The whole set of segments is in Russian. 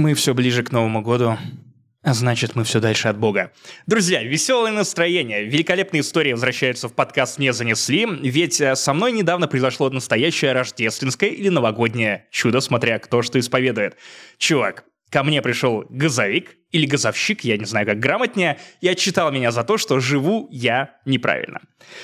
Мы все ближе к Новому году, а значит, мы все дальше от Бога. Друзья, веселое настроение, великолепные истории возвращаются в подкаст «Не занесли», ведь э, со мной недавно произошло настоящее рождественское или новогоднее чудо, смотря кто что исповедует. Чувак, ко мне пришел газовик, или газовщик, я не знаю, как грамотнее, и отчитал меня за то, что живу я неправильно.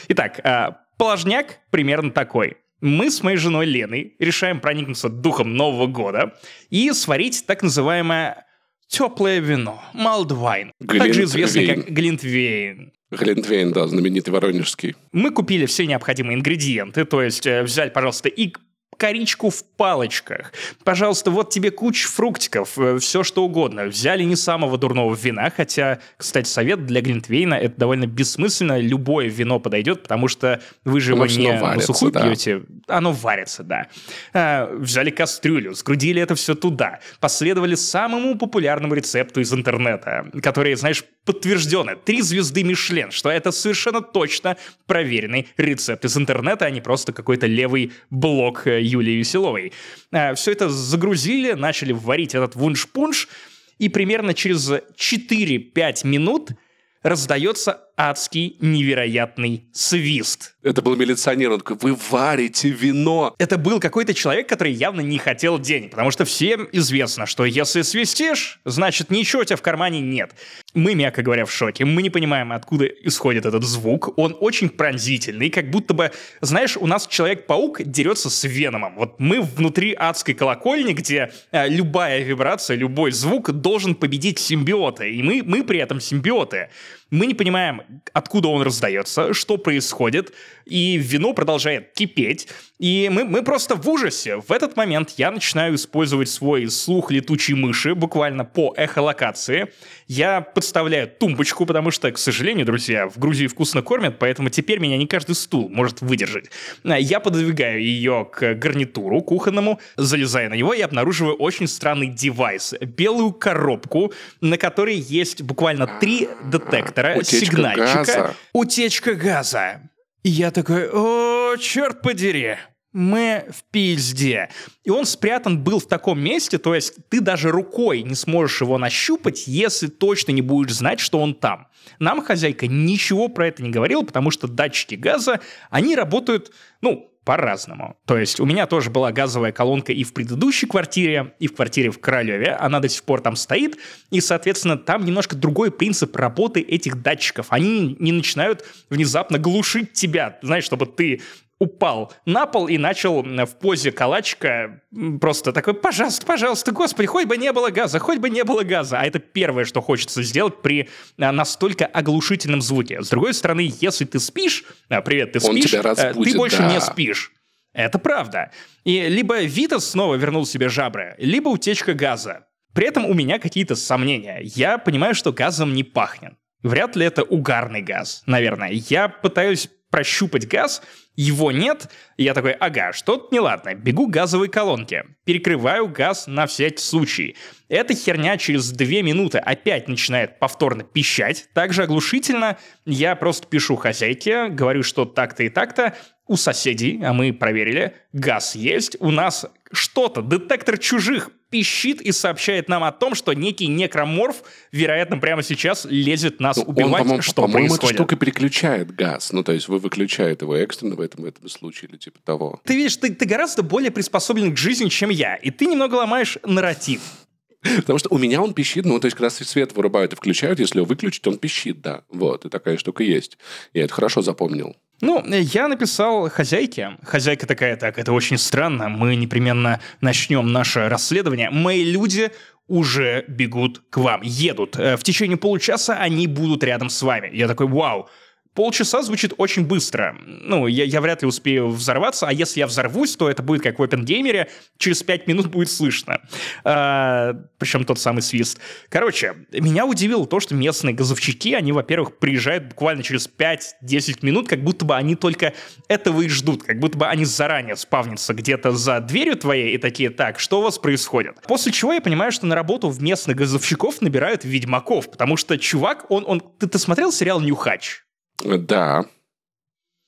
Итак, э, положняк примерно такой. Мы с моей женой Леной решаем проникнуться духом Нового года и сварить так называемое теплое вино, малдвайн, также известный как глинтвейн. Глинтвейн, да, знаменитый воронежский. Мы купили все необходимые ингредиенты, то есть э, взяли, пожалуйста, и коричку в палочках. Пожалуйста, вот тебе куча фруктиков, э, все что угодно. Взяли не самого дурного вина, хотя, кстати, совет для Глинтвейна, это довольно бессмысленно, любое вино подойдет, потому что вы же его не варится, на сухую да. пьете, оно варится, да. А, взяли кастрюлю, сгрудили это все туда, последовали самому популярному рецепту из интернета, который, знаешь, подтверждено. Три звезды Мишлен, что это совершенно точно проверенный рецепт из интернета, а не просто какой-то левый блог э, Юлии Веселовой. А, Все это загрузили, начали варить этот вунш-пунш, и примерно через 4-5 минут раздается адский невероятный свист. Это был милиционер, он такой, вы варите вино. Это был какой-то человек, который явно не хотел денег, потому что всем известно, что если свистишь, значит ничего у тебя в кармане нет. Мы, мягко говоря, в шоке. Мы не понимаем, откуда исходит этот звук. Он очень пронзительный, как будто бы, знаешь, у нас Человек-паук дерется с Веномом. Вот мы внутри адской колокольни, где э, любая вибрация, любой звук должен победить симбиота, и мы, мы при этом симбиоты. Мы не понимаем, откуда он раздается, что происходит, и вино продолжает кипеть, и мы, мы просто в ужасе. В этот момент я начинаю использовать свой слух летучей мыши буквально по эхолокации. Я подставляю тумбочку, потому что, к сожалению, друзья, в Грузии вкусно кормят, поэтому теперь меня не каждый стул может выдержать. Я пододвигаю ее к гарнитуру кухонному, залезаю на него и обнаруживаю очень странный девайс. Белую коробку, на которой есть буквально три детектора, Утечка сигнальчика. Газа. Утечка газа. И я такой, о, черт подери, мы в пизде. И он спрятан был в таком месте, то есть ты даже рукой не сможешь его нащупать, если точно не будешь знать, что он там. Нам хозяйка ничего про это не говорила, потому что датчики газа, они работают, ну, по-разному. То есть у меня тоже была газовая колонка и в предыдущей квартире, и в квартире в Королеве. Она до сих пор там стоит. И, соответственно, там немножко другой принцип работы этих датчиков. Они не начинают внезапно глушить тебя. Знаешь, чтобы ты упал на пол и начал в позе калачика просто такой, пожалуйста, пожалуйста, господи, хоть бы не было газа, хоть бы не было газа. А это первое, что хочется сделать при а, настолько оглушительном звуке. С другой стороны, если ты спишь, а, привет, ты спишь, э, ты больше да. не спишь. Это правда. И либо Витас снова вернул себе жабры, либо утечка газа. При этом у меня какие-то сомнения. Я понимаю, что газом не пахнет. Вряд ли это угарный газ, наверное. Я пытаюсь прощупать газ, его нет, я такой, ага, что-то неладно, бегу к газовой колонке, перекрываю газ на всякий случай. Эта херня через две минуты опять начинает повторно пищать, также оглушительно, я просто пишу хозяйке, говорю, что так-то и так-то, у соседей, а мы проверили, газ есть, у нас что-то, детектор чужих пищит и сообщает нам о том, что некий некроморф, вероятно, прямо сейчас лезет нас убивать, Он, что по-моему, происходит. эта штука переключает газ. Ну, то есть вы выключаете его экстренно в этом, в этом случае или типа того. Ты видишь, ты, ты гораздо более приспособлен к жизни, чем я, и ты немного ломаешь нарратив. Потому что у меня он пищит, ну, то есть, когда свет вырубают и включают, если его выключить, он пищит, да. Вот, и такая штука есть. Я это хорошо запомнил. Ну, я написал хозяйке. Хозяйка такая, так, это очень странно, мы непременно начнем наше расследование. Мои люди уже бегут к вам, едут. Э, В течение получаса они будут рядом с вами. Я такой, вау, Полчаса звучит очень быстро. Ну, я, я вряд ли успею взорваться, а если я взорвусь, то это будет как в OpenGamer, через 5 минут будет слышно. А, причем тот самый свист. Короче, меня удивило то, что местные газовщики, они, во-первых, приезжают буквально через 5-10 минут, как будто бы они только этого и ждут, как будто бы они заранее спавнятся где-то за дверью твоей и такие, так, что у вас происходит? После чего я понимаю, что на работу в местных газовщиков набирают ведьмаков, потому что чувак, он, он... Ты, ты смотрел сериал «Нюхач»? Да.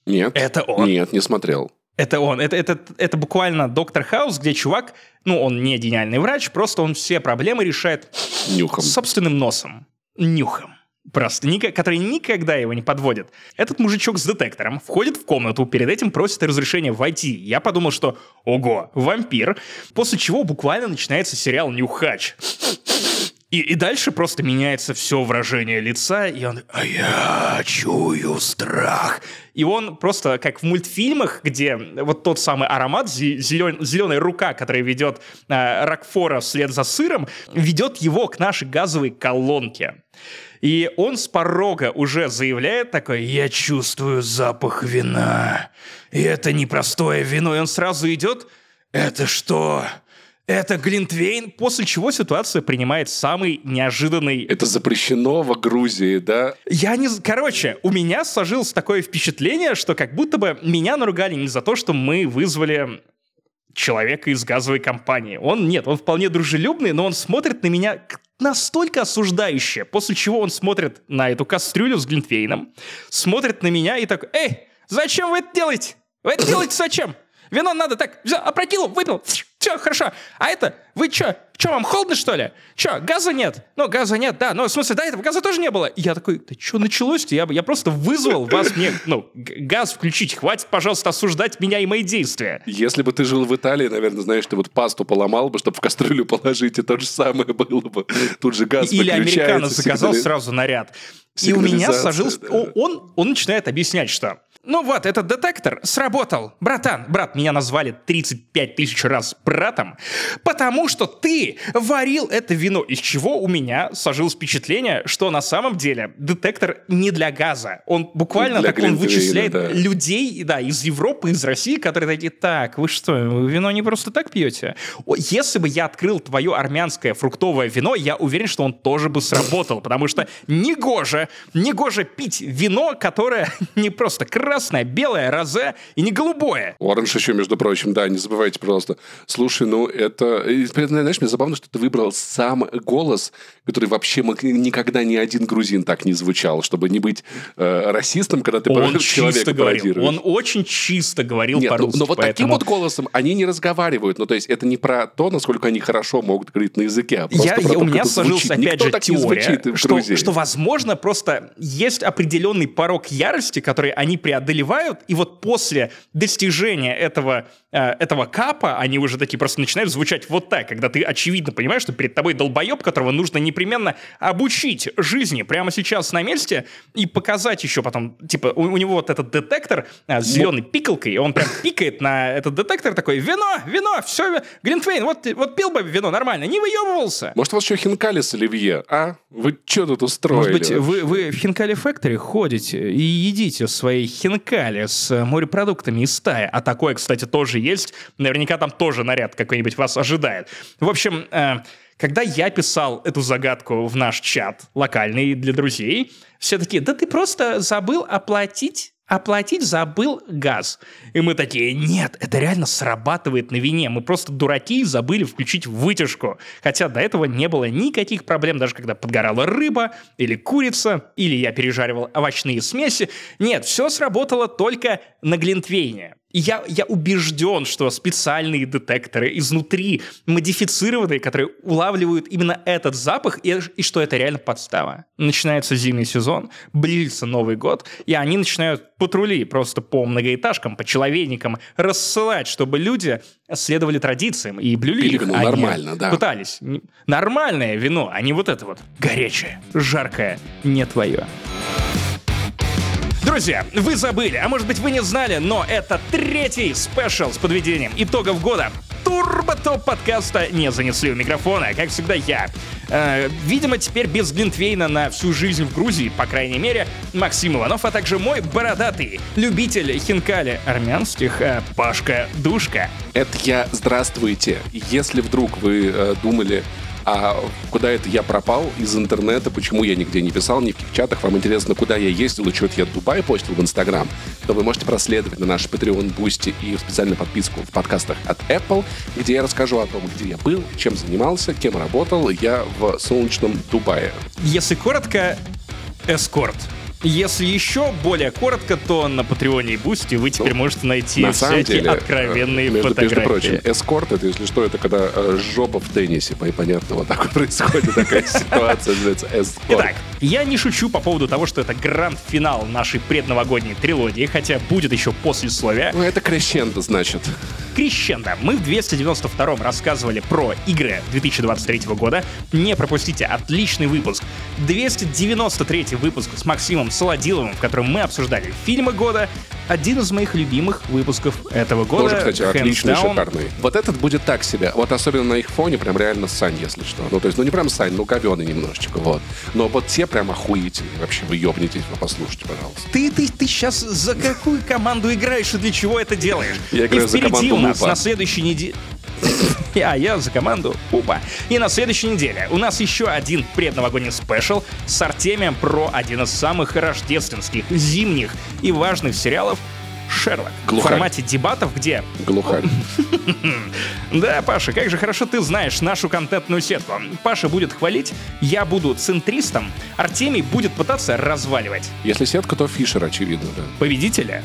Нет. Это он. Нет, не смотрел. Это он. Это, это, это буквально доктор Хаус, где чувак, ну, он не гениальный врач, просто он все проблемы решает Нюхом. собственным носом. Нюхом. Просто, который никогда его не подводит. Этот мужичок с детектором входит в комнату, перед этим просит разрешения войти. Я подумал, что ого, вампир. После чего буквально начинается сериал «Нюхач». И, и дальше просто меняется все выражение лица, и он «А я чую страх». И он просто, как в мультфильмах, где вот тот самый аромат, зелен, зеленая рука, которая ведет э, Рокфора вслед за сыром, ведет его к нашей газовой колонке. И он с порога уже заявляет такой, я чувствую запах вина. И это непростое вино. И он сразу идет, это что? Это Глинтвейн, после чего ситуация принимает самый неожиданный... Это запрещено в Грузии, да? Я не... Короче, у меня сложилось такое впечатление, что как будто бы меня наругали не за то, что мы вызвали человека из газовой компании. Он нет, он вполне дружелюбный, но он смотрит на меня настолько осуждающе, после чего он смотрит на эту кастрюлю с Глинтвейном, смотрит на меня и так, «Эй, зачем вы это делаете? Вы это делаете зачем? Вино надо так, взял, опрокинул, выпил, все, хорошо. А это, вы что, что, вам холодно, что ли? Что, газа нет? Ну, газа нет, да. Ну, в смысле, да, этого газа тоже не было. И я такой, да что началось-то? Я, я просто вызвал вас мне, ну, газ включить. Хватит, пожалуйста, осуждать меня и мои действия. Если бы ты жил в Италии, наверное, знаешь, ты вот пасту поломал бы, чтобы в кастрюлю положить, и то же самое было бы. Тут же газ Или американец заказал сразу наряд. И у меня сложился... Да. Он, он начинает объяснять, что ну вот, этот детектор сработал. Братан, брат, меня назвали 35 тысяч раз братом, потому что ты варил это вино, из чего у меня сложилось впечатление, что на самом деле детектор не для газа. Он буквально для так он вычисляет да. людей, да, из Европы, из России, которые такие, так, вы что, вы вино не просто так пьете? Если бы я открыл твое армянское фруктовое вино, я уверен, что он тоже бы сработал, потому что негоже, негоже пить вино, которое не просто красное, красное, белое, розе и не голубое. Оранж еще, между прочим, да, не забывайте, пожалуйста. Слушай, ну это... Знаешь, мне забавно, что ты выбрал сам голос, который вообще никогда ни один грузин так не звучал, чтобы не быть э, расистом, когда ты он человека говорил. Он очень чисто говорил Нет, по-русски. Но, но вот поэтому... таким вот голосом они не разговаривают. Ну, то есть это не про то, насколько они хорошо могут говорить на языке, а я, я, У меня сложилась, опять Никто же, теория, что, что, возможно, просто есть определенный порог ярости, который они преодолевают одолевают, и вот после достижения этого, э, этого капа они уже такие просто начинают звучать вот так, когда ты очевидно понимаешь, что перед тобой долбоеб, которого нужно непременно обучить жизни прямо сейчас на месте и показать еще потом, типа, у, у него вот этот детектор э, с зеленой пикалкой, он прям пикает на этот детектор такой, вино, вино, все, Глинтвейн, вот, вот пил бы вино нормально, не выебывался. Может, у вас еще хинкали с оливье, а? Вы что тут устроили? Может быть, вы, вы в хинкали фэктори ходите и едите свои хинкали хинкали с морепродуктами из стаи. А такое, кстати, тоже есть. Наверняка там тоже наряд какой-нибудь вас ожидает. В общем, э, когда я писал эту загадку в наш чат, локальный для друзей, все такие, да ты просто забыл оплатить оплатить забыл газ. И мы такие, нет, это реально срабатывает на вине. Мы просто дураки и забыли включить вытяжку. Хотя до этого не было никаких проблем, даже когда подгорала рыба или курица, или я пережаривал овощные смеси. Нет, все сработало только на Глинтвейне. Я, я убежден, что специальные детекторы изнутри модифицированные, которые улавливают именно этот запах, и, и что это реально подстава. Начинается зимний сезон, близится Новый год, и они начинают патрули просто по многоэтажкам, по человейникам рассылать, чтобы люди следовали традициям и блюли Пили их. Вино нормально, да. Пытались. Нормальное вино, а не вот это вот горячее, жаркое, не твое. Друзья, вы забыли, а может быть вы не знали, но это третий спешл с подведением итогов года. Турбо топ подкаста не занесли у микрофона, как всегда я. Э, видимо, теперь без Глинтвейна на всю жизнь в Грузии, по крайней мере, Максим Иванов, а также мой бородатый любитель хинкали армянских э, Пашка Душка. Это я, здравствуйте. Если вдруг вы э, думали, а куда это я пропал? Из интернета, почему я нигде не писал, ни в каких чатах, вам интересно, куда я ездил? И что-то я в Дубае постил в Инстаграм, то вы можете проследовать на наш Patreon Boosty и в специальную подписку в подкастах от Apple, где я расскажу о том, где я был, чем занимался, кем работал. Я в солнечном Дубае. Если коротко, эскорт. Если еще более коротко, то на Патреоне и Boosty вы теперь Ну, можете найти На всякие деле, откровенные между, фотографии. между прочим, эскорт, это, если что, это когда э, жопа в теннисе, по- понятно, вот так вот происходит такая ситуация, называется эскорт. Итак, я не шучу по поводу того, что это гранд-финал нашей предновогодней трилогии, хотя будет еще послесловие. Ну, это крещендо, значит. Крещендо. Мы в 292-м рассказывали про игры 2023 года. Не пропустите, отличный выпуск. 293 выпуск с Максимом Солодиловым, в котором мы обсуждали фильмы года. Один из моих любимых выпусков этого года. Тоже, кстати, отличный, down. шикарный. Вот этот будет так себе. Вот особенно на их фоне прям реально Сань, если что. Ну, то есть, ну не прям Сань, ну говёный немножечко, вот. Но вот те прям охуительные. Вообще, вы ёбнитесь, вы послушайте, пожалуйста. Ты, ты, ты сейчас за какую команду играешь и для чего это делаешь? Я играю и за впереди команду у нас Лупа. на следующей неделе... А я за команду Пупа. И на следующей неделе у нас еще один предновогодний спешл с Артемием про один из самых рождественских, зимних и важных сериалов Шерлок. В Глухарь. формате дебатов, где Глухарь. да, Паша, как же хорошо ты знаешь нашу контентную сетку. Паша будет хвалить, я буду центристом, Артемий будет пытаться разваливать. Если сетка, то Фишер, очевидно, да. Победителя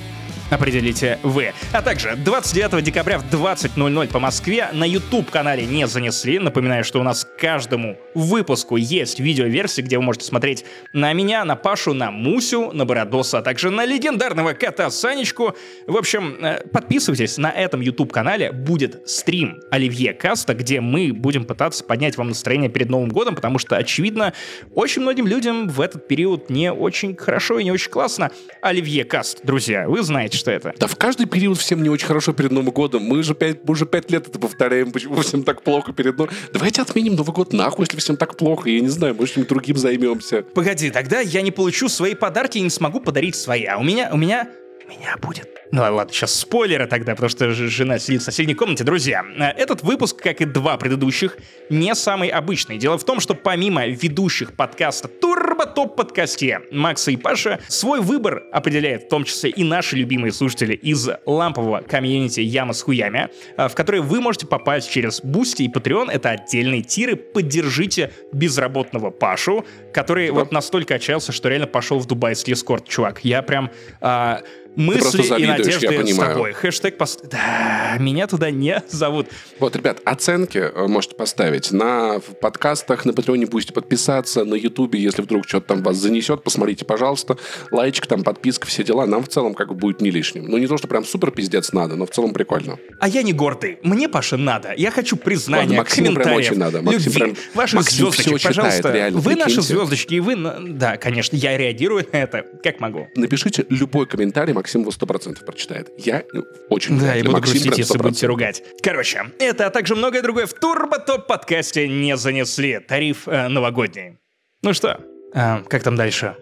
определите вы. А также 29 декабря в 20.00 по Москве на YouTube-канале «Не занесли». Напоминаю, что у нас к каждому выпуску есть видеоверсия, где вы можете смотреть на меня, на Пашу, на Мусю, на Бородоса, а также на легендарного кота Санечку. В общем, э, подписывайтесь, на этом YouTube-канале будет стрим Оливье Каста, где мы будем пытаться поднять вам настроение перед Новым годом, потому что, очевидно, очень многим людям в этот период не очень хорошо и не очень классно. Оливье Каст, друзья, вы знаете, что это. Да в каждый период всем не очень хорошо перед Новым годом. Мы же пять, мы уже пять лет это повторяем, почему всем так плохо перед Новым. Давайте отменим Новый год нахуй, если всем так плохо. Я не знаю, может, чем другим займемся. Погоди, тогда я не получу свои подарки и не смогу подарить свои. А у меня, у меня, у меня будет... Ну ладно, сейчас спойлеры тогда, потому что жена сидит в соседней комнате. Друзья, этот выпуск, как и два предыдущих, не самый обычный. Дело в том, что помимо ведущих подкаста Турбо Топ подкасте Макса и Паша, свой выбор определяет в том числе и наши любимые слушатели из лампового комьюнити Яма с хуями, э, в который вы можете попасть через Boosty и Patreon. Это отдельные тиры. Поддержите безработного Пашу, который вот настолько отчаялся, что реально пошел в дубайский эскорт, чувак. Я прям... а, мысли и надежды я с понимаю. тобой. Хэштег пост... Да, меня туда не зовут. Вот, ребят, оценки э, можете поставить на в подкастах, на Патреоне будете подписаться, на Ютубе, если вдруг что-то там вас занесет, посмотрите, пожалуйста. Лайчик, там, подписка, все дела. Нам в целом как бы будет не лишним. Ну, не то, что прям супер пиздец надо, но в целом прикольно. А я не гордый. Мне, Паша, надо. Я хочу признания, Ладно, Максиму прям очень надо. Максим любви. прям- Ваши Максим звездочки, всё читает, пожалуйста. реально, Вы наши прикиньте. звездочки, и вы... Да, конечно, я реагирую на это, как могу. Напишите любой комментарий, Максим его 100% прочитает. Я очень Да, и буду Максим грустить, если 100%. будете ругать. Короче, это, а также многое другое в Турбо Топ подкасте не занесли. Тариф э, новогодний. Ну что, а, как там дальше?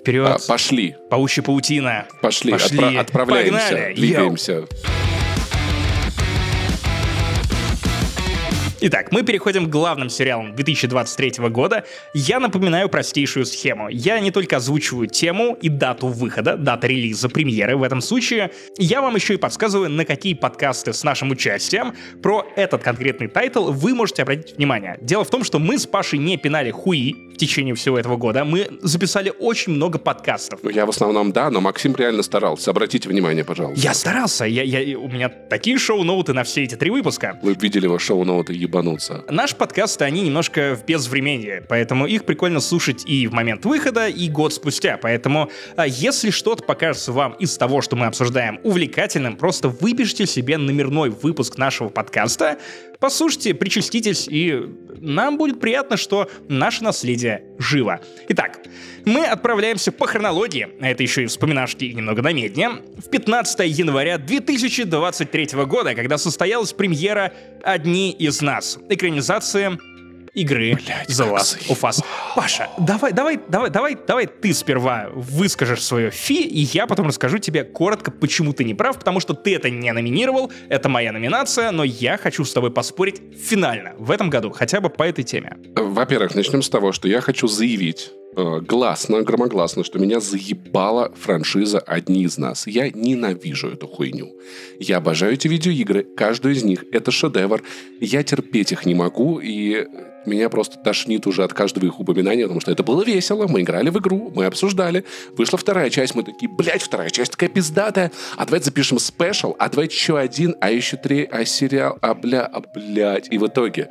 Вперед. А, пошли, Паучья паутина. пошли, Пошли. отпра- отправляемся, Погнали. двигаемся. Итак, мы переходим к главным сериалам 2023 года. Я напоминаю простейшую схему. Я не только озвучиваю тему и дату выхода, дата релиза, премьеры в этом случае, я вам еще и подсказываю, на какие подкасты с нашим участием про этот конкретный title вы можете обратить внимание. Дело в том, что мы с Пашей не пинали хуи в течение всего этого года. Мы записали очень много подкастов. Ну, я в основном да, но Максим реально старался. Обратите внимание, пожалуйста. Я старался, я, я, у меня такие шоу-ноуты на все эти три выпуска. Вы видели его шоу-ноуты ебануться. Наш подкаст, они немножко в безвременье, поэтому их прикольно слушать и в момент выхода, и год спустя. Поэтому, а, если что-то покажется вам из того, что мы обсуждаем, увлекательным, просто выбежите себе номерной выпуск нашего подкаста, послушайте, причаститесь, и нам будет приятно, что наше наследие живо. Итак, мы отправляемся по хронологии, а это еще и вспоминашки и немного намеднее, в 15 января 2023 года, когда состоялась премьера «Одни из нас» экранизация игры Блядь, The Last of Us. Паша, давай, давай, давай, давай, давай ты сперва выскажешь свое фи, и я потом расскажу тебе коротко, почему ты не прав, потому что ты это не номинировал, это моя номинация, но я хочу с тобой поспорить финально в этом году, хотя бы по этой теме. Во-первых, начнем с того, что я хочу заявить, э, гласно, громогласно, что меня заебала франшиза «Одни из нас». Я ненавижу эту хуйню. Я обожаю эти видеоигры, каждую из них. Это шедевр. Я терпеть их не могу, и меня просто тошнит уже от каждого их упоминания, потому что это было весело, мы играли в игру, мы обсуждали. Вышла вторая часть, мы такие, блядь, вторая часть такая пиздатая, а давайте запишем спешл, а давайте еще один, а еще три, а сериал, а бля, а блядь. И в итоге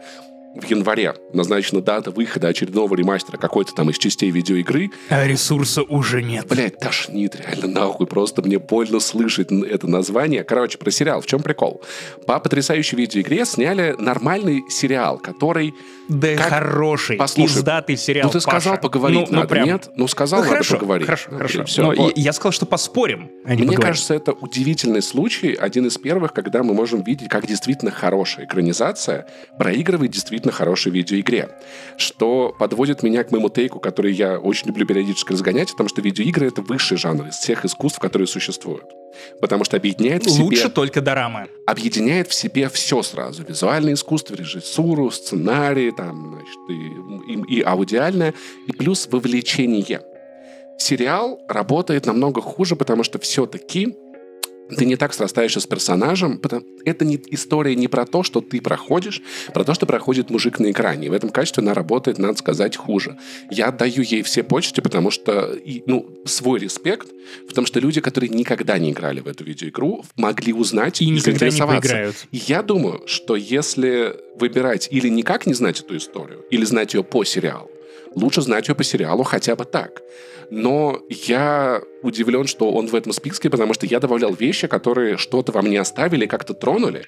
в январе назначена дата выхода очередного ремастера какой-то там из частей видеоигры. А ресурса уже нет. Блять, тошнит реально нахуй. Просто мне больно слышать это название. Короче, про сериал. В чем прикол? По потрясающей видеоигре сняли нормальный сериал, который... Да как... хороший, Послушай, издатый сериал, Ну ты сказал Паша. поговорить ну, ну, прям... нет? Ну сказал, Ну, хорошо, поговорить. хорошо, Ну, хорошо. всё, Но вот. я, я сказал, что поспорим, а не Мне поговорим. кажется, это удивительный случай, один из первых, когда мы можем видеть, как действительно хорошая экранизация проигрывает действительно хорошей видеоигре. Что подводит меня к моему тейку, который я очень люблю периодически разгонять, о том, что видеоигры — это высший жанр из всех искусств, которые существуют. Потому что объединяет в себе Лучше только дорамы. объединяет в себе все сразу. Визуальное искусство, режиссуру, сценарий, там, значит, и, и, и аудиальное, и плюс вовлечение. Сериал работает намного хуже, потому что все-таки ты не так срастаешься с персонажем. потому- Это не, история не про то, что ты проходишь, про то, что проходит мужик на экране. И в этом качестве она работает, надо сказать, хуже. Я отдаю ей все почести, потому что, и, ну, свой респект, потому что люди, которые никогда не играли в эту видеоигру, могли узнать И не заинтересоваться. И я думаю, что если выбирать или никак не знать эту историю, или знать ее по сериалу, лучше знать ее по сериалу хотя бы так. Но я удивлен, что он в этом списке, потому что я добавлял вещи, которые что-то во мне оставили, как-то тронули.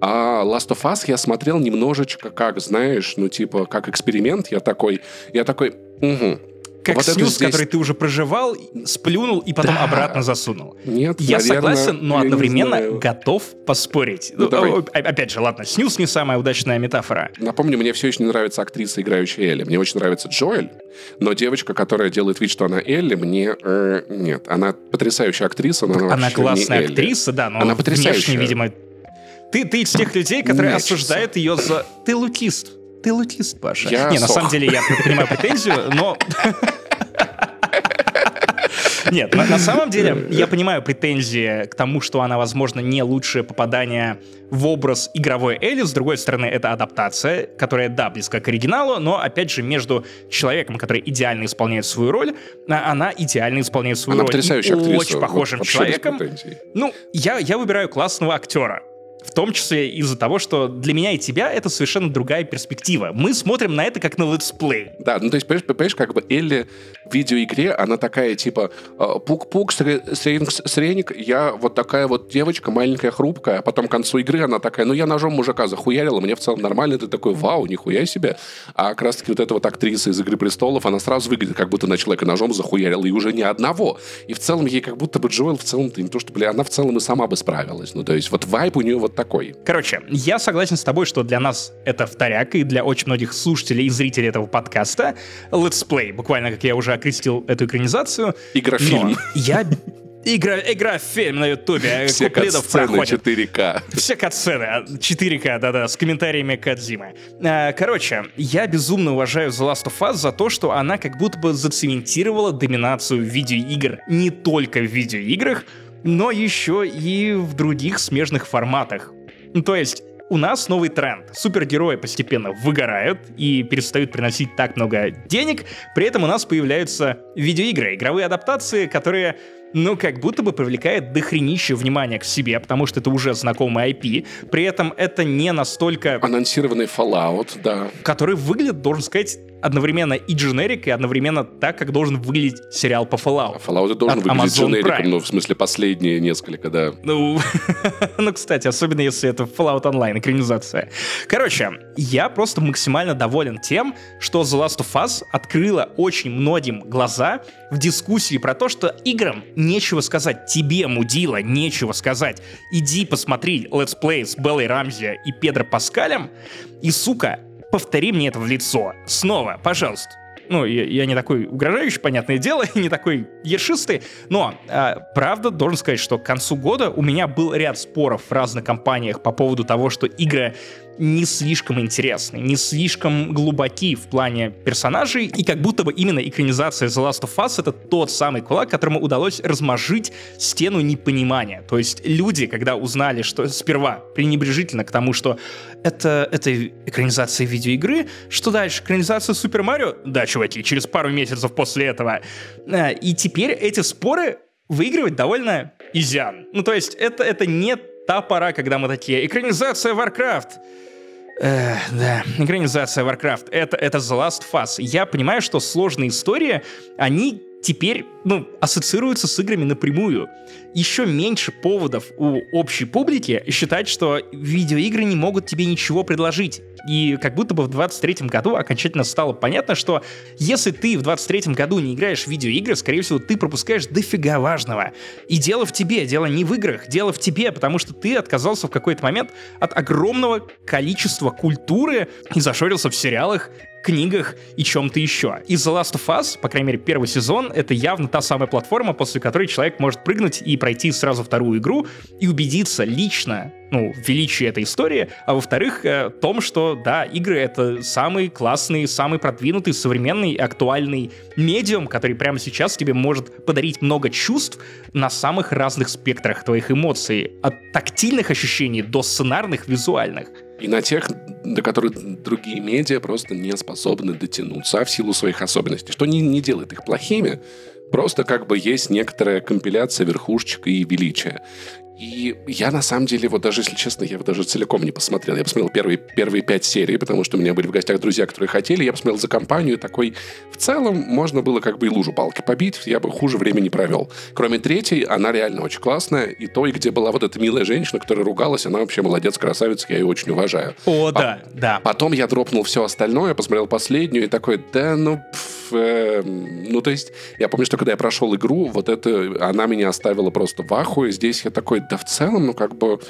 А Last of Us я смотрел немножечко как, знаешь, ну типа как эксперимент. Я такой, я такой, угу. Как Вот снюс, здесь- который ты уже проживал, сплюнул и потом Да. обратно засунул. Нет, Я наверное, согласен, но я не одновременно готов поспорить. Ну, давай. о- о- Опять же, ладно, снюс не самая удачная метафора. Напомню, мне все еще не нравится актриса, играющая Элли. Мне очень нравится Джоэль, но девочка, которая делает вид, что она Элли, мне... э, нет, она потрясающая актриса, но она, Она не классная Элли. актриса, да, но Она внешне, потрясающая. видимо... Ты, ты из тех людей, которые Мячется. осуждают ее за... Ты лукист. Ты лукист, Паша. Я не, на сох. самом деле я понимаю претензию, но... Нет, на, на самом деле я понимаю претензии к тому, что она, возможно, не лучшее попадание в образ игровой Элли. С другой стороны, это адаптация, которая, да, близка к оригиналу, но, опять же, между человеком, который идеально исполняет свою роль, а она идеально исполняет свою Она роль. потрясающая актриса. Очень вот похожим без человеком. Ну, я, я выбираю классного актера. В том числе из-за того, что для меня и тебя это совершенно другая перспектива. Мы смотрим на это как на летсплей. Да, ну то есть, понимаешь, понимаешь, как бы Элли в видеоигре, она такая, типа, э, пук-пук, сре- среник, я вот такая вот девочка, маленькая, хрупкая, а потом к концу игры она такая, ну я ножом мужика захуярила, мне в целом нормально, ты такой, вау, нихуя себе. А как раз таки вот эта вот актриса из «Игры престолов», она сразу выглядит, как будто на человека ножом захуярила, и уже не одного. И в целом ей как будто бы Джоэл в целом-то не то, что, бля, она в целом и сама бы справилась. Ну то есть вот vibe у нее вот такой. Короче, я согласен с тобой, что для нас это вторяк, и для очень многих слушателей и зрителей этого подкаста летсплей, буквально как я уже окрестил эту экранизацию. Игрофильм. Но я... Игра, игра фильм на ютубе, Все куплетов проходит. 4К. Все катсцены, 4К, да-да, с комментариями Кадзимы. А, Короче, я безумно уважаю The Last of Us за то, что она как будто бы зацементировала доминацию видеоигр не только в видеоиграх, но еще и в других смежных форматах. То есть, у нас новый тренд. Супергерои постепенно выгорают и перестают приносить так много денег, при этом у нас появляются видеоигры, игровые адаптации, которые ну, как будто бы привлекает дохренище внимания к себе, потому что это уже знакомый IP. При этом это не настолько... Анонсированный Fallout, да. Который выглядит, должен сказать, одновременно и дженерик, и одновременно так, как должен выглядеть сериал по Fallout. Fallout должен От выглядеть Amazon дженериком, Prime. ну, в смысле, последние несколько, да. Ну, ну, кстати, особенно если это Fallout Online, экранизация. Короче, я просто максимально доволен тем, что The Last of Us открыла очень многим глаза в дискуссии про то, что играм нечего сказать. Тебе, мудила, нечего сказать. Иди посмотри летсплей с Беллой Рамзи и Педро Паскалем, и, сука, повтори мне это в лицо. Снова, пожалуйста. Ну, я, я не такой угрожающий, понятное дело, и не такой ершистый, но, а, правда, должен сказать, что к концу года у меня был ряд споров в разных компаниях по поводу того, что игры не слишком интересны, не слишком глубоки в плане персонажей, и как будто бы именно экранизация The Last of Us — это тот самый кулак, которому удалось размажить стену непонимания. То есть люди, когда узнали, что сперва пренебрежительно к тому, что это, это экранизация видеоигры, что дальше? Экранизация Супер Марио? Да, чуваки, через пару месяцев после этого. Э, и теперь эти споры выигрывать довольно изян. Ну, то есть это, это не та пора, когда мы такие, экранизация Warcraft, Э, да, экранизация Warcraft. Это, это The Last of. Я понимаю, что сложные истории, они теперь, ну, ассоциируются с играми напрямую. Еще меньше поводов у общей публики считать, что видеоигры не могут тебе ничего предложить. И как будто бы в 23 году окончательно стало понятно, что если ты в 23 году не играешь в видеоигры, скорее всего, ты пропускаешь дофига важного. И дело в тебе, дело не в играх, дело в тебе, потому что ты отказался в какой-то момент от огромного количества культуры и зашорился в сериалах, книгах и чем-то еще. И The Last of Us, по крайней мере, первый сезон, это явно та самая платформа, после которой человек может прыгнуть и пройти сразу вторую игру и убедиться лично, ну, в величии этой истории, а во-вторых, э, том, что, да, игры — это самый классный, самый продвинутый, современный, актуальный медиум, который прямо сейчас тебе может подарить много чувств на самых разных спектрах твоих эмоций, от тактильных ощущений до сценарных, визуальных — и на тех, до которых другие медиа просто не способны дотянуться в силу своих особенностей, что не, не делает их плохими, просто как бы есть некоторая компиляция верхушечек и величия. И я, на самом деле, вот даже, если честно, я его даже целиком не посмотрел. Я посмотрел первые, первые пять серий, потому что у меня были в гостях друзья, которые хотели. Я посмотрел за компанию такой... В целом, можно было как бы и лужу палки побить, я бы хуже времени провел. Кроме третьей, она реально очень классная. И той, где была вот эта милая женщина, которая ругалась, она вообще молодец, красавица, я ее очень уважаю. О, По- да, да. Потом я дропнул все остальное, посмотрел последнюю и такой, да ну... Пф, э, ну, то есть, я помню, что когда я прошел игру, вот это, она меня оставила просто в ахуе. Здесь я такой, да в целом, ну, как бы,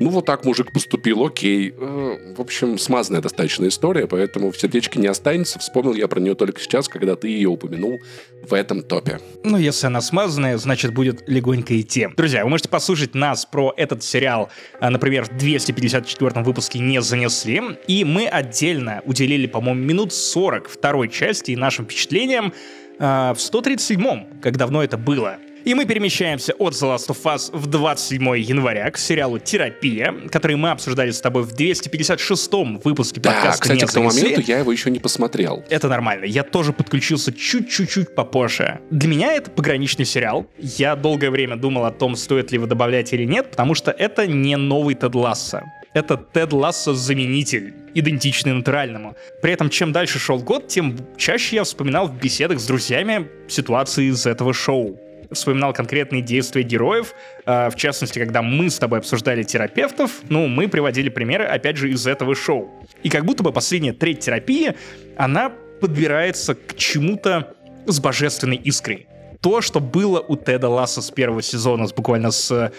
ну, вот так мужик поступил, окей. Э, в общем, смазанная достаточно история, поэтому в сердечке не останется. Вспомнил я про нее только сейчас, когда ты ее упомянул в этом топе. Ну, если она смазанная, значит, будет легонько идти. Друзья, вы можете послушать нас про этот сериал, э, например, в 254 выпуске «Не занесли», и мы отдельно уделили, по-моему, минут 40 второй части и нашим впечатлениям э, в 137-м, как давно это было. И мы перемещаемся от The Last of Us в 27 января к сериалу «Терапия», который мы обсуждали с тобой в 256-м выпуске да, подкаста кстати, «Не к тому занесли». моменту я его еще не посмотрел. Это нормально. Я тоже подключился чуть-чуть попозже. Для меня это пограничный сериал. Я долгое время думал о том, стоит ли его добавлять или нет, потому что это не новый Тед Ласса. Это Тед Лассо заменитель, идентичный натуральному. При этом, чем дальше шел год, тем чаще я вспоминал в беседах с друзьями ситуации из этого шоу вспоминал конкретные действия героев. Э, в частности, когда мы с тобой обсуждали терапевтов, ну, мы приводили примеры, опять же, из этого шоу. И как будто бы последняя треть терапии, она подбирается к чему-то с божественной искрой. То, что было у Теда Ласса с первого сезона, с буквально с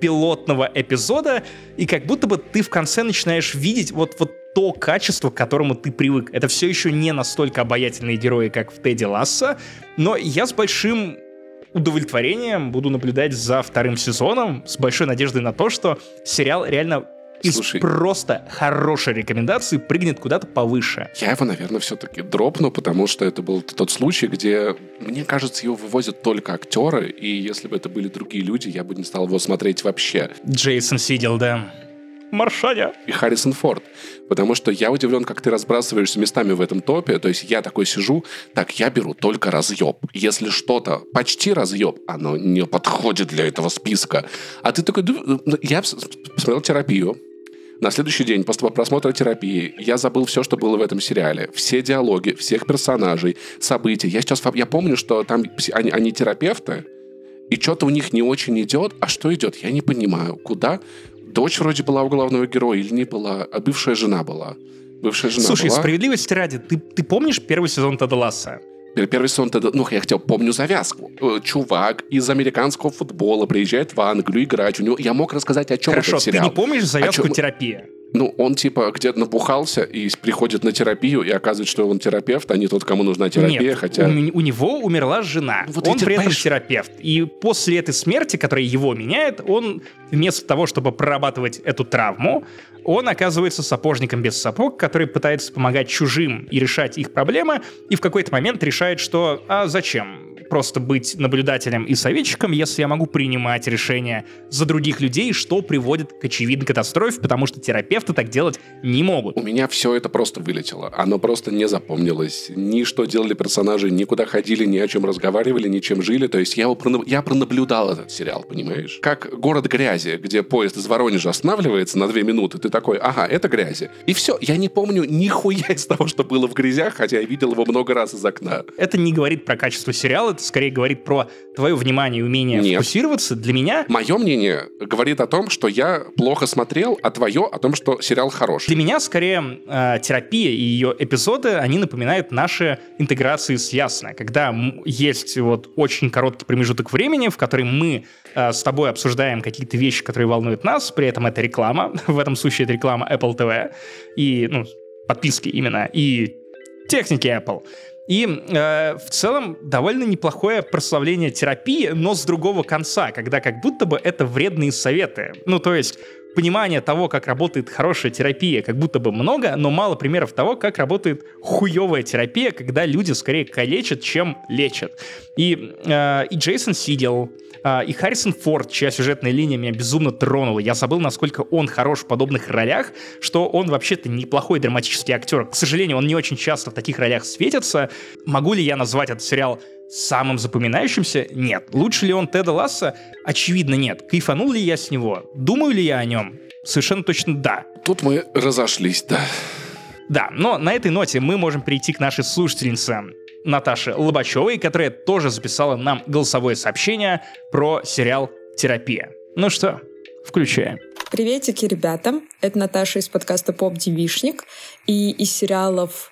пилотного эпизода, и как будто бы ты в конце начинаешь видеть вот, вот то качество, к которому ты привык. Это все еще не настолько обаятельные герои, как в Теди Ласса, но я с большим удовлетворением буду наблюдать за вторым сезоном, с большой надеждой на то, что сериал реально из Слушай. просто хорошей рекомендации прыгнет куда-то повыше. Я его, наверное, все-таки дропну, потому что это был тот случай, где, мне кажется, его вывозят только актеры, и если бы это были другие люди, я бы не стал его смотреть вообще. Джейсон Сидел, да. Маршаня. И Харрисон Форд. Потому что я удивлен, как ты разбрасываешься местами в этом топе. То есть я такой сижу, так, я беру только разъеб. Если что-то почти разъеб, оно не подходит для этого списка. А ты такой, «Ну, я посмотрел терапию, на следующий день после просмотра терапии я забыл все, что было в этом сериале. Все диалоги, всех персонажей, события. Я сейчас я помню, что там они, они терапевты, и что-то у них не очень идет. А что идет, я не понимаю. Куда? Дочь вроде была у главного героя или не была, а бывшая жена была. Бывшая жена Слушай, была. справедливости ради, ты, ты помнишь первый сезон Теда Ласса? Первый сезон, Теда- ну, я хотел, помню завязку. Э, Чувак из американского футбола приезжает в Англию играть. У него, я мог рассказать, о чем Хорошо, этот ты сериал. не помнишь завязку чём- терапии? Ну, он типа где-то напухался и приходит на терапию, и оказывается, что он терапевт, а не тот, кому нужна терапия, Нет, хотя... у, у него умерла жена. Ну, вот он при этом понимаешь- терапевт. И после этой смерти, которая его меняет, он вместо того, чтобы прорабатывать эту травму, он оказывается сапожником без сапог, который пытается помогать чужим и решать их проблемы, и в какой-то момент решает, что а зачем просто быть наблюдателем и советчиком, если я могу принимать решения за других людей, что приводит к очевидной катастрофе, потому что терапевты так делать не могут. У меня все это просто вылетело. Оно просто не запомнилось. Ни что делали персонажи, никуда ходили, ни о чем разговаривали, ни чем жили. То есть я, его прона- я пронаблюдал этот сериал, понимаешь? Как «Город грязи», где поезд из Воронежа останавливается на две минуты. Ты такой, ага, это грязи. И все. Я не помню нихуя из того, что было в грязях, хотя я видел его много раз из окна. Это не говорит про качество сериала, это скорее говорит про твое внимание и умение Нет. фокусироваться. Для меня Мое мнение говорит о том, что я плохо смотрел, а твое о том, что сериал хороший. Для меня скорее э, терапия и ее эпизоды, они напоминают наши интеграции с Ясно, когда есть вот очень короткий промежуток времени, в который мы э, с тобой обсуждаем какие-то вещи, которые волнуют нас, при этом это реклама, в этом случае это реклама Apple TV, и, ну, подписки именно, и техники Apple. И э, в целом довольно неплохое прославление терапии, но с другого конца, когда как будто бы это вредные советы. Ну, то есть понимание того, как работает хорошая терапия, как будто бы много, но мало примеров того, как работает хуевая терапия, когда люди скорее калечат, чем лечат. И, э, и Джейсон Сидел, а, и Харрисон Форд, чья сюжетная линия меня безумно тронула. Я забыл, насколько он хорош в подобных ролях, что он вообще-то неплохой драматический актер. К сожалению, он не очень часто в таких ролях светится. Могу ли я назвать этот сериал самым запоминающимся? Нет. Лучше ли он Теда Ласса? Очевидно, нет. Кайфанул ли я с него? Думаю ли я о нем? Совершенно точно да. Тут мы разошлись, да. Да, но на этой ноте мы можем перейти к нашей слушательнице Наташе Лобачевой, которая тоже записала нам голосовое сообщение про сериал «Терапия». Ну что, включаем. Приветики, ребята. Это Наташа из подкаста «Поп Девишник». И из сериалов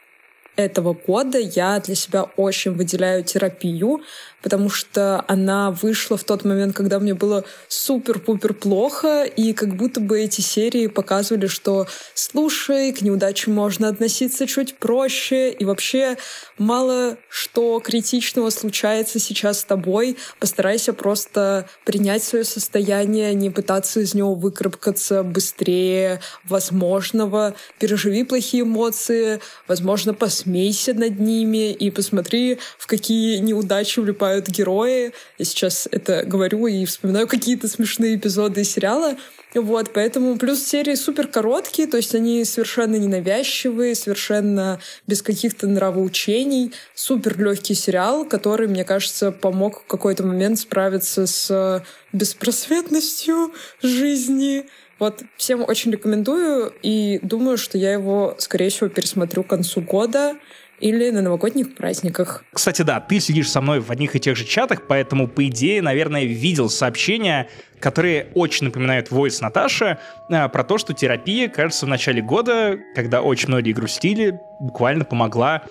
этого года я для себя очень выделяю терапию, потому что она вышла в тот момент, когда мне было супер-пупер плохо, и как будто бы эти серии показывали, что слушай, к неудаче можно относиться чуть проще, и вообще мало что критичного случается сейчас с тобой. Постарайся просто принять свое состояние, не пытаться из него выкарабкаться быстрее возможного. Переживи плохие эмоции, возможно, посмейся над ними и посмотри, в какие неудачи влипают герои. Я сейчас это говорю и вспоминаю какие-то смешные эпизоды из сериала. Вот, поэтому плюс серии супер короткие, то есть они совершенно ненавязчивые, совершенно без каких-то нравоучений. Супер легкий сериал, который, мне кажется, помог в какой-то момент справиться с беспросветностью жизни. Вот, всем очень рекомендую и думаю, что я его, скорее всего, пересмотрю к концу года или на новогодних праздниках. Кстати, да, ты сидишь со мной в одних и тех же чатах, поэтому, по идее, наверное, видел сообщения, которые очень напоминают войс Наташи, а, про то, что терапия, кажется, в начале года, когда очень многие грустили, буквально помогла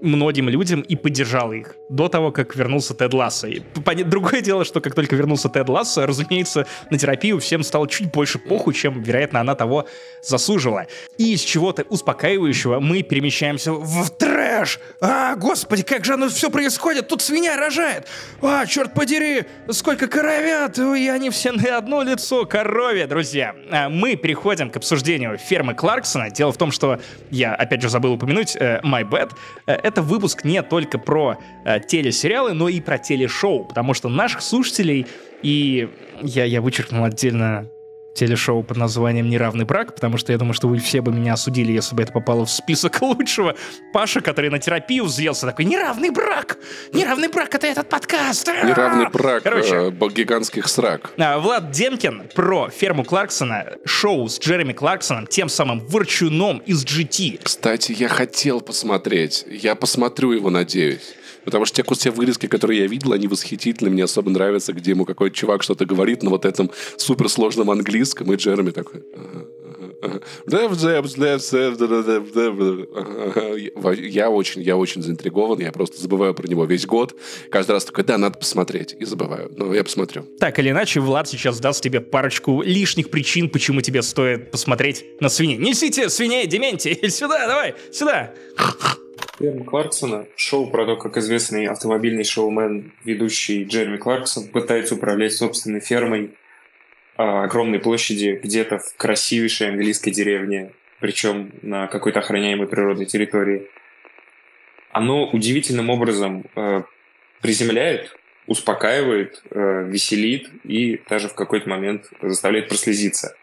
многим людям и поддержала их до того, как вернулся Тед Лассо. И Другое дело, что как только вернулся Тед Лассо, разумеется, на терапию всем стало чуть больше похуй, чем, вероятно, она того заслуживала. И из чего-то успокаивающего мы перемещаемся в трэш. А, господи, как же оно все происходит? Тут свинья рожает. А, черт подери, сколько коровят, и они все на одно лицо корове, друзья. А, Мы переходим к обсуждению фермы Кларксона. Дело в том, что я, опять же, забыл упомянуть, э, My Bad. Э, Это выпуск не только про э, телесериалы, но и про телешоу, потому что наших слушателей, и я, я вычеркнул отдельно телешоу под названием «Неравный брак», потому что я думаю, что вы все бы меня осудили, если бы это попало в список лучшего. Паша, который на терапию взъелся, такой «Неравный брак! Неравный брак — это этот подкаст!» А-а-а!» Неравный брак Короче, э, гигантских срак. а, Влад Демкин про ферму Кларксона, шоу с Джереми Кларксоном, тем самым ворчуном из GT. Кстати, я хотел посмотреть. Я посмотрю его, надеюсь. Потому что те, те вырезки, которые я видел, они восхитительны. Мне особо нравится, где ему какой-то чувак что-то говорит на вот этом суперсложном английском. И Джереми такой... «Ага, ага». Я очень, я очень заинтригован, я просто забываю про него весь год. Каждый раз такой, да, надо посмотреть, и забываю. Но я посмотрю. Так или иначе, Влад сейчас даст тебе парочку лишних причин, почему тебе стоит посмотреть на свиней. Несите свиней, дементи, сюда, давай, сюда. Джереми Кларксона. Шоу про то, как известный автомобильный шоумен, ведущий Джереми Кларксон, пытается управлять собственной фермой а, огромной площади где-то в красивейшей английской деревне, причем на какой-то охраняемой природной территории. Оно удивительным образом э, приземляет, успокаивает, э, веселит и даже в какой-то момент заставляет прослезиться.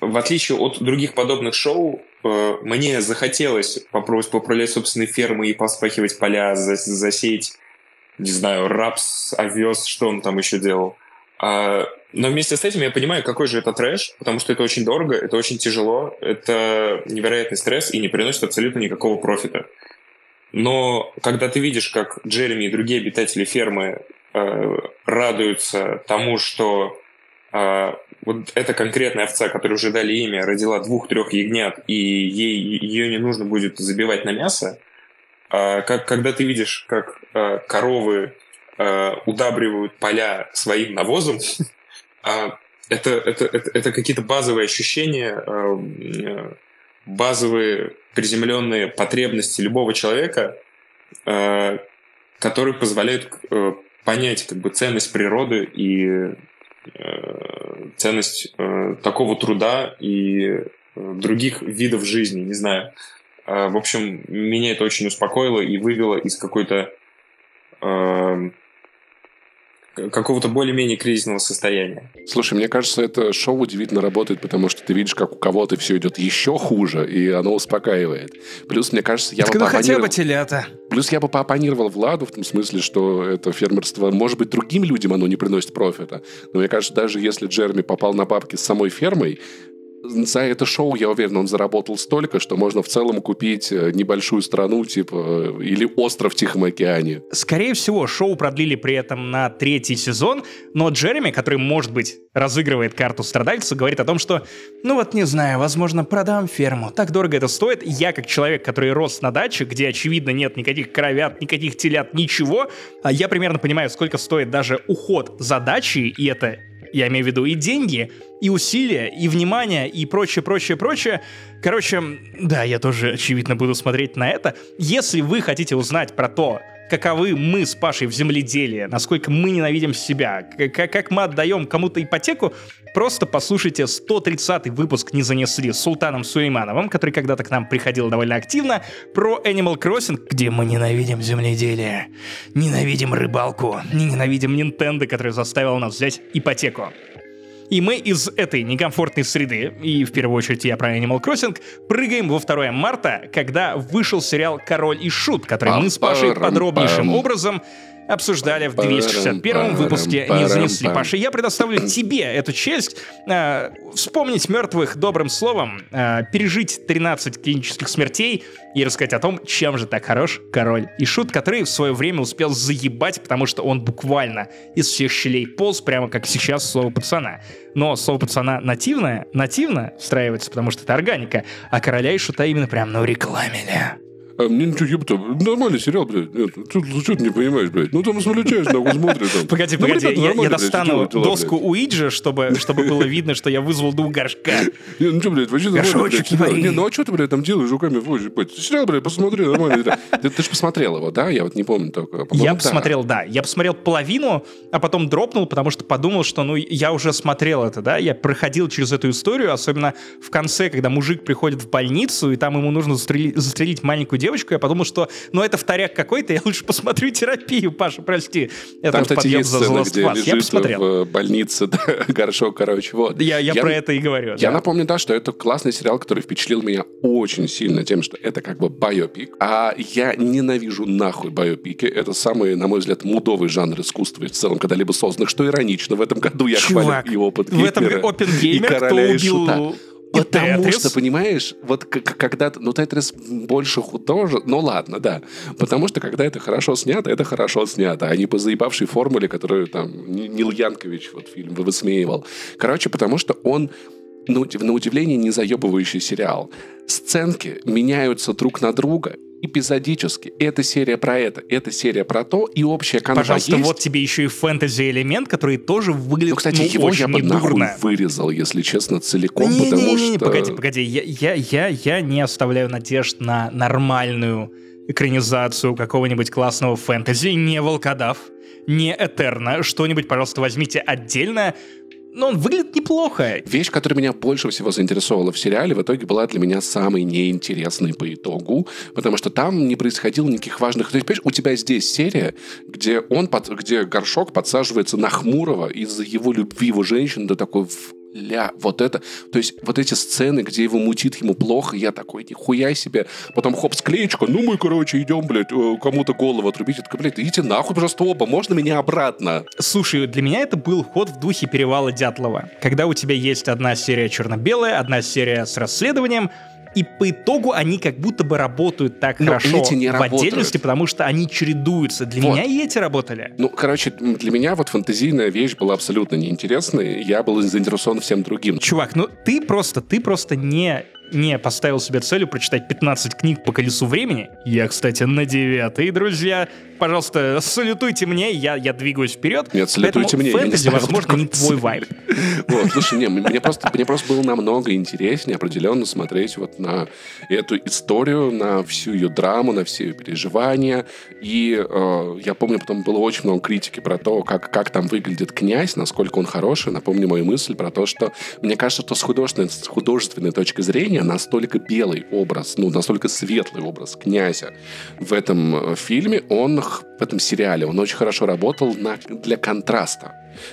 В отличие от других подобных шоу, э, мне захотелось попробовать поправлять собственные фермы и поспахивать поля, засеять, не знаю, рапс, овес, что он там еще делал. А, но вместе с этим я понимаю, какой же это трэш, потому что это очень дорого, это очень тяжело, это невероятный стресс и не приносит абсолютно никакого профита. Но когда ты видишь, как Джереми и другие обитатели фермы э, радуются тому, что э, вот эта конкретная овца, которой уже дали имя, родила двух-трех ягнят, и ей, ее не нужно будет забивать на мясо, а, как, когда ты видишь, как а, коровы а, удабривают поля своим навозом, а, это, это, это, это какие-то базовые ощущения, а, базовые приземленные потребности любого человека, а, которые позволяют а, понять как бы ценность природы и Э, ценность э, такого труда и э, других видов жизни, не знаю. В общем, меня это очень успокоило и вывело из какой-то какого-то более-менее кризисного состояния. Слушай, мне кажется, это шоу удивительно работает, потому что ты видишь, как у кого-то все идет еще хуже, и оно успокаивает. Плюс, мне кажется, я так бы ну хотя бы телята. Плюс я бы поопонировал Владу в том смысле, что это фермерство, может быть, другим людям оно не приносит профита. Но мне кажется, даже если Джерми попал на бабки с самой фермой, за это шоу, я уверен, он заработал столько, что можно в целом купить э, небольшую страну, типа, э, или остров в Тихом океане. Скорее всего, шоу продлили при этом на третий сезон, но Джереми, который, может быть, разыгрывает карту страдальца, говорит о том, что, ну вот не знаю, возможно, продам ферму, так дорого это стоит. Я, как человек, который рос на даче, где, очевидно, нет никаких кровят, никаких телят, ничего, а я примерно понимаю, сколько стоит даже уход за дачей, и это я имею в виду и деньги, и усилия, и внимание, и прочее, прочее, прочее. Короче, да, я тоже, очевидно, буду смотреть на это. Если вы хотите узнать про то, каковы мы с Пашей в земледелии, насколько мы ненавидим себя, как, как мы отдаем кому-то ипотеку, просто послушайте 130-й выпуск «Не занесли» с Султаном Сулеймановым, который когда-то к нам приходил довольно активно, про Animal Crossing, где мы ненавидим земледелие, ненавидим рыбалку, ненавидим Nintendo, который заставил нас взять ипотеку. И мы из этой некомфортной среды, и в первую очередь я про Animal Crossing, прыгаем во 2 марта, когда вышел сериал «Король и Шут», который мы с Пашей подробнейшим образом обсуждали в 261 выпуске «Не занесли». Паша, я предоставлю тебе эту честь э, вспомнить мертвых добрым словом, э, пережить 13 клинических смертей и рассказать о том, чем же так хорош король и шут, который в свое время успел заебать, потому что он буквально из всех щелей полз, прямо как сейчас слово пацана. Но слово пацана нативное, нативно встраивается, потому что это органика, а короля и шута именно прям ну рекламили. А мне ничего, ёпта, нормальный сериал, блядь. Нет, что, что ты не понимаешь, блядь? Ну, там смолечаешь, нахуй смотрит. Там. Погоди, ну, погоди, я, я достану дела, доску блядь. Уиджа, чтобы, чтобы было видно, что я вызвал дух горшка. Не, ну что, блядь, вообще нормально, блядь. Не, ну а что ты, блядь, там делаешь руками? Блядь, сериал, блядь, посмотри, нормально. Ты, ты же посмотрел его, да? Я вот не помню только. Я посмотрел, да. Я посмотрел половину, а потом дропнул, потому что подумал, что, ну, я уже смотрел это, да? Я проходил через эту историю, особенно в конце, когда мужик приходит в больницу, и там ему нужно застрелить маленькую девочку, я подумал, что ну это вторяк какой-то, я лучше посмотрю терапию, Паша, прости. Это Там, кстати, есть за сцена, где лежит я посмотрел. в больнице да, горшок, короче, вот. Я, я, я про это и говорю. Я да. напомню, да, что это классный сериал, который впечатлил меня очень сильно тем, что это как бы байопик, а я ненавижу нахуй байопики. Это самый, на мой взгляд, мудовый жанр искусства в целом когда-либо созданных, что иронично. В этом году я Чувак, хвалю его под в этом Опенгеймер, кто убил Потому Тетрис. что, понимаешь, вот когда... Ну, Тетрис больше художник... Ну, ладно, да. Потому что, когда это хорошо снято, это хорошо снято, а не по заебавшей формуле, которую там Ни- Нил Янкович вот фильм высмеивал. Короче, потому что он на удивление не заебывающий сериал. Сценки меняются друг на друга эпизодически. Эта серия про это, эта серия про то, и общая канва Пожалуйста, есть. вот тебе еще и фэнтези-элемент, который тоже выглядит Ну, кстати, ну, его я очень бы нахуй вырезал, если честно, целиком, Не, потому не, не, не, что... погоди, погоди, я, я, я, я не оставляю надежд на нормальную экранизацию какого-нибудь классного фэнтези, не волкодав, не Этерна, что-нибудь, пожалуйста, возьмите отдельно, но он выглядит неплохо. Вещь, которая меня больше всего заинтересовала в сериале, в итоге была для меня самой неинтересной по итогу, потому что там не происходило никаких важных... То есть, понимаешь, у тебя здесь серия, где он, под- где горшок подсаживается на Хмурого из-за его любви его женщины, да такой ля, вот это, то есть вот эти сцены, где его мутит, ему плохо, я такой, нихуя себе, потом хоп, склеечка, ну мы, короче, идем, блядь, э, кому-то голову отрубить, такой, блядь, идите нахуй, пожалуйста, оба, можно меня обратно? Слушай, для меня это был ход в духе перевала Дятлова. Когда у тебя есть одна серия черно-белая, одна серия с расследованием, и по итогу они как будто бы работают так Но хорошо эти не в работают. отдельности, потому что они чередуются. Для Вот. меня и эти работали. Ну, короче, для меня вот фантазийная вещь была абсолютно неинтересной. Я был заинтересован всем другим. Чувак, ну ты просто, ты просто не, не поставил себе целью прочитать 15 книг по колесу времени. Я, кстати, на девятый, друзья. Пожалуйста, салютуйте мне, я, я двигаюсь вперед. Нет, салютуйте Поэтому мне, фэнтези, возможно, не твой вайб. Вот, слушай, не, мне просто, мне просто было намного интереснее определенно смотреть вот на эту историю, на всю ее драму, на все ее переживания. И э, я помню, потом было очень много критики про то, как, как там выглядит князь, насколько он хороший. Напомню мою мысль про то, что мне кажется, что с художественной, с художественной точки зрения настолько белый образ, ну, настолько светлый образ князя в этом э, фильме, он х- в этом сериале, он очень хорошо работал на, для контраста.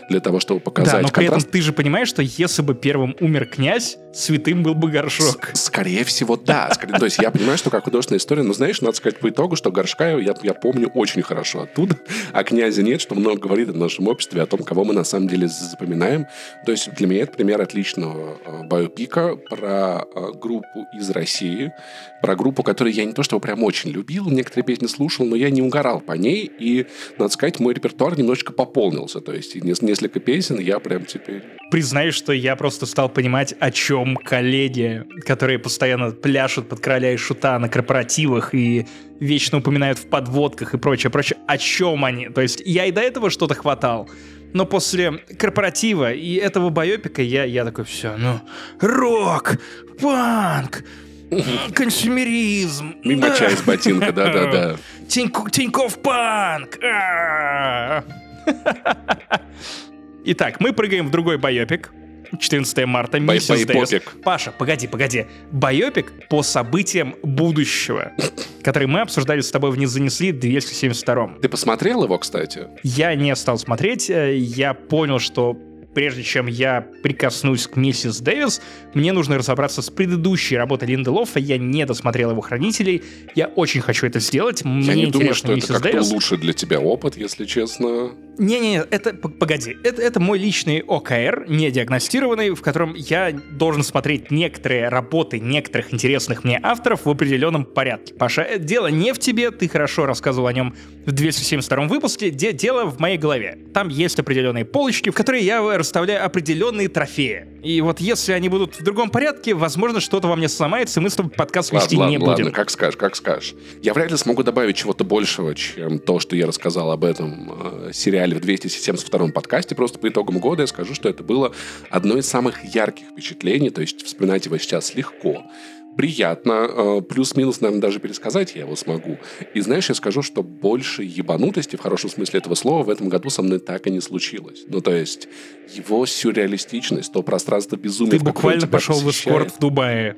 Для того, чтобы показать Да, но при этом ты же понимаешь, что если бы первым умер князь, святым был бы горшок. С- Скорее всего, да. Скорее- то есть я понимаю, что как художественная история, но знаешь, надо сказать по итогу, что Горшка я, я помню очень хорошо оттуда, а князя нет, что много говорит о нашем обществе, о том, кого мы на самом деле запоминаем. То есть для меня это пример отличного э, биопика про э, группу из России, про группу, которую я не то чтобы прям очень любил, некоторые песни слушал, но я не угорал по ней, и, надо сказать, мой репертуар немножечко пополнился. То есть нес- несколько песен я прям теперь Признаюсь, что я просто стал понимать, о чем коллеги, которые постоянно пляшут под короля и шута на корпоративах и вечно упоминают в подводках и прочее, прочее, о чем они. То есть я и до этого что-то хватал, но после корпоратива и этого байопика я, я такой, все, ну, рок, панк, консюмеризм. мимо да. чая из ботинка, да-да-да. Тинько- Тинькофф Панк! Итак, мы прыгаем в другой байопик. 14 марта, Миссис Дэвис. Паша, погоди, погоди. Байопик по событиям будущего, который мы обсуждали с тобой в «Не занесли» 272 Ты посмотрел его, кстати? Я не стал смотреть, э, я понял, что прежде чем я прикоснусь к миссис Дэвис, мне нужно разобраться с предыдущей работой Линды Лоффа. Я не досмотрел его «Хранителей». Я очень хочу это сделать. Мне Я не думаю, что это миссис как-то Дэвис. лучше для тебя опыт, если честно. Не-не, это, погоди, это, это мой личный ОКР, не диагностированный, в котором я должен смотреть некоторые работы некоторых интересных мне авторов в определенном порядке. Паша, э, дело не в тебе, ты хорошо рассказывал о нем в 272 выпуске, де- дело в моей голове. Там есть определенные полочки, в которые я расставляю определенные трофеи. И вот если они будут в другом порядке, возможно, что-то во мне сломается, и мы с тобой подкаст вести Ладно, не ладно, будем. ладно, как скажешь, как скажешь. Я вряд ли смогу добавить чего-то большего, чем то, что я рассказал об этом э, сериале в 272 подкасте. Просто по итогам года я скажу, что это было одно из самых ярких впечатлений, то есть вспоминать его сейчас легко. Приятно, э, плюс-минус, наверное, даже пересказать я его смогу. И знаешь, я скажу, что больше ебанутости, в хорошем смысле этого слова, в этом году со мной так и не случилось. Ну, то есть, его сюрреалистичность, то пространство безумия, Ты буквально пошел в эскорт в Дубае.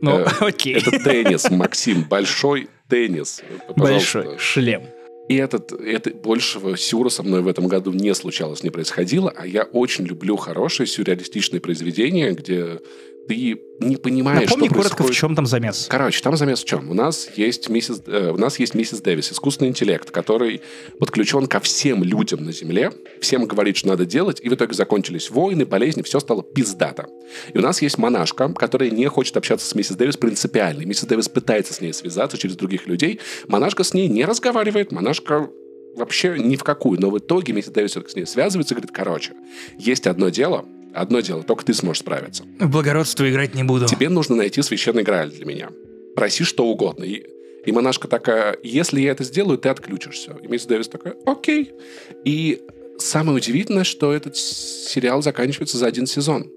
Ну, Э, окей. Это теннис, Максим, большой теннис. Пожалуйста. Большой шлем. И этот, это большего сюра со мной в этом году не случалось, не происходило, а я очень люблю хорошие сюрреалистичные произведения, где ты не понимаешь, Напомни что коротко, происходит. в чем там замес. Короче, там замес в чем? У нас есть миссис, э, у нас есть миссис Дэвис, искусственный интеллект, который подключен ко всем людям на Земле, всем говорит, что надо делать, и в итоге закончились войны, болезни, все стало пиздато. И у нас есть монашка, которая не хочет общаться с миссис Дэвис принципиально. Миссис Дэвис пытается с ней связаться через других людей. Монашка с ней не разговаривает, монашка вообще ни в какую. Но в итоге миссис Дэвис все-таки с ней связывается и говорит, короче, есть одно дело, одно дело, только ты сможешь справиться. В благородство играть не буду. Тебе нужно найти священный грааль для меня. Проси что угодно. И, и монашка такая, если я это сделаю, ты отключишься. И миссис Дэвис такая, окей. И самое удивительное, что этот сериал заканчивается за один сезон.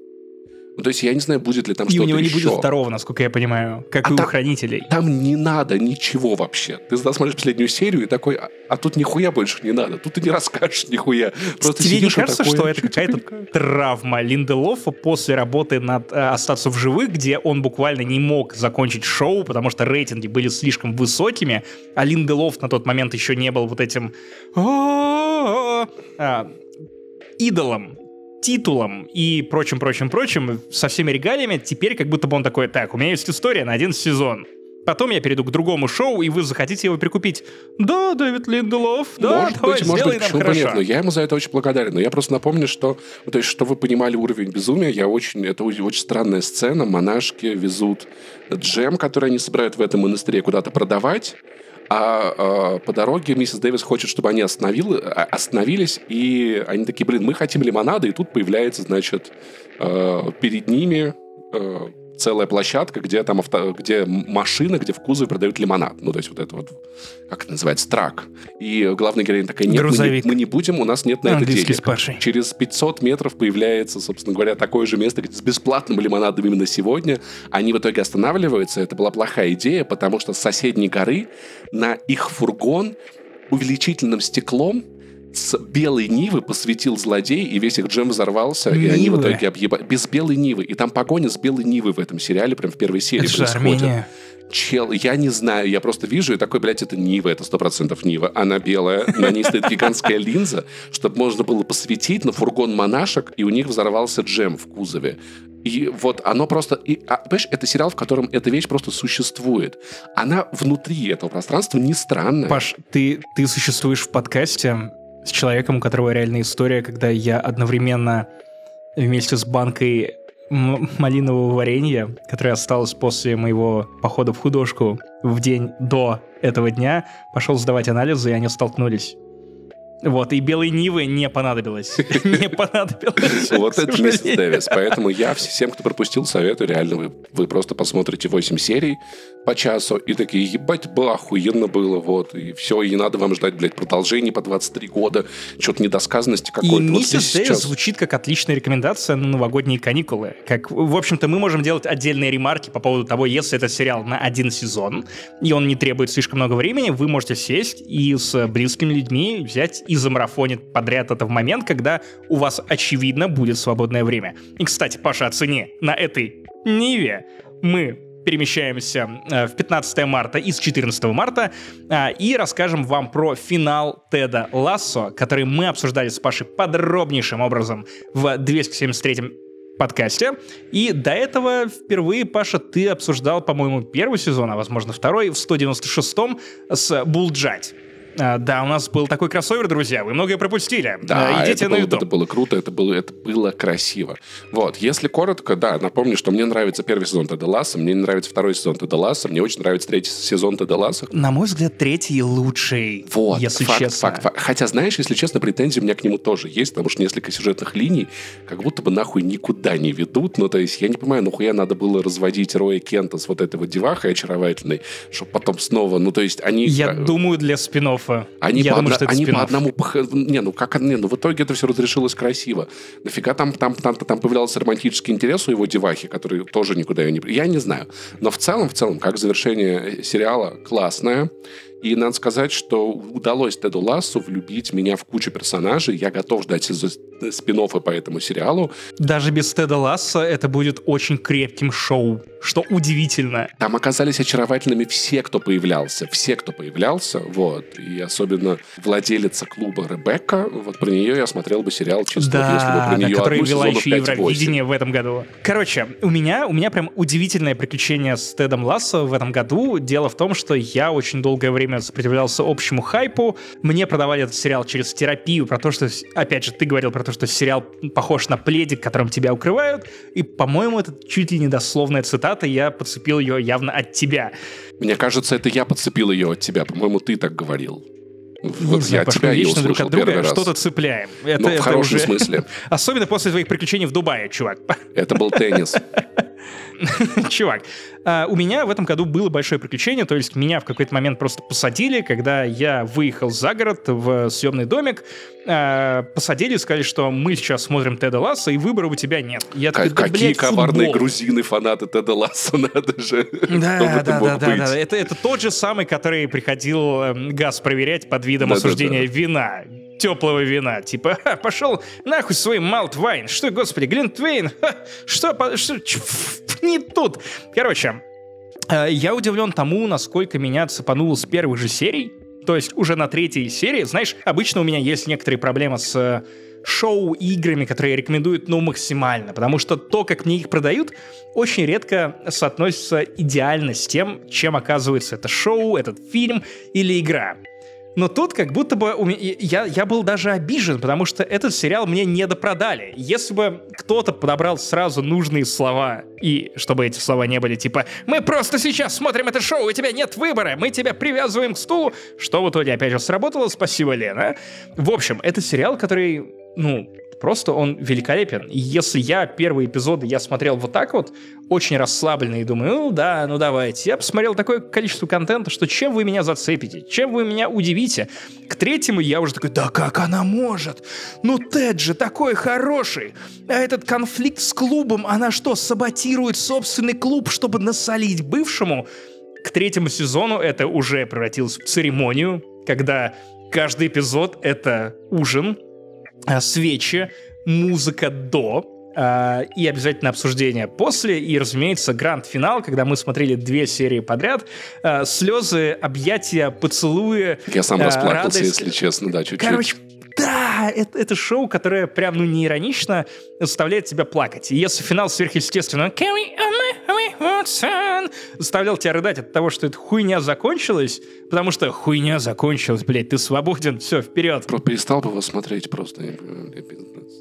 Ну, то есть я не знаю, будет ли там И что-то у него не еще. будет второго, насколько я понимаю, как А и у там- хранителей. Там не надо ничего вообще. Ты смотришь последнюю серию и такой, а, а тут нихуя больше не надо. Тут ты не расскажешь нихуя. Просто Тебе не и кажется, такой, что это «Чё какая-то тебе?» травма Линделофа после работы над э, «Остаться в живых», где он буквально не мог закончить шоу, потому что рейтинги были слишком высокими, а Линделоф на тот момент еще не был вот этим а, идолом, титулом и прочим, прочим, прочим, со всеми регалиями, теперь как будто бы он такой, так, у меня есть история на один сезон. Потом я перейду к другому шоу, и вы захотите его прикупить. Да, Дэвид Линделов, да, может давай, быть, может быть, нам хорошо. нет, но я ему за это очень благодарен. Но я просто напомню, что, ну, то есть, что вы понимали уровень безумия, я очень, это очень странная сцена. Монашки везут джем, который они собирают в этом монастыре, куда-то продавать. А, э, по дороге миссис Дэвис хочет, чтобы они остановили, а, остановились, и они такие, блин, мы хотим лимонада, и тут появляется, значит, э, перед ними э, целая площадка, где там авто, где машина, где в кузове продают лимонад. Ну, то есть вот это вот, как это называется, трак. И главная героиня такая, нет, мы не, мы не будем, у нас нет на это денег. спарший. Через 500 метров появляется, собственно говоря, такое же место, где с бесплатным лимонадом именно сегодня. Они в итоге останавливаются. Это была плохая идея, потому что с соседней горы на их фургон увеличительным стеклом с белой Нивы посветил злодей, и весь их джем взорвался, и они в Нивы? итоге объеба... Без белой Нивы. И там погоня с белой Нивы в этом сериале, прям в первой серии Это же происходит. Армения. Чел, я не знаю, я просто вижу и такой, блядь, это Нива, это сто процентов Нива. Она белая, на ней стоит гигантская линза, чтобы можно было посветить на фургон монашек, и у них взорвался джем в кузове. И вот оно просто... И, а, понимаешь, это сериал, в котором эта вещь просто существует. Она внутри этого пространства не странная. Паш, ты, ты существуешь в подкасте с человеком, у которого реальная история, когда я одновременно вместе с банкой малинового варенья, которое осталось после моего похода в художку в день до этого дня, пошел сдавать анализы, и они столкнулись. Вот, и белой Нивы не понадобилось. Не понадобилось. Вот это миссис. Дэвис. Поэтому я всем, кто пропустил, советую реально. Вы, просто посмотрите 8 серий по часу и такие, ебать, бы охуенно было, вот. И все, и не надо вам ждать, блядь, продолжений по 23 года. Что-то недосказанности И какой-то. Вот «Миссис Дэвис» звучит как отличная рекомендация на новогодние каникулы. Как, в общем-то, мы можем делать отдельные ремарки по поводу того, если это сериал на один сезон, и он не требует слишком много времени, вы можете сесть и с близкими людьми взять и замарафонить подряд это в момент, когда у вас, очевидно, будет свободное время. И, кстати, Паша, оцени, на этой Ниве мы перемещаемся э, в 15 марта из 14 марта а, и расскажем вам про финал Теда Лассо, который мы обсуждали с Пашей подробнейшим образом в 273 подкасте. И до этого впервые, Паша, ты обсуждал, по-моему, первый сезон, а возможно второй, в 196-м с Булджать. А, Да, у нас был такой кроссовер, друзья, вы многое пропустили. Да, А, Идите это, на было, YouTube. это было круто, это было, это было красиво. Вот, если коротко, да, напомню, что мне нравится первый сезон Теда Ласса, мне не нравится второй сезон Теда Ласса, мне очень нравится третий сезон Теда Ласса. На мой взгляд, третий лучший, Вот, если факт, честно. факт, факт. Хотя, знаешь, если честно, претензии у меня к нему тоже есть, потому что несколько сюжетных линий как будто бы нахуй никуда не ведут. Ну, то есть, я не понимаю, нахуя надо было разводить Роя Кента с вот этой вот девахой очаровательной, чтобы потом снова, ну, то есть, они... Я э, думаю, для спин Они, Я по, думаю, одна- что это они по одному... Не, ну как... Не, ну в итоге это все разрешилось красиво. Нафига там, там, там, там появлялся романтический интерес у его девахи, который тоже никуда ее не... Я не знаю. Но в целом, в целом, как завершение сериала, классное. И надо сказать, что удалось Теду Лассу влюбить меня в кучу персонажей. Я готов ждать спин по этому сериалу. Даже без Теда Ласса это будет очень крепким шоу, что удивительно. Там оказались очаровательными все, кто появлялся. Все, кто появлялся, вот. И особенно владелица клуба Ребекка. Вот про нее я смотрел бы сериал чисто, да, если бы про да, нее которая одну вела еще 5-8. Евровидение в этом году. Короче, у меня, у меня прям удивительное приключение с Тедом Лассо в этом году. Дело в том, что я очень долгое время сопротивлялся общему хайпу. Мне продавали этот сериал через терапию про то, что, опять же, ты говорил про то, что сериал похож на пледик, которым тебя укрывают. И, по-моему, это чуть ли не дословная цитата. Я подцепил ее явно от тебя. Мне кажется, это я подцепил ее от тебя. По-моему, ты так говорил. Вот знаю, я тебя вечно друг от друга что-то цепляем. Это, ну, в это хорошем уже... смысле. Особенно после твоих приключений в Дубае, чувак. Это был теннис. Чувак, а, у меня в этом году было большое приключение, то есть меня в какой-то момент просто посадили, когда я выехал за город в съемный домик, а, посадили сказали, что мы сейчас смотрим Теда Ласса, и выбора у тебя нет. Я такой, да, Какие блядь, коварные футбол. грузины фанаты Теда Ласса, надо же. Да, да, да, да, да. Это, это тот же самый, который приходил эм, газ проверять под видом да, осуждения да, да. вина теплого вина. Типа, ха, пошел нахуй свой Малт Вайн. Что, господи, Глинтвейн? Ха, что, что, не тут. Короче, э, я удивлен тому, насколько меня цепануло с первых же серий. То есть уже на третьей серии, знаешь, обычно у меня есть некоторые проблемы с э, шоу играми, которые рекомендуют, ну, максимально. Потому что то, как мне их продают, очень редко соотносится идеально с тем, чем оказывается это шоу, этот фильм или игра. Но тут как будто бы у меня, я, я был даже обижен, потому что этот сериал мне не допродали. Если бы кто-то подобрал сразу нужные слова, и чтобы эти слова не были типа «Мы просто сейчас смотрим это шоу, у тебя нет выбора, мы тебя привязываем к стулу», что в итоге опять же сработало, спасибо, Лена. В общем, это сериал, который, ну, Просто он великолепен. Если я первые эпизоды я смотрел вот так вот, очень расслабленно и думаю, ну да, ну давайте. Я посмотрел такое количество контента, что чем вы меня зацепите, чем вы меня удивите. К третьему я уже такой, да как она может? Ну Тед же такой хороший. А этот конфликт с клубом, она что, саботирует собственный клуб, чтобы насолить бывшему? К третьему сезону это уже превратилось в церемонию, когда каждый эпизод — это ужин, свечи, музыка до, Uh, и обязательно обсуждение после, и, разумеется, гранд-финал, когда мы смотрели две серии подряд, uh, слезы, объятия, поцелуи. Я сам расплакался, радость. если честно, да, чуть-чуть. Короче, да, это, это шоу, которое прям, ну, не иронично заставляет тебя плакать. И если финал сверхъестественно заставлял тебя рыдать от того, что эта хуйня закончилась, потому что хуйня закончилась, блядь, ты свободен, все, вперед. Просто перестал бы вас смотреть просто.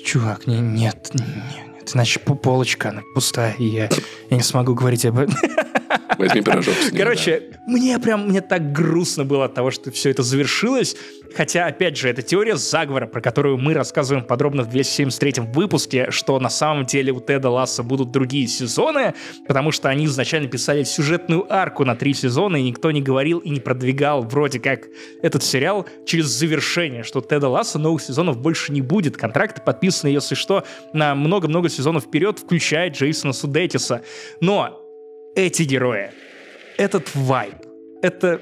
Чувак, не, нет, нет, иначе полочка, она пустая, и я, я не смогу говорить об этом. Возьми пирожок. Ним, Короче, да. мне прям, мне так грустно было от того, что все это завершилось. Хотя, опять же, это теория заговора, про которую мы рассказываем подробно в 273 выпуске, что на самом деле у Теда Ласса будут другие сезоны, потому что они изначально писали сюжетную арку на три сезона, и никто не говорил и не продвигал вроде как этот сериал через завершение, что Теда Ласса новых сезонов больше не будет. Контракты подписаны, если что, на много-много сезонов вперед, включая Джейсона Судетиса. Но эти герои, этот вайб, это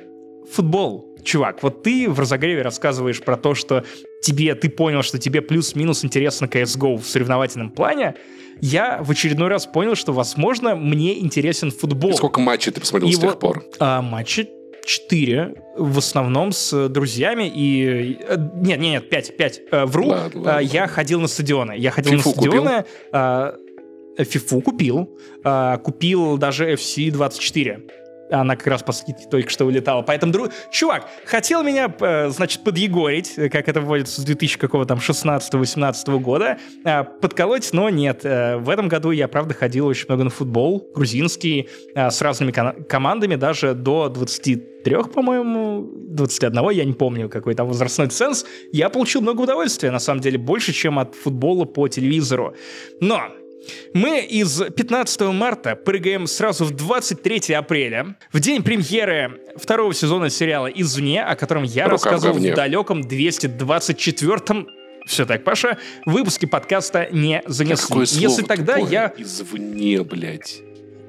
футбол, чувак, вот ты в разогреве рассказываешь про то, что тебе, ты понял, что тебе плюс-минус интересно CSGO в соревновательном плане, я в очередной раз понял, что, возможно, мне интересен футбол. И сколько матчей ты посмотрел и с тех пор? А, матчи четыре, в основном с друзьями и... Э, нет, нет, нет, пять, пять. Э, вру, ладно, ладно. я ходил на стадионы. Я ходил Фифу на стадионы. Купил? Фифу купил. А, купил даже FC 24 она как раз по скидке только что вылетала. Поэтому, друг... чувак, хотел меня, э, значит, подъегорить, как это вводится с 2000 какого там 16-18 года, а, подколоть, но нет. Э, в этом году я, правда, ходил очень много на футбол, грузинский, с разными командами, даже до 23, по-моему, 21, я не помню, какой там возрастной ценз. Я получил много удовольствия, на самом деле, больше, чем от футбола по телевизору. Но мы из 15 марта прыгаем сразу в 23 апреля, в день премьеры второго сезона сериала «Извне», о котором я Рука рассказывал в, в далеком 224-м все так, Паша, выпуске подкаста не занесли. Какое Если тогда тупое? я... Извне, блядь.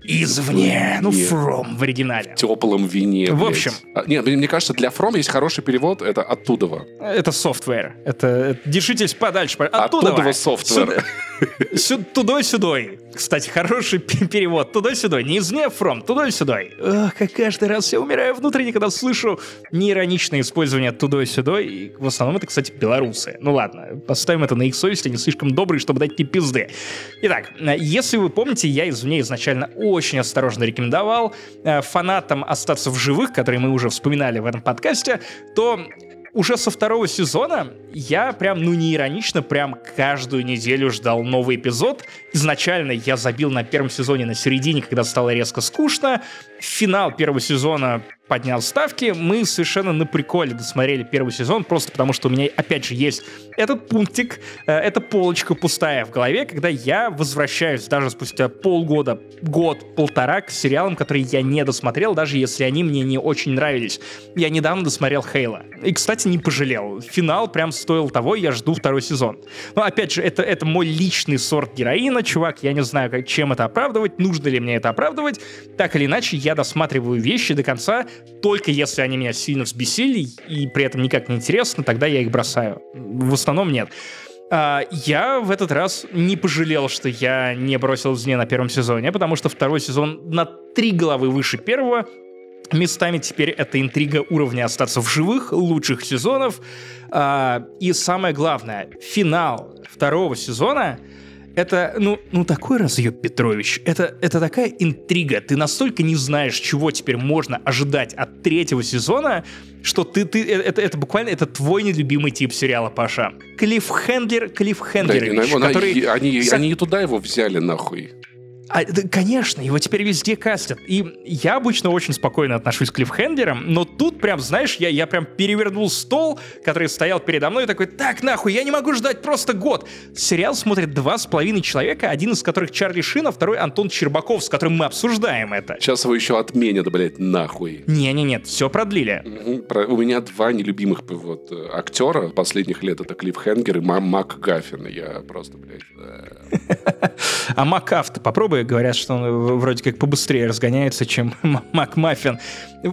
Извне. Ну, from в оригинале. В теплом вине. В блядь. общем. А, нет, мне кажется, для From есть хороший перевод, это оттуда. Это software. Это, держитесь подальше. Оттуда. Оттуда software. Тудой-сюдой. Кстати, хороший пе- перевод. Тудой-сюдой. Не извне, from. Тудой-сюдой. Как каждый раз я умираю внутренне, когда слышу неироничное использование тудой-сюдой. И в основном это, кстати, белорусы. Ну ладно, поставим это на их совесть, они слишком добрые, чтобы дать тебе пизды. Итак, э, если вы помните, я извне изначально очень осторожно рекомендовал э, фанатам остаться в живых, которые мы уже вспоминали в этом подкасте, то уже со второго сезона я прям, ну не иронично, прям каждую неделю ждал новый эпизод. Изначально я забил на первом сезоне на середине, когда стало резко скучно. Финал первого сезона поднял ставки. Мы совершенно на приколе досмотрели первый сезон, просто потому что у меня, опять же, есть этот пунктик, э, эта полочка пустая в голове, когда я возвращаюсь даже спустя полгода, год, полтора к сериалам, которые я не досмотрел, даже если они мне не очень нравились. Я недавно досмотрел Хейла. И, кстати, не пожалел. Финал прям стоил того, я жду второй сезон. Но, опять же, это, это мой личный сорт героина, чувак, я не знаю, как, чем это оправдывать, нужно ли мне это оправдывать. Так или иначе, я досматриваю вещи до конца, только если они меня сильно взбесили и при этом никак не интересно, тогда я их бросаю. В основном нет. А, Я в этот раз не пожалел, что я не бросил «Зне» на первом сезоне, потому что второй сезон на три головы выше первого. Местами теперь это интрига уровня остаться в живых, лучших сезонов. А, И самое главное, финал второго сезона это, ну, ну такой разъеб, Петрович. Это, это такая интрига. Ты настолько не знаешь, чего теперь можно ожидать от третьего сезона, что ты, ты э, это, это буквально это твой нелюбимый тип сериала, Паша. Клиффхендлер, Да, Клиффхендлерович, и, на- который... они, за- они и туда его взяли нахуй. А, да, конечно, его теперь везде кастят. И я обычно очень спокойно отношусь к клиффхендерам, но тут прям, знаешь, я, я прям перевернул стол, который стоял передо мной, и такой, так, нахуй, я не могу ждать просто год. Сериал смотрит два с половиной человека, один из которых Чарли Шин, а второй Антон Щербаков, с которым мы обсуждаем это. Сейчас его еще отменят, блядь, нахуй. Не-не-не, все продлили. Про- У меня два нелюбимых вот, э, актера последних лет. Это Клифф Хенгер и Ма- Мак Гаффин. Я просто, блядь... э, А Макафт, попробуй, говорят, что он вроде как побыстрее разгоняется, чем Макмаффин.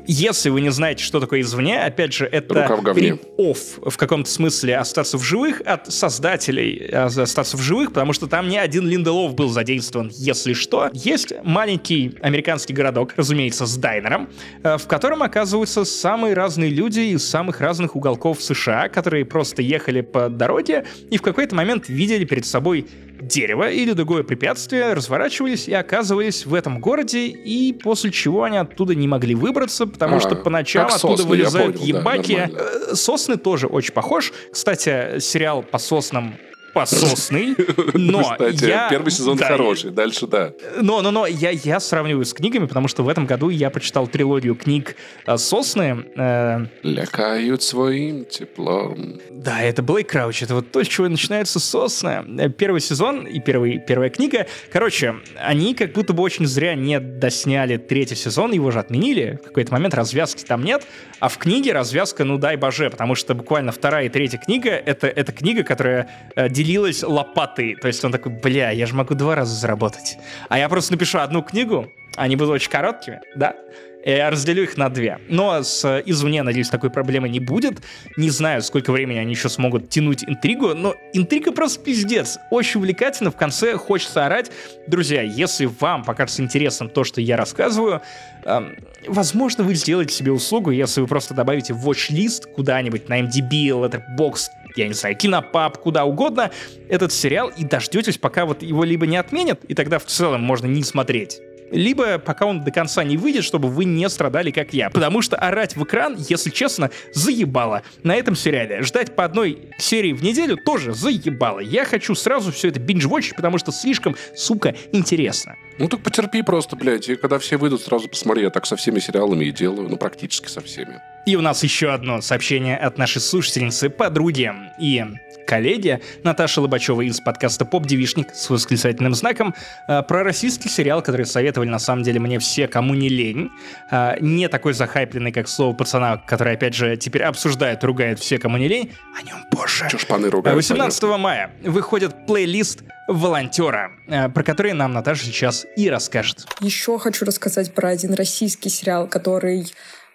Если вы не знаете, что такое извне, опять же, это Рука в говне. офф в каком-то смысле остаться в живых от создателей а, остаться в живых, потому что там не один Линделов был задействован, если что. Есть маленький американский городок, разумеется, с дайнером, э, в котором оказываются самые разные люди из самых разных уголков США, которые просто ехали по дороге и в какой-то момент видели перед собой дерево или другое препятствие, разворачивались и оказывались в этом городе, и после чего они оттуда не могли выбраться, потому А, что по ночам как оттуда сосны, вылезают понял, да, ебаки. нормально. Э, Сосны тоже очень похож. Кстати, сериал по соснам пососный, но Кстати, я... первый сезон да, хороший. Дальше, да. но, но, но я, я сравниваю с книгами, потому что в этом году я прочитал трилогию книг э, «Сосны». Э, Лякают своим теплом. да, это Блейк Крауч, это вот то, с чего начинается «Сосны». Э, Первый сезон и первый, первая книга. Короче, они как будто бы очень зря не досняли третий сезон, его же отменили. В какой-то момент развязки там нет, а в книге развязка, ну дай боже, потому что буквально вторая и третья книга — это, это книга, которая э, делилась лопатой. То есть он такой, бля, я же могу два раза заработать. А я просто напишу одну книгу, они будут очень короткими, да, и я разделю их на две. Но с извне, надеюсь, такой проблемы не будет. Не знаю, сколько времени они еще смогут тянуть интригу, но интрига просто пиздец. Очень увлекательно, в конце хочется орать. Друзья, если вам покажется интересным то, что я рассказываю, возможно, вы сделаете себе услугу, если вы просто добавите в watch-лист куда-нибудь на MDB, Letterboxd, я не знаю, кинопаб, куда угодно, этот сериал и дождетесь, пока вот его либо не отменят, и тогда в целом можно не смотреть, либо пока он до конца не выйдет, чтобы вы не страдали, как я. Потому что орать в экран, если честно, заебало. На этом сериале ждать по одной серии в неделю тоже заебало. Я хочу сразу все это бинж-вотчить, потому что слишком, сука, интересно. Ну так потерпи просто, блядь. И когда все выйдут, сразу посмотри. Я так со всеми сериалами и делаю. Ну, практически со всеми. И у нас еще одно сообщение от нашей слушательницы, подруги и коллеги Наташи Лобачевой из подкаста «Поп-девишник» с восклицательным знаком э, про российский сериал, который советовали на самом деле мне все, кому не лень. Э, не такой захайпленный, как «Слово пацана», который, опять же, теперь обсуждает, ругает все, кому не лень. О нем позже. Чё шпаны ругают, 18 мая выходит плейлист волонтера, э, про который нам Наташа сейчас и расскажет. Еще хочу рассказать про один российский сериал, который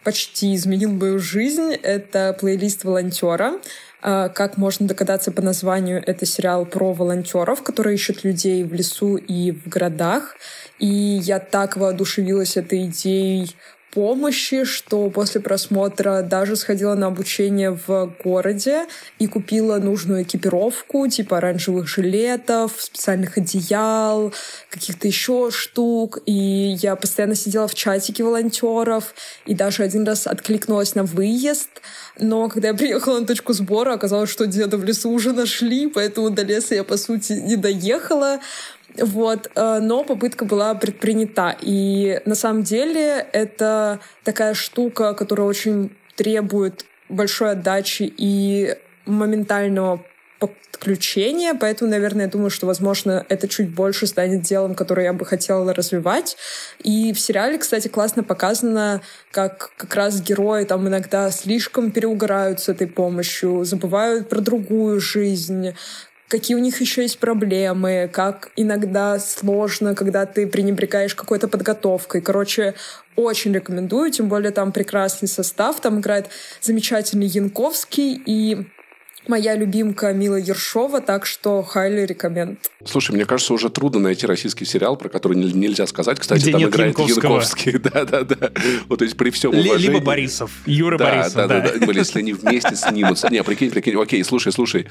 почти изменил мою жизнь. Это плейлист волонтера. А, как можно догадаться по названию, это сериал про волонтеров, которые ищут людей в лесу и в городах. И я так воодушевилась этой идеей помощи, что после просмотра даже сходила на обучение в городе и купила нужную экипировку, типа оранжевых жилетов, специальных одеял, каких-то еще штук. И я постоянно сидела в чатике волонтеров и даже один раз откликнулась на выезд. Но когда я приехала на точку сбора, оказалось, что деда в лесу уже нашли, поэтому до леса я, по сути, не доехала. Вот, э, но попытка была предпринята. И на самом деле это такая штука, которая очень требует большой отдачи и моментального подключения, поэтому, наверное, я думаю, что, возможно, это чуть больше станет делом, которое я бы хотела развивать. И в сериале, кстати, классно показано, как как раз герои там иногда слишком переугорают с этой помощью, забывают про другую жизнь, какие у них еще есть проблемы, как иногда сложно, когда ты пренебрегаешь какой-то подготовкой. Короче, очень рекомендую, тем более там прекрасный состав, там играет замечательный Янковский и моя любимка Мила Ершова, так что highly recommend. Слушай, мне кажется, уже трудно найти российский сериал, про который нельзя сказать. Кстати, Где там играет Янковский. Да-да-да. Вот, то есть при всем уважении... Либо Борисов. Юра да, Борисов, да. Да, да, Если они вместе снимутся. Не, прикинь, прикинь. Окей, слушай, слушай.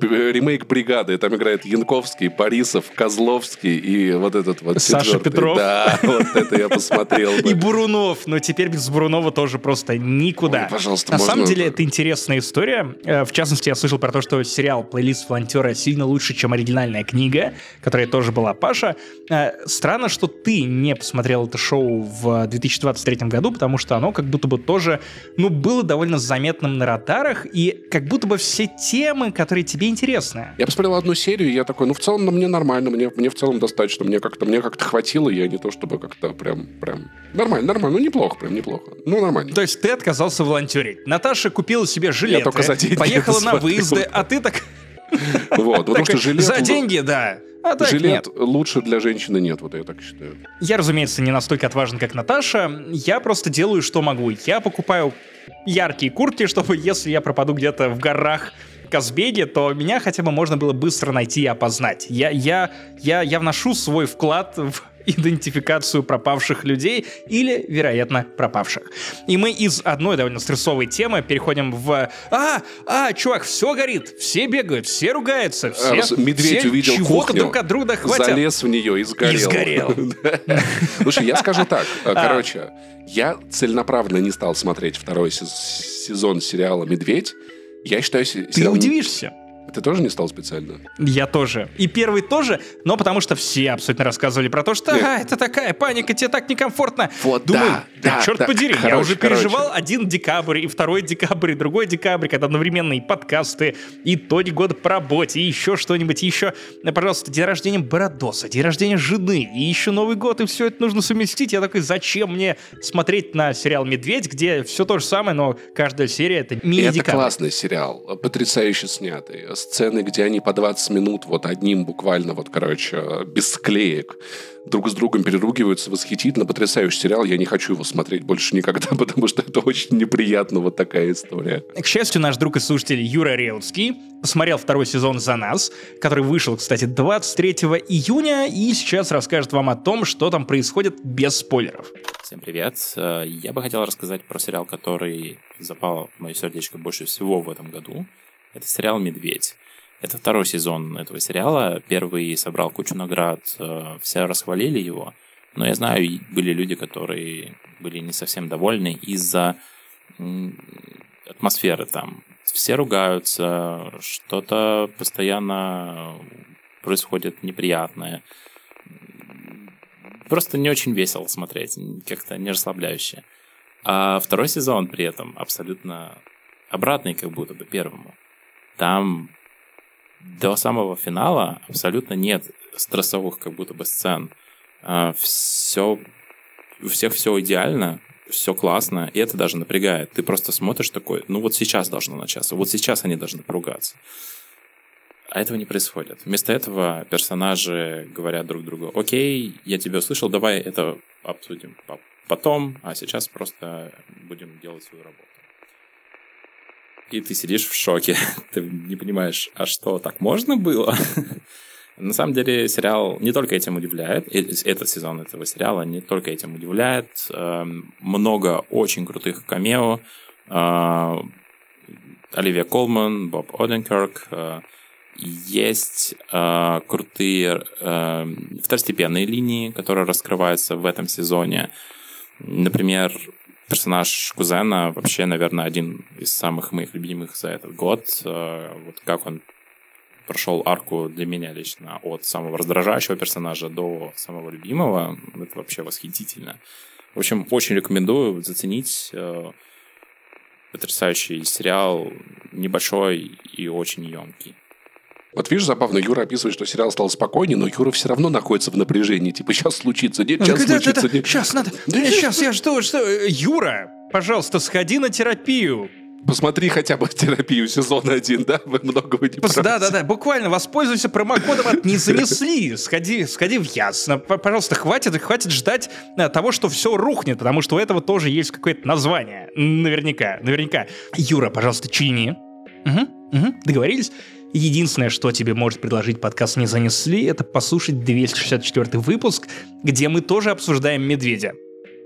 Ремейк «Бригады». Там играет Янковский, Борисов, Козловский и вот этот вот Саша четвертый. Петров. Да, вот это я посмотрел. И Бурунов. Но теперь без Бурунова тоже просто никуда. Пожалуйста, На самом деле, это интересная история. Э, в частности, я слышал про то, что сериал «Плейлист волонтера» сильно лучше, чем оригинальная книга, которая тоже была Паша. Э, странно, что ты не посмотрел это шоу в 2023 году, потому что оно как будто бы тоже, ну, было довольно заметным на радарах, и как будто бы все темы, которые тебе интересны. Я посмотрел одну серию, и я такой, ну, в целом, ну, мне нормально, мне, мне в целом достаточно, мне как-то мне как-то хватило, я не то чтобы как-то прям, прям... Нормально, нормально, ну, неплохо, прям неплохо. Ну, нормально. То есть ты отказался волонтерить. Наташа купила себе жилеты, поехала на выезды, а ты так... Вот, потому что жилет... За деньги, да. А так жилет нет. лучше для женщины нет, вот я так считаю. Я, разумеется, не настолько отважен, как Наташа. Я просто делаю, что могу. Я покупаю яркие куртки, чтобы если я пропаду где-то в горах Казбеге, то меня хотя бы можно было быстро найти и опознать. Я, я, я, я вношу свой вклад в идентификацию пропавших людей или, вероятно, пропавших. И мы из одной довольно стрессовой темы переходим в «А, а, чувак, все горит, все бегают, все ругаются, все, Медведь все увидел чего-то кухню, друг от друга хватят». залез в нее и сгорел. И сгорел. Слушай, я скажу так. А. Короче, я целенаправленно не стал смотреть второй сезон сериала «Медведь». Я считаю... Ты удивишься. Ты тоже не стал специально? Я тоже. И первый тоже, но потому что все абсолютно рассказывали про то, что ага, это такая паника, тебе так некомфортно. Вот, Думаю, да, да, черт да, подери, короче, я уже короче. переживал один декабрь, и второй декабрь, и другой декабрь, когда одновременно и подкасты, и итоги года по работе, и еще что-нибудь, и еще, пожалуйста, день рождения Бородоса, день рождения жены, и еще Новый год, и все это нужно совместить. Я такой, зачем мне смотреть на сериал «Медведь», где все то же самое, но каждая серия — это мини-декабрь. Это классный сериал, потрясающе снятый. Сцены, где они по 20 минут вот одним буквально вот, короче, без склеек друг с другом переругиваются. Восхитительно, потрясающий сериал. Я не хочу его смотреть больше никогда, потому что это очень неприятно, вот такая история. К счастью, наш друг и слушатель Юра Реутский посмотрел второй сезон «За нас», который вышел, кстати, 23 июня, и сейчас расскажет вам о том, что там происходит без спойлеров. Всем привет. Э, я бы хотел рассказать про сериал, который запал в мое сердечко больше всего в этом году. Это сериал «Медведь». Это второй сезон этого сериала. Первый собрал кучу наград, э, все расхвалили его. Но я знаю, были люди, которые были не совсем довольны из-за атмосферы там. Все ругаются, что-то постоянно происходит неприятное. Просто не очень весело смотреть, как-то не расслабляюще. А второй сезон при этом абсолютно обратный как будто бы первому. Там до самого финала абсолютно нет стрессовых как будто бы сцен. Все, у всех все идеально, все классно, и это даже напрягает. Ты просто смотришь такой, ну вот сейчас должно начаться, вот сейчас они должны поругаться. А этого не происходит. Вместо этого персонажи говорят друг другу, окей, я тебя услышал, давай это обсудим потом, а сейчас просто будем делать свою работу. И ты сидишь в шоке, ты не понимаешь, а что, так можно было? На самом деле сериал не только этим удивляет, этот сезон этого сериала не только этим удивляет. Эм, много очень крутых камео. Э, Оливия Колман, Боб Оденкерк. Э, есть э, крутые второстепенные линии, которые раскрываются в этом сезоне. Например, персонаж Кузена вообще, наверное, один из самых моих любимых за этот год. Вот как он прошел арку для меня лично от самого раздражающего персонажа до самого любимого. Это вообще восхитительно. В общем, очень рекомендую заценить э, потрясающий сериал, небольшой и очень емкий. Вот видишь, забавно, Юра описывает, что сериал стал спокойнее, но Юра все равно находится в напряжении. Типа, сейчас случится, нет, сейчас случится, да, нет. Сейчас надо, да, сейчас я что, что... Юра, пожалуйста, сходи на терапию посмотри хотя бы терапию сезон один, да? Вы многого не Пос- Да, да, да, буквально воспользуйся промокодом от «Не занесли». Сходи, сходи в ясно. Пожалуйста, хватит, хватит ждать э, того, что все рухнет, потому что у этого тоже есть какое-то название. Наверняка, наверняка. Юра, пожалуйста, чини. Угу, угу, договорились? Единственное, что тебе может предложить подкаст «Не занесли», это послушать 264 выпуск, где мы тоже обсуждаем медведя.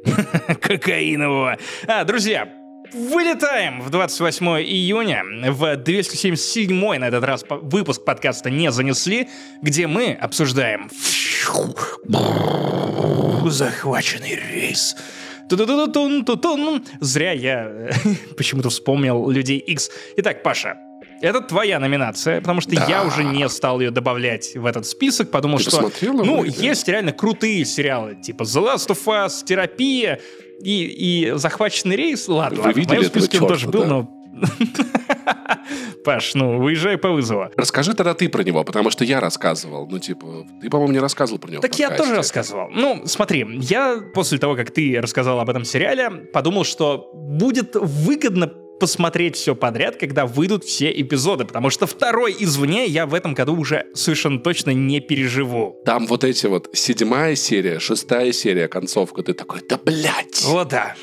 Кокаинового. А, друзья, Вылетаем в 28 июня в 277 на этот раз выпуск подкаста «Не занесли», где мы обсуждаем захваченный рейс. Зря я почему-то вспомнил Людей X. Итак, Паша, это твоя номинация, потому что да. я уже не стал ее добавлять в этот список, подумал, Ты что ну, есть реально крутые сериалы, типа The Last of Us, Терапия, и, и захваченный рейс, ладно, Вы ладно видели в моем списке он тоже был, да? но... Паш, ну, выезжай по вызову. Расскажи тогда ты про него, потому что я рассказывал. Ну, типа, ты, по-моему, не рассказывал про него. Так я тоже рассказывал. Ну, смотри, я после того, как ты рассказал об этом сериале, подумал, что будет выгодно посмотреть все подряд, когда выйдут все эпизоды, потому что второй извне я в этом году уже совершенно точно не переживу. Там вот эти вот седьмая серия, шестая серия, концовка, ты такой, да блядь! О, да.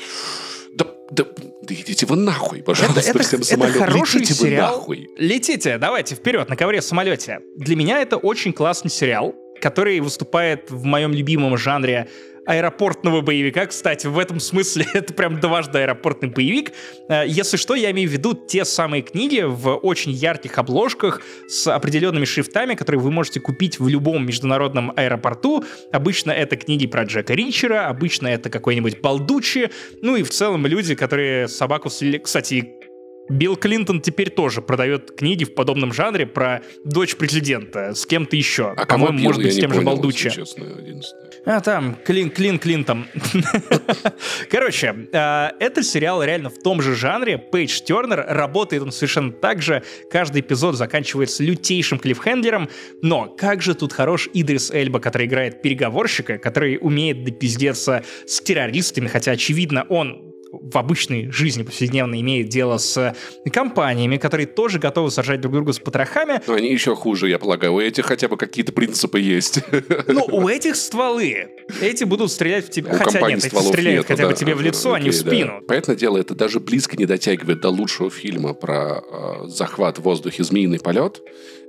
Да, да, да идите вы нахуй, пожалуйста, это, это, всем самолет. Это хороший Летите сериал. вы нахуй. Летите, давайте вперед на ковре в самолете. Для меня это очень классный сериал, который выступает в моем любимом жанре аэропортного боевика. Кстати, в этом смысле это прям дважды аэропортный боевик. Э, если что, я имею в виду те самые книги в очень ярких обложках с определенными шрифтами, которые вы можете купить в любом международном аэропорту. Обычно это книги про Джека Ричера, обычно это какой-нибудь Балдучи, ну и в целом люди, которые собаку слили... Кстати, Билл Клинтон теперь тоже продает книги в подобном жанре про дочь президента с кем-то еще. А По-моему, может быть, с тем же Балдучи. А, там, Клин, Клин, Клинтон. Короче, э, этот сериал реально в том же жанре. Пейдж Тернер, работает он совершенно так же. Каждый эпизод заканчивается лютейшим клиффхендлером. Но как же тут хорош Идрис Эльба, который играет переговорщика, который умеет допиздеться с террористами, хотя, очевидно, он в обычной жизни повседневно имеет дело с компаниями, которые тоже готовы сажать друг друга с потрохами. Но они еще хуже, я полагаю. У этих хотя бы какие-то принципы есть. Ну, у этих стволы. Эти будут стрелять в тебя. У хотя нет, эти стреляют нету, хотя да. бы тебе в лицо, Окей, а не в спину. Да. Понятное дело, это даже близко не дотягивает до лучшего фильма про э, захват в воздухе «Змеиный полет».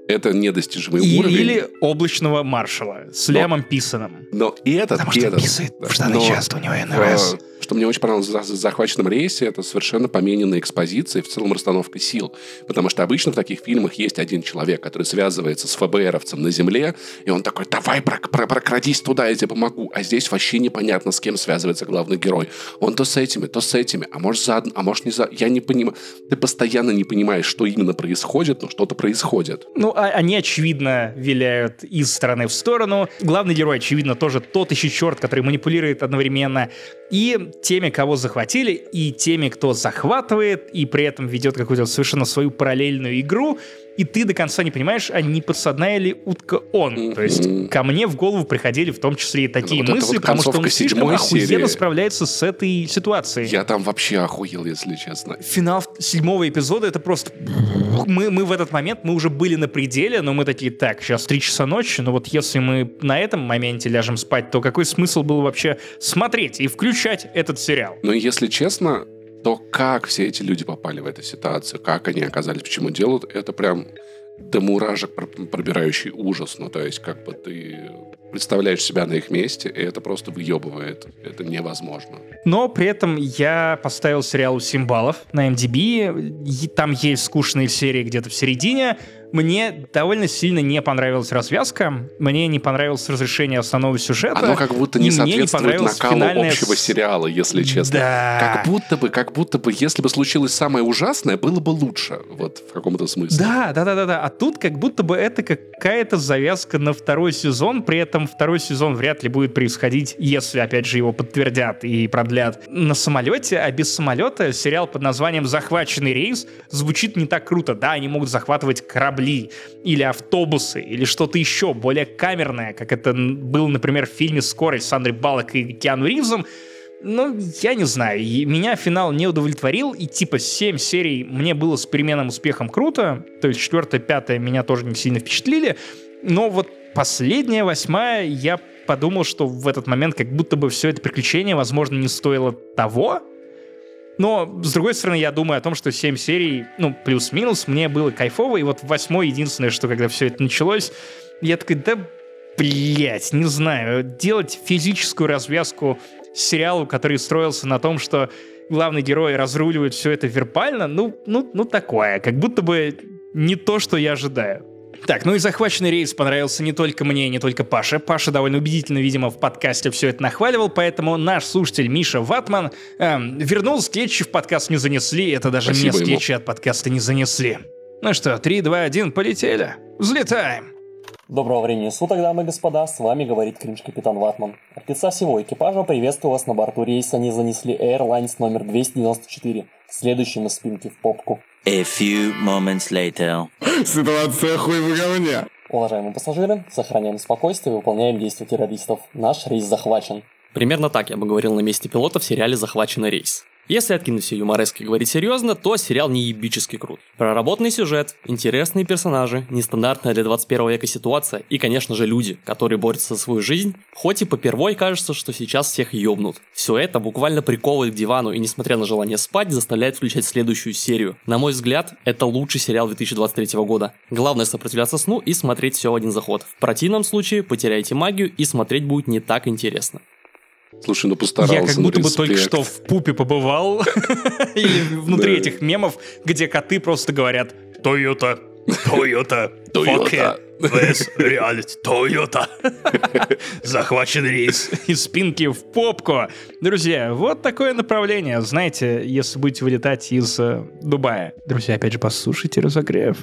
Это недостижимый и, уровень. Или облачного маршала с но, Лямом Писаном. Но и этот, Потому что этот, писает в штаны но, часто у него НРС. Что мне очень понравилось в захваченном рейсе, это совершенно помененная экспозиция, в целом расстановка сил. Потому что обычно в таких фильмах есть один человек, который связывается с ФБРовцем на земле, и он такой, давай прок- прок- прокрадись туда, я тебе помогу. А здесь вообще непонятно, с кем связывается главный герой. Он то с этими, то с этими, а может за а может не за... Я не понимаю. Ты постоянно не понимаешь, что именно происходит, но что-то происходит. Ну, а они, очевидно, виляют из стороны в сторону. Главный герой, очевидно, тоже тот еще черт, который манипулирует одновременно. И теми, кого захватили, и теми, кто захватывает, и при этом ведет какую-то совершенно свою параллельную игру, и ты до конца не понимаешь, а не подсадная ли утка он. То есть ко мне в голову приходили в том числе и такие Вот это мысли, вот потому что он слишком охуенно серии. справляется с этой ситуацией. Я там вообще охуел, если честно. Финал седьмого эпизода это просто... Мы, мы в этот момент, мы уже были на пределе, но мы такие, так, сейчас три часа ночи, но вот если мы на этом моменте ляжем спать, то какой смысл был вообще смотреть и включать этот сериал? Но если честно, то как все эти люди попали в эту ситуацию, как они оказались, почему делают, это прям до муражек пр- пробирающий ужас. Ну, то есть, как бы ты представляешь себя на их месте, и это просто выебывает. Это невозможно. Но при этом я поставил сериалу 7 баллов на MDB. Там есть скучные серии где-то в середине. Мне довольно сильно не понравилась развязка. Мне не понравилось разрешение основного сюжета. Оно как будто не не соответствует понравилась накалу финальная общего сериала, если честно. Да. Как будто бы, как будто бы, если бы случилось самое ужасное, было бы лучше. Вот в каком-то смысле. Да, да, да, да, да. А тут как будто бы это какая-то завязка на второй сезон. При этом второй сезон вряд ли будет происходить, если, опять же, его подтвердят и продлят на самолете. А без самолета сериал под названием «Захваченный рейс» звучит не так круто. Да, они могут захватывать корабли или автобусы или что-то еще более камерное, как это было, например, в фильме «Скорость» с Сандрой Баллок и Киану Ривзом. Ну, я не знаю. Меня финал не удовлетворил, и типа 7 серий мне было с переменным успехом круто, то есть четвертая, пятая меня тоже не сильно впечатлили, но вот последняя, восьмая, я подумал, что в этот момент как будто бы все это приключение, возможно, не стоило того, но, с другой стороны, я думаю о том, что 7 серий, ну, плюс-минус, мне было кайфово, и вот восьмой единственное, что когда все это началось, я такой, да, блять, не знаю, делать физическую развязку сериалу, который строился на том, что главный герой разруливает все это вербально, ну, ну, ну такое, как будто бы не то, что я ожидаю. Так, ну и захваченный рейс понравился не только мне, не только Паше. Паша довольно убедительно, видимо, в подкасте все это нахваливал, поэтому наш слушатель Миша Ватман эм, вернул скетчи в подкаст не занесли, это даже Спасибо мне ему. скетчи от подкаста не занесли. Ну что, 3, 2, 1, полетели. Взлетаем. Доброго времени суток, дамы и господа, с вами говорит Кринж-капитан Ватман. От лица всего экипажа приветствую вас на борту рейса не занесли Airlines номер 294, следующим из спинки в попку. A few moments later. Ситуация хуй в говне. Уважаемые пассажиры, сохраняем спокойствие и выполняем действия террористов. Наш рейс захвачен. Примерно так я бы говорил на месте пилота в сериале «Захваченный рейс». Если откинуть все юморески и говорить серьезно, то сериал не ебически крут. Проработанный сюжет, интересные персонажи, нестандартная для 21 века ситуация и, конечно же, люди, которые борются за свою жизнь, хоть и попервой кажется, что сейчас всех ёбнут. Все это буквально приковывает к дивану и, несмотря на желание спать, заставляет включать следующую серию. На мой взгляд, это лучший сериал 2023 года. Главное сопротивляться сну и смотреть все в один заход. В противном случае потеряете магию и смотреть будет не так интересно. Слушай, ну постарался. Я как будто бы только что в пупе побывал. Или внутри этих мемов, где коты просто говорят Toyota. fuck yeah, this reality, Toyota. Захвачен рейс из спинки в попку. Друзья, вот такое направление. Знаете, если будете вылетать из э, Дубая. Друзья, опять же, послушайте разогрев.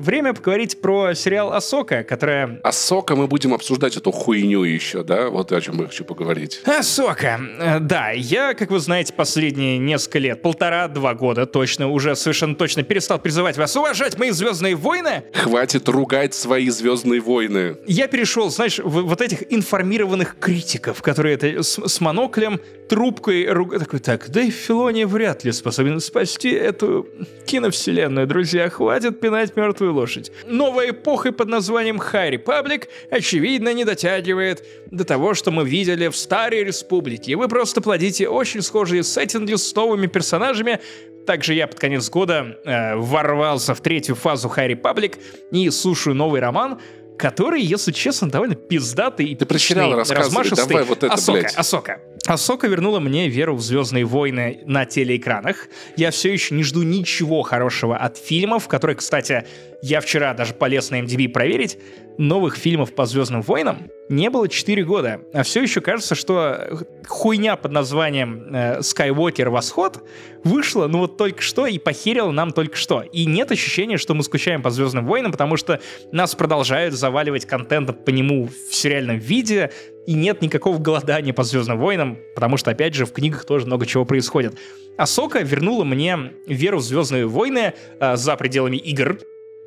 Время поговорить про сериал «Асока», которая А сока мы будем обсуждать эту хуйню еще, да? Вот о чем я хочу поговорить. Асока. Э, Да, я, как вы знаете, последние несколько лет, полтора-два года точно, уже совершенно точно перестал призывать вас уважать мои «Звездные войны». Хватит ругать свои звездные войны. Я перешел, знаешь, в вот этих информированных критиков, которые это с, с моноклем, трубкой, руг- такой, так, Дэйв Филони вряд ли способен спасти эту киновселенную, друзья, хватит пинать мертвую лошадь. Новая эпоха под названием High Republic, очевидно, не дотягивает до того, что мы видели в Старой Республике. Вы просто плодите очень схожие сеттинги с новыми персонажами, также я под конец года э, ворвался в третью фазу High Republic и слушаю новый роман, который, если честно, довольно пиздатый и Ты размашистый. давай вот это, Асока, блядь. Асока. Асока вернула мне веру в Звездные войны на телеэкранах. Я все еще не жду ничего хорошего от фильмов, которые, кстати, я вчера даже полез на MDB проверить. Новых фильмов по Звездным войнам не было 4 года. А все еще кажется, что хуйня под названием э, Восход вышла, ну вот только что и похерила нам только что. И нет ощущения, что мы скучаем по Звездным войнам, потому что нас продолжают заваливать контентом по нему в сериальном виде. и нет никакого голодания по Звездным войнам, потому что, опять же, в книгах тоже много чего происходит. Асока вернула мне веру в Звездные войны э, за пределами игр,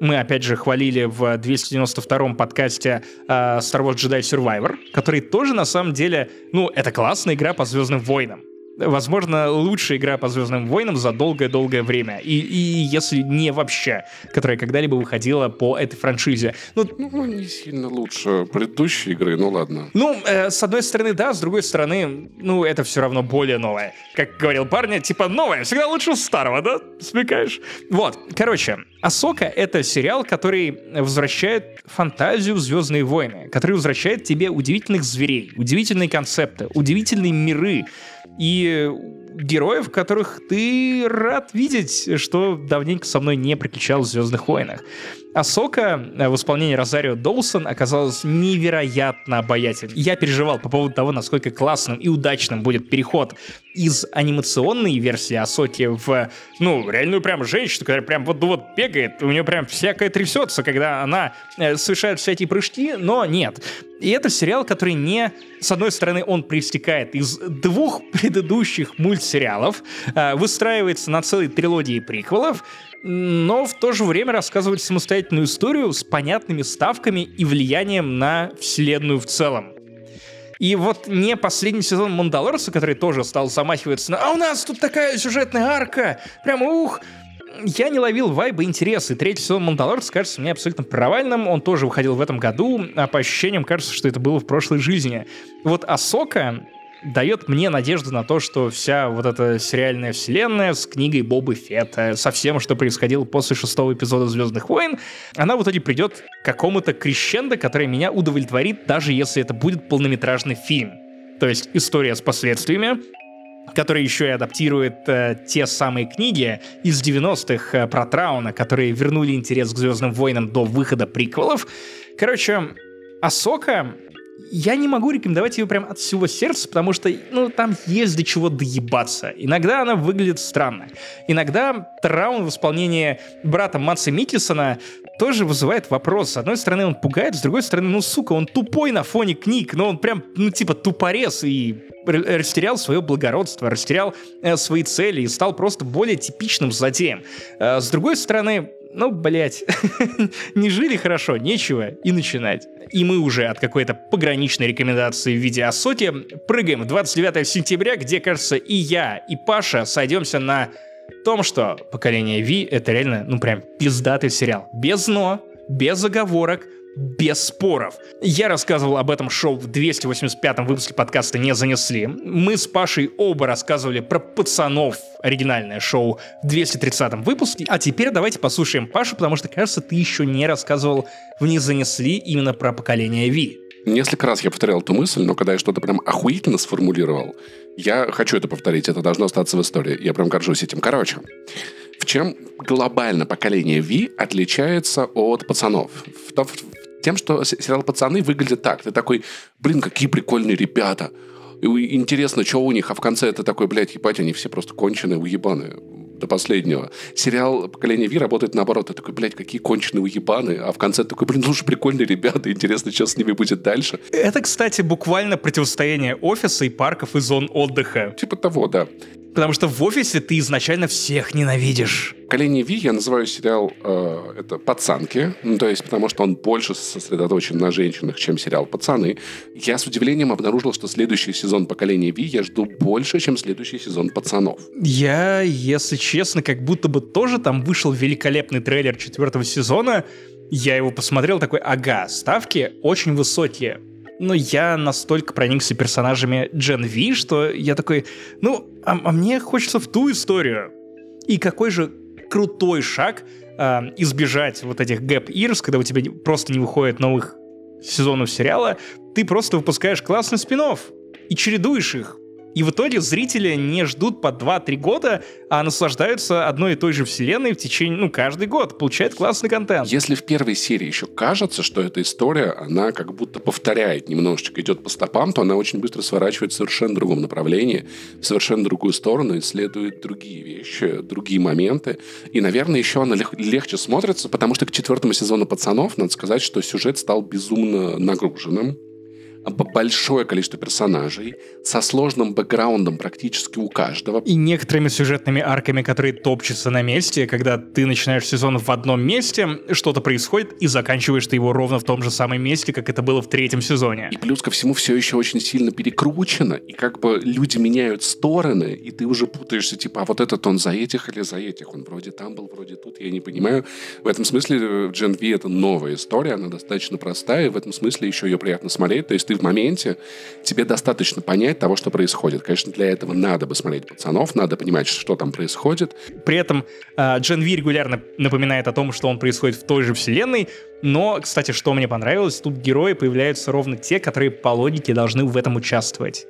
мы, опять же, хвалили в 292-м подкасте э, Star Wars Jedi Survivor, который тоже, на самом деле, ну, это классная игра по Звездным войнам возможно, лучшая игра по Звездным войнам за долгое-долгое время. И, и если не вообще, которая когда-либо выходила по этой франшизе. Ну, ну не сильно лучше предыдущей игры, ну ладно. Ну, э, с одной стороны, да, с другой стороны, ну, это все равно более новое. Как говорил парня, типа, новое всегда лучше старого, да? Смекаешь? Вот, короче, Асока — это сериал, который возвращает фантазию в «Звездные войны», который возвращает тебе удивительных зверей, удивительные концепты, удивительные миры, и героев, которых ты рад видеть, что давненько со мной не приключалось в «Звездных войнах». Асока э, в исполнении Розарио Доусон оказалась невероятно обаятельной. Я переживал по поводу того, насколько классным и удачным будет переход из анимационной версии Асоки в, ну, реальную прям женщину, которая прям вот, вот бегает, у нее прям всякое трясется, когда она э, совершает всякие прыжки, но нет. И это сериал, который не... С одной стороны, он проистекает из двух предыдущих мультсериалов, э, выстраивается на целой трилогии приквелов, но в то же время рассказывать самостоятельную историю с понятными ставками и влиянием на вселенную в целом. И вот не последний сезон Мандалорца, который тоже стал замахиваться на «А у нас тут такая сюжетная арка! Прямо ух!» Я не ловил вайба интереса, и третий сезон Мандалорца кажется мне абсолютно провальным. Он тоже выходил в этом году, а по ощущениям кажется, что это было в прошлой жизни. Вот Асока дает мне надежду на то, что вся вот эта сериальная вселенная с книгой Бобы Фетта, со всем, что происходило после шестого эпизода «Звездных войн», она в итоге придет к какому-то крещендо, который меня удовлетворит, даже если это будет полнометражный фильм. То есть история с последствиями, который еще и адаптирует э, те самые книги из 90-х э, про Трауна, которые вернули интерес к Звездным войнам до выхода приквелов. Короче, Асока я не могу рекомендовать ее прям от всего сердца, потому что, ну, там есть до чего доебаться. Иногда она выглядит странно. Иногда Траун в исполнении брата Матса Микельсона тоже вызывает вопрос. С одной стороны, он пугает, с другой стороны, ну, сука, он тупой на фоне книг, но он прям, ну, типа, тупорез и растерял свое благородство, растерял э, свои цели и стал просто более типичным злодеем. Э, с другой стороны, ну, блядь, не жили хорошо, нечего и начинать. И мы уже от какой-то пограничной рекомендации в виде Асоки прыгаем в 29 сентября, где, кажется, и я, и Паша сойдемся на том, что «Поколение Ви» — это реально, ну, прям пиздатый сериал. Без «но», без оговорок, без споров. Я рассказывал об этом шоу в 285-м выпуске подкаста «Не занесли». Мы с Пашей оба рассказывали про «Пацанов» оригинальное шоу в 230-м выпуске. А теперь давайте послушаем Пашу, потому что, кажется, ты еще не рассказывал в «Не занесли» именно про поколение Ви. Несколько раз я повторял эту мысль, но когда я что-то прям охуительно сформулировал, я хочу это повторить, это должно остаться в истории. Я прям горжусь этим. Короче, в чем глобально поколение Ви отличается от пацанов? В, в, тем, что сериал «Пацаны» выглядит так. Ты такой, блин, какие прикольные ребята. Интересно, что у них, а в конце это такой, блядь, ебать, они все просто конченые, уебаны до последнего. Сериал «Поколение Ви» работает наоборот. Ты такой, блядь, какие конченые уебаны. А в конце такой, блин, ну же прикольные ребята, интересно, что с ними будет дальше. Это, кстати, буквально противостояние офиса и парков и зон отдыха. Типа того, да. Потому что в офисе ты изначально всех ненавидишь. «Поколение Ви» я называю сериал э, это «Пацанки», ну, то есть потому что он больше сосредоточен на женщинах, чем сериал «Пацаны». Я с удивлением обнаружил, что следующий сезон «Поколения Ви» я жду больше, чем следующий сезон «Пацанов». Я, если честно, как будто бы тоже там вышел великолепный трейлер четвертого сезона, я его посмотрел, такой, ага, ставки очень высокие но я настолько проникся персонажами Джен Ви, что я такой, ну, а, а мне хочется в ту историю. И какой же крутой шаг э, избежать вот этих гэп years, когда у тебя просто не выходит новых сезонов сериала, ты просто выпускаешь классный спин и чередуешь их. И в итоге зрители не ждут по 2-3 года, а наслаждаются одной и той же вселенной в течение, ну, каждый год, получают классный контент. Если в первой серии еще кажется, что эта история, она как будто повторяет немножечко, идет по стопам, то она очень быстро сворачивает в совершенно другом направлении, в совершенно другую сторону, исследует другие вещи, другие моменты. И, наверное, еще она лег- легче смотрится, потому что к четвертому сезону «Пацанов» надо сказать, что сюжет стал безумно нагруженным большое количество персонажей, со сложным бэкграундом практически у каждого. И некоторыми сюжетными арками, которые топчутся на месте, когда ты начинаешь сезон в одном месте, что-то происходит, и заканчиваешь ты его ровно в том же самом месте, как это было в третьем сезоне. И плюс ко всему все еще очень сильно перекручено, и как бы люди меняют стороны, и ты уже путаешься, типа, а вот этот он за этих или за этих, он вроде там был, вроде тут, я не понимаю. В этом смысле Gen V это новая история, она достаточно простая, и в этом смысле еще ее приятно смотреть, то есть ты в моменте, тебе достаточно понять того, что происходит. Конечно, для этого надо бы смотреть пацанов, надо понимать, что там происходит. При этом э, Джен Ви регулярно напоминает о том, что он происходит в той же вселенной, но, кстати, что мне понравилось, тут герои появляются ровно те, которые по логике должны в этом участвовать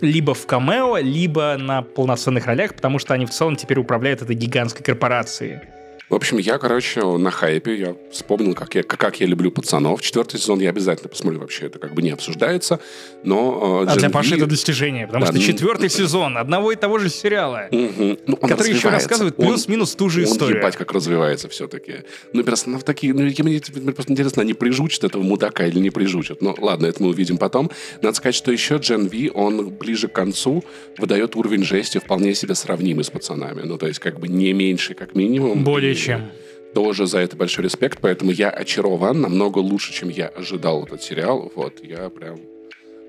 либо в камео, либо на полноценных ролях, потому что они в целом теперь управляют этой гигантской корпорацией. В общем, я, короче, на хайпе, я вспомнил, как я, как я люблю пацанов. Четвертый сезон я обязательно посмотрю, вообще это как бы не обсуждается, но... Э, а для Паши это достижение, потому да, что четвертый сезон одного и того же сериала, угу. ну, который еще рассказывает плюс-минус ту же он, историю. Он ебать как развивается все-таки. Ну, персонажи такие, ну, мне, мне просто интересно, они прижучат этого мудака или не прижучат. Ну, ладно, это мы увидим потом. Надо сказать, что еще Джен Ви, он ближе к концу выдает уровень жести вполне себе сравнимый с пацанами. Ну, то есть, как бы не меньше, как минимум. Более чем. Тоже за это большой респект, поэтому я очарован намного лучше, чем я ожидал этот сериал. Вот, я прям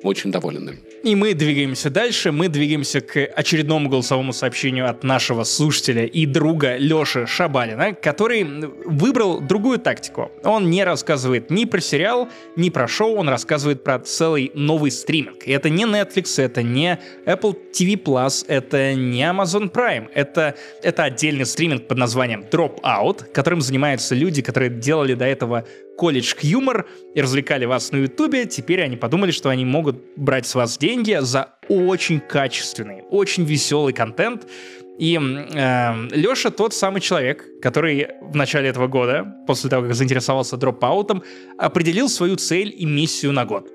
очень доволен им. И мы двигаемся дальше. Мы двигаемся к очередному голосовому сообщению от нашего слушателя и друга Леши Шабалина, который выбрал другую тактику. Он не рассказывает ни про сериал, ни про шоу, он рассказывает про целый новый стриминг. И это не Netflix, это не Apple TV это не Amazon Prime. Это, это отдельный стриминг под названием Dropout, которым занимаются люди, которые делали до этого колледж юмор и развлекали вас на Ютубе, теперь они подумали, что они могут брать с вас деньги за очень качественный, очень веселый контент. И э, Леша тот самый человек, который в начале этого года, после того, как заинтересовался дропаутом, определил свою цель и миссию на год.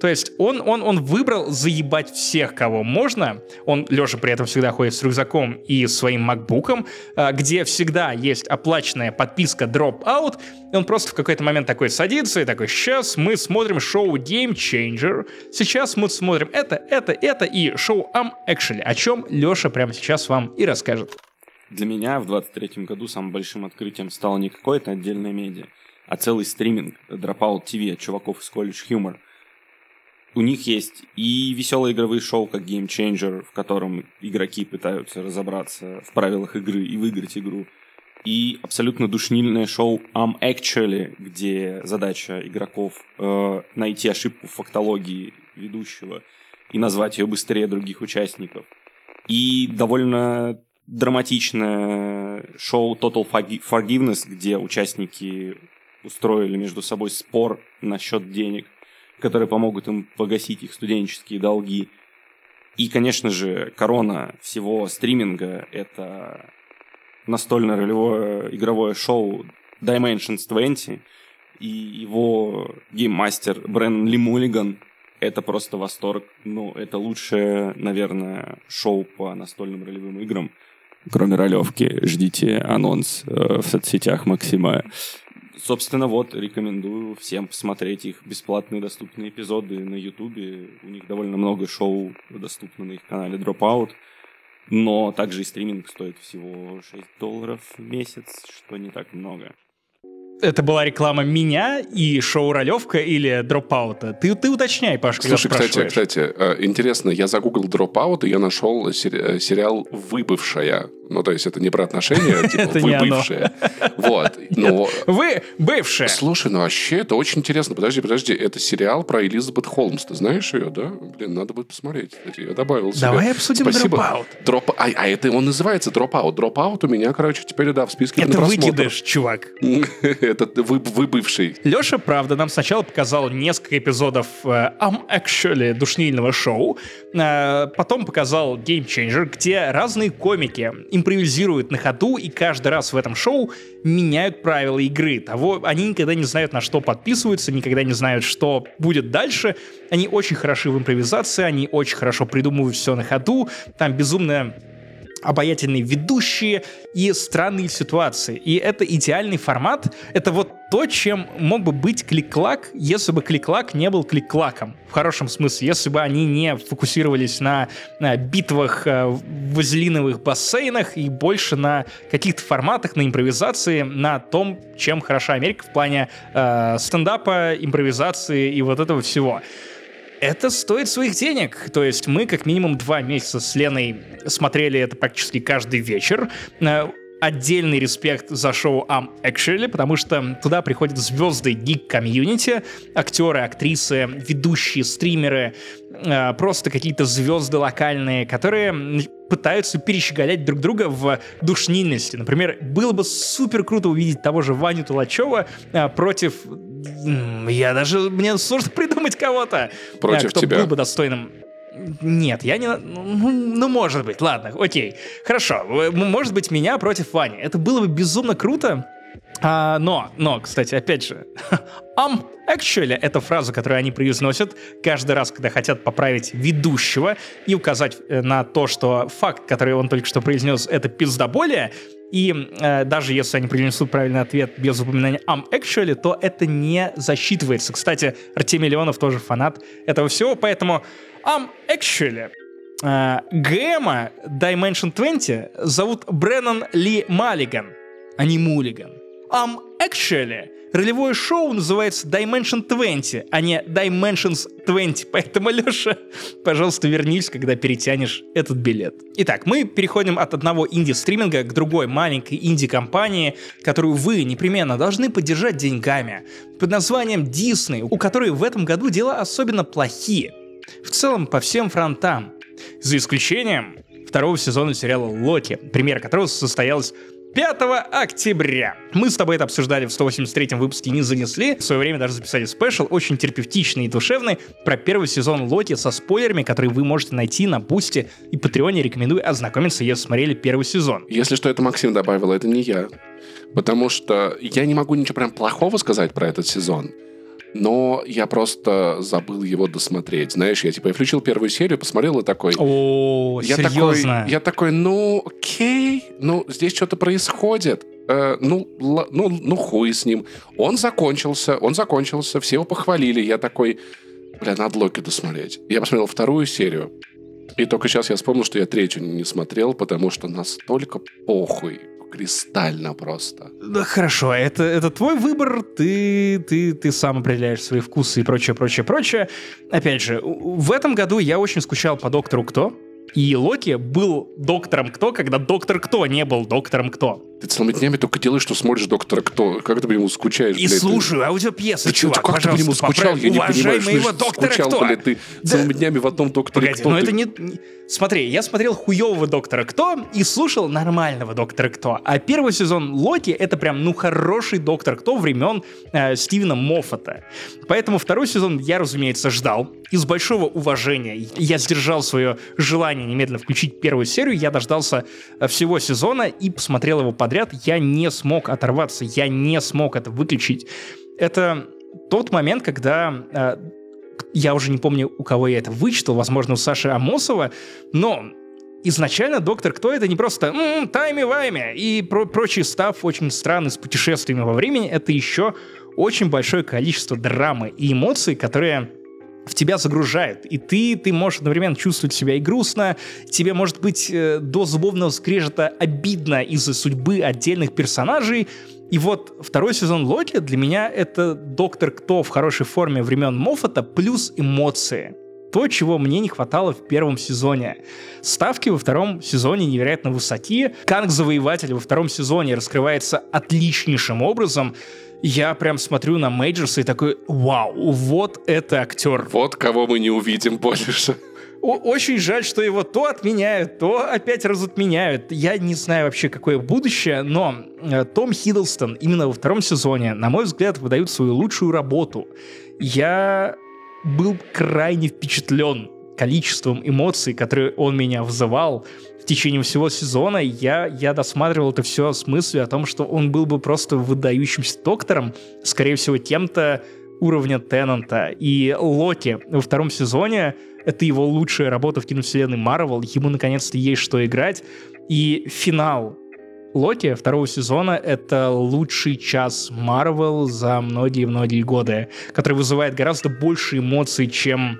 То есть он, он, он выбрал заебать всех, кого можно. Он, Леша, при этом всегда ходит с рюкзаком и своим макбуком, а, где всегда есть оплаченная подписка Dropout. И он просто в какой-то момент такой садится и такой, сейчас мы смотрим шоу Game Changer, сейчас мы смотрим это, это, это и шоу Am Actually, о чем Леша прямо сейчас вам и расскажет. Для меня в 23 году самым большим открытием стало не какое-то отдельное медиа, а целый стриминг Dropout TV от чуваков из College Humor – у них есть и веселые игровые шоу, как Game Changer, в котором игроки пытаются разобраться в правилах игры и выиграть игру. И абсолютно душнильное шоу I'm Actually, где задача игроков э, найти ошибку в фактологии ведущего и назвать ее быстрее других участников. И довольно драматичное шоу Total Forgiveness, где участники устроили между собой спор насчет денег – которые помогут им погасить их студенческие долги. И, конечно же, корона всего стриминга — это настольно-ролевое игровое шоу Dimensions 20, и его гейммастер Брэнн Ли Муллиган — это просто восторг. Ну, это лучшее, наверное, шоу по настольным ролевым играм. Кроме ролевки, ждите анонс э, в соцсетях Максима. Собственно, вот, рекомендую всем посмотреть их бесплатные доступные эпизоды на Ютубе. У них довольно много шоу доступно на их канале Dropout. Но также и стриминг стоит всего 6 долларов в месяц, что не так много это была реклама меня и шоу «Ролевка» или «Dropout а». Ты, ты уточняй, Паш, Слушай, кстати, кстати, э, интересно, я загуглил «Dropout», и я нашел э, сериал «Выбывшая». Ну, то есть это не про отношения, типа выбывшая. Вот. Но... Вы бывшая. Слушай, ну вообще это очень интересно. Подожди, подожди, это сериал про Элизабет Холмс. Ты знаешь ее, да? Блин, надо будет посмотреть. Я добавил себе. Давай обсудим Спасибо. Дроп... А, а это он называется Dropout. Dropout у меня, короче, теперь, да, в списке Это выкидыш, чувак. это вы, вы бывший. Леша, правда, нам сначала показал несколько эпизодов I'm Actually душнильного шоу. Uh, потом показал Game Changer, где разные комики импровизируют на ходу, и каждый раз в этом шоу меняют правила игры. Того, они никогда не знают, на что подписываются, никогда не знают, что будет дальше. Они очень хороши в импровизации, они очень хорошо придумывают все на ходу. Там безумно обаятельные ведущие и странные ситуации. И это идеальный формат. Это вот то, чем мог бы быть клик-клак, если бы клик-клак не был клик-клаком. В хорошем смысле. Если бы они не фокусировались на, на битвах э, в вазелиновых бассейнах и больше на каких-то форматах, на импровизации, на том, чем хороша Америка в плане э, стендапа, импровизации и вот этого всего это стоит своих денег. То есть мы как минимум два месяца с Леной смотрели это практически каждый вечер. Э, отдельный респект за шоу Am Actually, потому что туда приходят звезды гик-комьюнити, актеры, актрисы, ведущие, стримеры, э, просто какие-то звезды локальные, которые пытаются перещеголять друг друга в душнильности. Например, было бы супер круто увидеть того же Ваню Тулачева э, против... Я даже... Мне сложно придумать кого-то, против кто тебя. был бы достойным нет, я не... Ну, ну, может быть, ладно, окей. Хорошо, может быть, меня против Вани. Это было бы безумно круто, а, но, но, кстати, опять же, um, actually, это фраза, которую они произносят каждый раз, когда хотят поправить ведущего и указать э, на то, что факт, который он только что произнес, это пиздоболие, и э, даже если они принесут правильный ответ без упоминания am actually, то это не засчитывается. Кстати, Артемий Леонов тоже фанат этого всего, поэтому am actually э, ГМа Dimension 20 зовут Бреннан Ли Маллиган, а не Мулиган. Am actually ролевое шоу называется Dimension 20, а не Dimensions 20. Поэтому, Леша, пожалуйста, вернись, когда перетянешь этот билет. Итак, мы переходим от одного инди-стриминга к другой маленькой инди-компании, которую вы непременно должны поддержать деньгами, под названием Disney, у которой в этом году дела особенно плохие. В целом, по всем фронтам. За исключением второго сезона сериала «Локи», премьера которого состоялась 5 октября. Мы с тобой это обсуждали в 183-м выпуске «Не занесли». В свое время даже записали спешл, очень терапевтичный и душевный, про первый сезон Локи со спойлерами, которые вы можете найти на Бусте и Патреоне. Рекомендую ознакомиться, если смотрели первый сезон. Если что, это Максим добавил, это не я. Потому что я не могу ничего прям плохого сказать про этот сезон но я просто забыл его досмотреть. Знаешь, я типа я включил первую серию, посмотрел и такой... О, я серьезно? Такой, я такой, ну, окей, ну, здесь что-то происходит. Э, ну, л, ну, ну, хуй с ним. Он закончился, он закончился, все его похвалили. Я такой, бля, надо Локи досмотреть. Я посмотрел вторую серию. И только сейчас я вспомнил, что я третью не смотрел, потому что настолько похуй кристально просто. Да хорошо, это, это твой выбор, ты, ты, ты сам определяешь свои вкусы и прочее, прочее, прочее. Опять же, в этом году я очень скучал по Доктору Кто, и Локи был доктором Кто, когда Доктор Кто не был доктором Кто. Ты целыми днями только делаешь, что смотришь Доктора Кто. Как ты по нему скучаешь, И блядь, слушаю аудиопьесы, ты, чувак, ты, как ты по нему скучал, я не понимаю, моего что Доктора скучал, Кто. блядь, ты Да. целыми днями в одном Докторе Погоди, Кто. но ты- это не... Смотри, я смотрел хуевого Доктора Кто и слушал нормального Доктора Кто. А первый сезон Локи — это прям, ну, хороший Доктор Кто времен э, Стивена Моффата. Поэтому второй сезон я, разумеется, ждал. Из большого уважения я сдержал свое желание немедленно включить первую серию. Я дождался всего сезона и посмотрел его подряд. Я не смог оторваться, я не смог это выключить. Это тот момент, когда э, я уже не помню, у кого я это вычитал, возможно, у Саши Амосова, но изначально «Доктор Кто» — это не просто «М, тайми-вайми и про прочий став очень странный с путешествиями во времени, это еще очень большое количество драмы и эмоций, которые в тебя загружают. И ты, ты можешь одновременно чувствовать себя и грустно, тебе может быть э, до зубовного скрежета обидно из-за судьбы отдельных персонажей. И вот второй сезон Локи для меня это Доктор Кто в хорошей форме времен Моффата плюс эмоции. То, чего мне не хватало в первом сезоне. Ставки во втором сезоне невероятно высоки. Канг Завоеватель во втором сезоне раскрывается отличнейшим образом. Я прям смотрю на Мейджерса и такой, вау, вот это актер. Вот кого мы не увидим больше. Очень жаль, что его то отменяют, то опять разотменяют. Я не знаю вообще, какое будущее, но э, Том Хиддлстон именно во втором сезоне, на мой взгляд, выдают свою лучшую работу. Я был крайне впечатлен количеством эмоций, которые он меня вызывал течение всего сезона. Я, я досматривал это все с мыслью о том, что он был бы просто выдающимся доктором, скорее всего, тем-то уровня Теннанта. И Локи во втором сезоне — это его лучшая работа в киновселенной Марвел. Ему наконец-то есть что играть. И финал Локи второго сезона — это лучший час Марвел за многие-многие годы, который вызывает гораздо больше эмоций, чем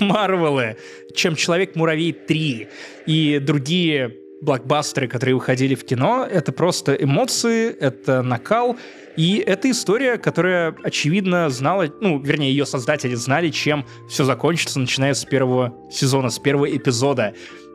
Марвелы, чем Человек-муравей 3 и другие блокбастеры, которые выходили в кино. Это просто эмоции, это накал, и это история, которая, очевидно, знала, ну, вернее, ее создатели знали, чем все закончится, начиная с первого сезона, с первого эпизода.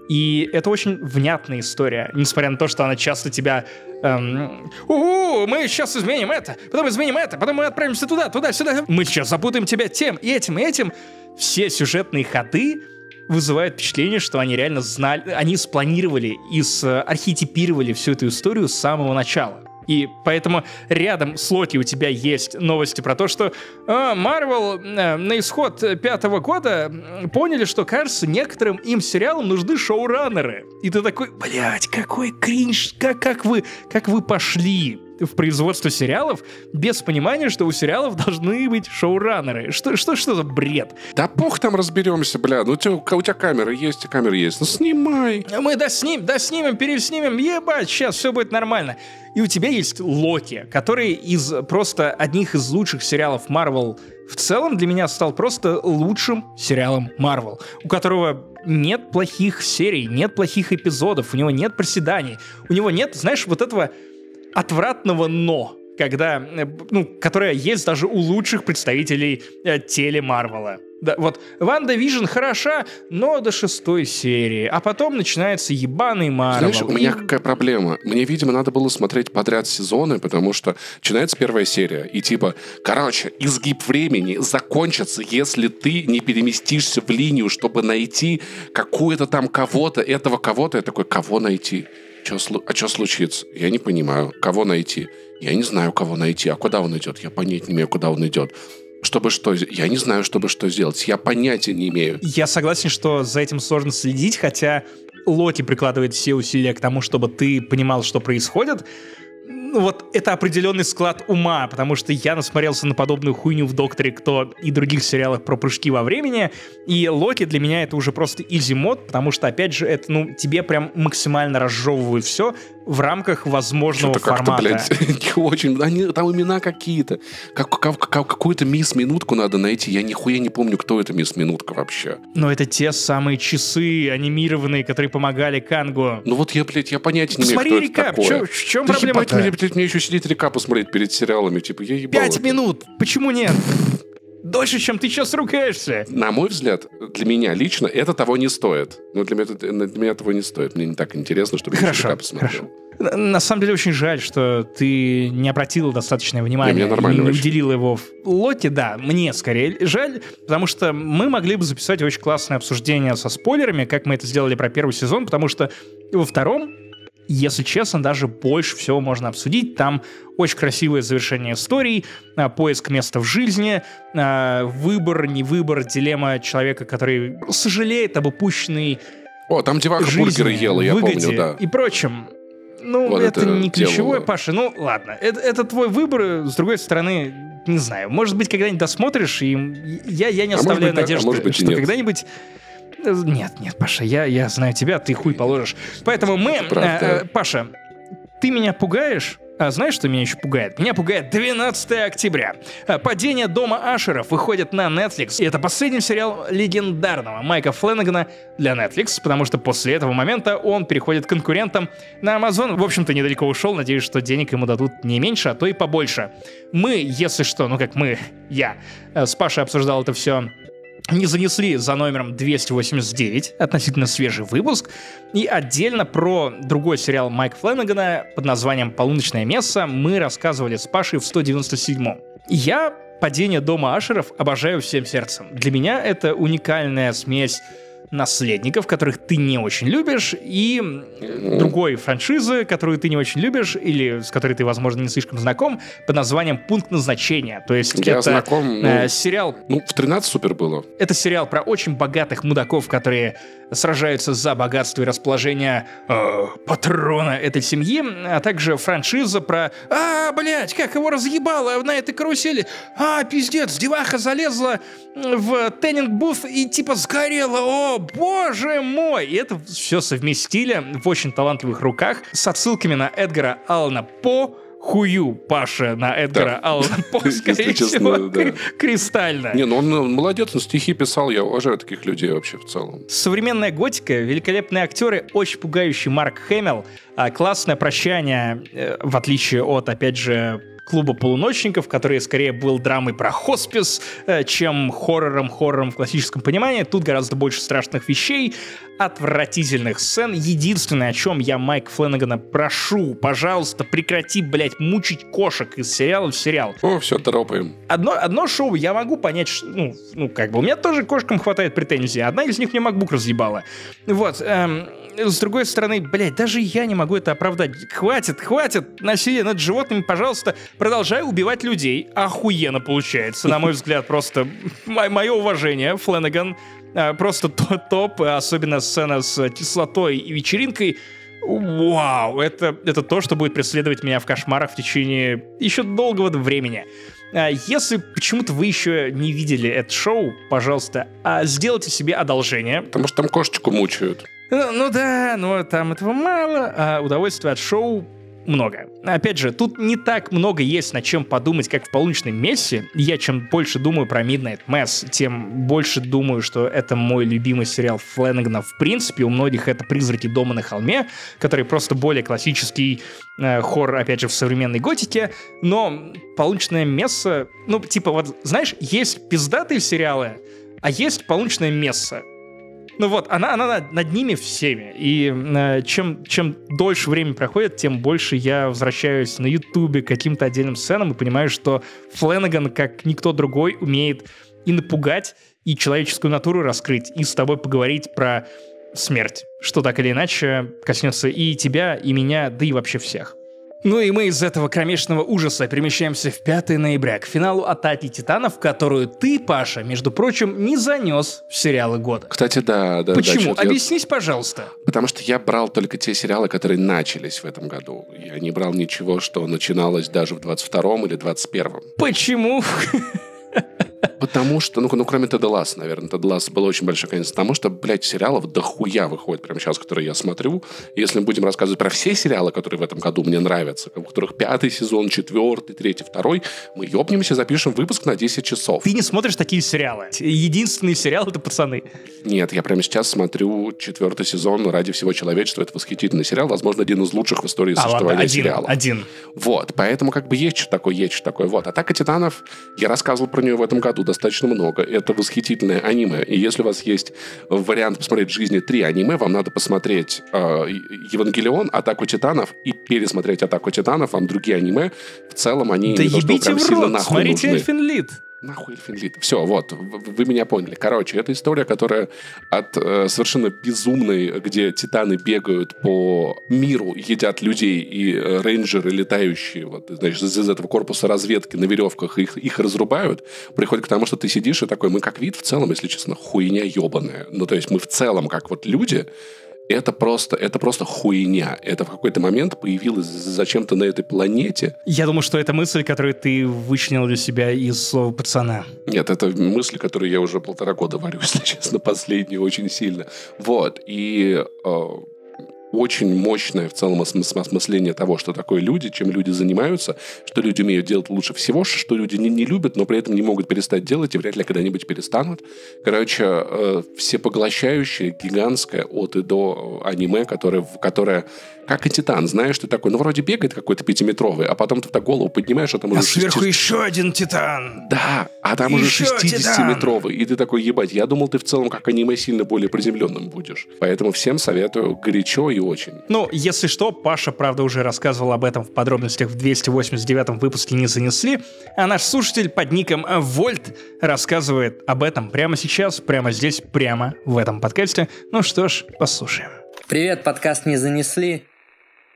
И это очень внятная история, несмотря на то, что она часто тебя... Эм, У, мы сейчас изменим это, потом изменим это, потом мы отправимся туда, туда, сюда. Мы сейчас запутаем тебя тем и этим, и этим. Все сюжетные ходы вызывают впечатление, что они реально знали, они спланировали и архетипировали всю эту историю с самого начала. И поэтому рядом с Локи у тебя есть новости про то, что Марвел э, на исход пятого года поняли, что, кажется, некоторым им сериалам нужны шоураннеры. И ты такой, блядь, какой кринж, как, как, вы, как вы пошли в производство сериалов без понимания, что у сериалов должны быть шоураннеры. Что, что, что за бред? Да пух там разберемся, бля. Ну, у тебя, у тебя камеры есть, и камеры есть. Ну, снимай. Мы да сним, да снимем, переснимем, ебать, сейчас все будет нормально. И у тебя есть Локи, который из просто одних из лучших сериалов Marvel в целом для меня стал просто лучшим сериалом Marvel, у которого нет плохих серий, нет плохих эпизодов, у него нет проседаний, у него нет, знаешь, вот этого отвратного «но», когда, э, ну, которое есть даже у лучших представителей э, теле Марвела. Да, вот WandaVision хороша, но до шестой серии, а потом начинается ебаный Марвел. Знаешь, у меня какая проблема? Мне, видимо, надо было смотреть подряд сезоны, потому что начинается первая серия, и типа, короче, изгиб времени закончится, если ты не переместишься в линию, чтобы найти какую-то там кого-то, этого кого-то. Я такой, кого найти? А что случится? Я не понимаю. Кого найти? Я не знаю, кого найти. А куда он идет? Я понять не имею, куда он идет. Чтобы что? Я не знаю, чтобы что сделать. Я понятия не имею. Я согласен, что за этим сложно следить, хотя Локи прикладывает все усилия к тому, чтобы ты понимал, что происходит. Ну, вот это определенный склад ума, потому что я насмотрелся на подобную хуйню в «Докторе Кто» и других сериалах про прыжки во времени, и Локи для меня это уже просто изи мод, потому что, опять же, это, ну, тебе прям максимально разжевывают все, в рамках возможного Что-то формата. Как-то, блядь, не очень. Они, там имена какие-то. Как, как, как, какую-то мисс-минутку надо найти. Я нихуя не помню, кто это мисс-минутка вообще. Но это те самые часы анимированные, которые помогали Кангу. Ну вот я, блядь, я понятия не имею, Смотри кто рекап, это такое. Чё, в чем да проблема? Ебать, мне, блядь, мне еще сидеть рекапы смотреть перед сериалами. Типа, я ебал. Пять минут! Почему нет? Дольше, чем ты сейчас ругаешься. На мой взгляд, для меня лично это того не стоит. Ну, для меня, для меня того не стоит. Мне не так интересно, чтобы хорошо, я посмотрел. Хорошо. На самом деле очень жаль, что ты не обратил достаточное внимание не, и не уделил его в лоте. Да, мне скорее жаль, потому что мы могли бы записать очень классное обсуждение со спойлерами, как мы это сделали про первый сезон, потому что во втором если честно, даже больше всего можно обсудить. Там очень красивое завершение истории, а, поиск места в жизни, а, выбор, не выбор, дилемма человека, который сожалеет об упущенной О, там деваха жизни, бургеры ела, я выгоде помню, да. И прочем. Ну, вот это, это не ключевое, делало. Паша. Ну, ладно. Это, это твой выбор. С другой стороны, не знаю. Может быть, когда-нибудь досмотришь, и я, я не а оставляю быть, надежды, да, а быть, что когда-нибудь нет, нет, Паша, я, я знаю тебя, ты хуй положишь. Поэтому мы... Э, Паша, ты меня пугаешь, а знаешь, что меня еще пугает? Меня пугает 12 октября. А, Падение дома Ашеров выходит на Netflix. И это последний сериал легендарного Майка Фленнегана для Netflix, потому что после этого момента он переходит к конкурентам на Amazon. В общем-то, недалеко ушел. Надеюсь, что денег ему дадут не меньше, а то и побольше. Мы, если что, ну как мы, я э, с Пашей обсуждал это все не занесли за номером 289, относительно свежий выпуск, и отдельно про другой сериал Майка Фленнегана под названием «Полуночное место» мы рассказывали с Пашей в 197-м. Я «Падение дома Ашеров» обожаю всем сердцем. Для меня это уникальная смесь наследников, которых ты не очень любишь, и другой франшизы, которую ты не очень любишь, или с которой ты, возможно, не слишком знаком, под названием «Пункт назначения». То есть Я это знаком, ну, э, сериал... Ну, в 13 супер было. Это сериал про очень богатых мудаков, которые сражаются за богатство и расположение э, патрона этой семьи, а также франшиза про «А, блядь, как его разъебало на этой карусели! А, пиздец, деваха залезла в теннинг-буф и типа сгорела! О, боже мой! И это все совместили в очень талантливых руках с отсылками на Эдгара Аллана По, хую Паша на Эдгара Да. Аллана По, скорее Если честно, всего, да. кристально. Не, ну он ну, молодец, он стихи писал, я уважаю таких людей вообще в целом. Современная готика, великолепные актеры, очень пугающий Марк Хэмилл, а, классное прощание, э, в отличие от, опять же, клуба полуночников, который скорее был драмой про хоспис, э, чем хоррором, хоррором в классическом понимании. Тут гораздо больше страшных вещей, отвратительных сцен. Единственное, о чем я Майк Фленнегана прошу, пожалуйста, прекрати, блядь, мучить кошек из сериала в сериал. О, все, дропаем. Одно, одно шоу я могу понять, ш- ну, ну, как бы, у меня тоже кошкам хватает претензий. Одна из них мне MacBook разъебала. Вот, эм, с другой стороны, блядь, даже я не могу это оправдать. Хватит, хватит насилия над животными, пожалуйста, продолжай убивать людей. Охуенно получается, на мой взгляд, просто мое уважение, Фленнеган. Э, Просто то- топ, особенно сцена с кислотой и вечеринкой. Вау, это, это то, что будет преследовать меня в кошмарах в течение еще долгого времени. А, Если почему-то вы еще не видели это шоу, пожалуйста, а, сделайте себе одолжение. Потому что там кошечку мучают. Ну, ну да, но там этого мало, а удовольствия от шоу много. Опять же, тут не так много есть над чем подумать, как в «Полуночном мессе». Я чем больше думаю про Midnight Mass, тем больше думаю, что это мой любимый сериал Фленнегана в принципе. У многих это «Призраки дома на холме», который просто более классический э, хоррор, опять же, в современной готике. Но «Полуночное место», ну, типа вот, знаешь, есть пиздатые сериалы, а есть «Полуночное место». Ну вот, она, она над, ними всеми. И э, чем, чем дольше время проходит, тем больше я возвращаюсь на Ютубе к каким-то отдельным сценам и понимаю, что Фленнеган, как никто другой, умеет и напугать, и человеческую натуру раскрыть, и с тобой поговорить про смерть, что так или иначе коснется и тебя, и меня, да и вообще всех. Ну и мы из этого кромешного ужаса перемещаемся в 5 ноября к финалу «Атаки титанов», которую ты, Паша, между прочим, не занес в сериалы года. Кстати, да, да. да, Почему? я- Объяснись, пожалуйста. Потому что я брал только те сериалы, которые начались в этом году. Я не брал ничего, что начиналось даже в 22-м или 21-м. Почему? Потому что, ну, ну кроме Теда Ласса, наверное, Тед Ласс был очень большой конец. Потому что, блядь, сериалов дохуя выходит прямо сейчас, которые я смотрю. Если мы будем рассказывать про все сериалы, которые в этом году мне нравятся, у которых пятый сезон, четвертый, третий, второй, мы ёбнемся, запишем выпуск на 10 часов. Ты не смотришь такие сериалы. Единственный сериал — это «Пацаны». Нет, я прямо сейчас смотрю четвертый сезон «Ради всего человечества». Это восхитительный сериал, возможно, один из лучших в истории А, ладно, существования один, сериала. один. Вот, поэтому как бы есть что такое, есть что такое. Вот, «Атака титанов», я рассказывал про нее в этом году достаточно много. Это восхитительное аниме. И если у вас есть вариант посмотреть в жизни три аниме, вам надо посмотреть э, «Евангелион», «Атаку титанов» и пересмотреть «Атаку титанов». Вам другие аниме, в целом, они Да не то, что прям сильно нахуй смотрите нужны. Эльфин Лид. Нахуй Эльфинлит. Все, вот, вы меня поняли. Короче, это история, которая от э, совершенно безумной, где титаны бегают по миру, едят людей, и э, рейнджеры летающие, вот, знаешь, из, из этого корпуса разведки на веревках их, их разрубают, приходит к тому, что ты сидишь и такой, мы как вид в целом, если честно, хуйня ебаная. Ну, то есть мы в целом, как вот люди, это просто, это просто хуйня. Это в какой-то момент появилось зачем-то на этой планете, Я думаю, что это мысль, которую ты вычленил для себя из слова «пацана». Нет, это мысли, которые я уже полтора года варю, если честно, последние очень сильно. Вот, и э, очень мощное в целом осмыс- осмысление того, что такое люди, чем люди занимаются, что люди умеют делать лучше всего, что люди не, не любят, но при этом не могут перестать делать и вряд ли когда-нибудь перестанут. Короче, э, всепоглощающее, гигантское от и до аниме, которое, которое как и Титан, знаешь, ты такой, ну, вроде бегает какой-то пятиметровый, а потом ты так голову поднимаешь, а там А уже сверху шести- еще один титан. да, а там уже Еще 60-метровый. И ты такой, ебать, я думал, ты в целом как аниме сильно более приземленным будешь. Поэтому всем советую горячо и очень. Ну, если что, Паша, правда, уже рассказывал об этом в подробностях в 289 выпуске «Не занесли», а наш слушатель под ником Вольт рассказывает об этом прямо сейчас, прямо здесь, прямо в этом подкасте. Ну что ж, послушаем. Привет, подкаст «Не занесли».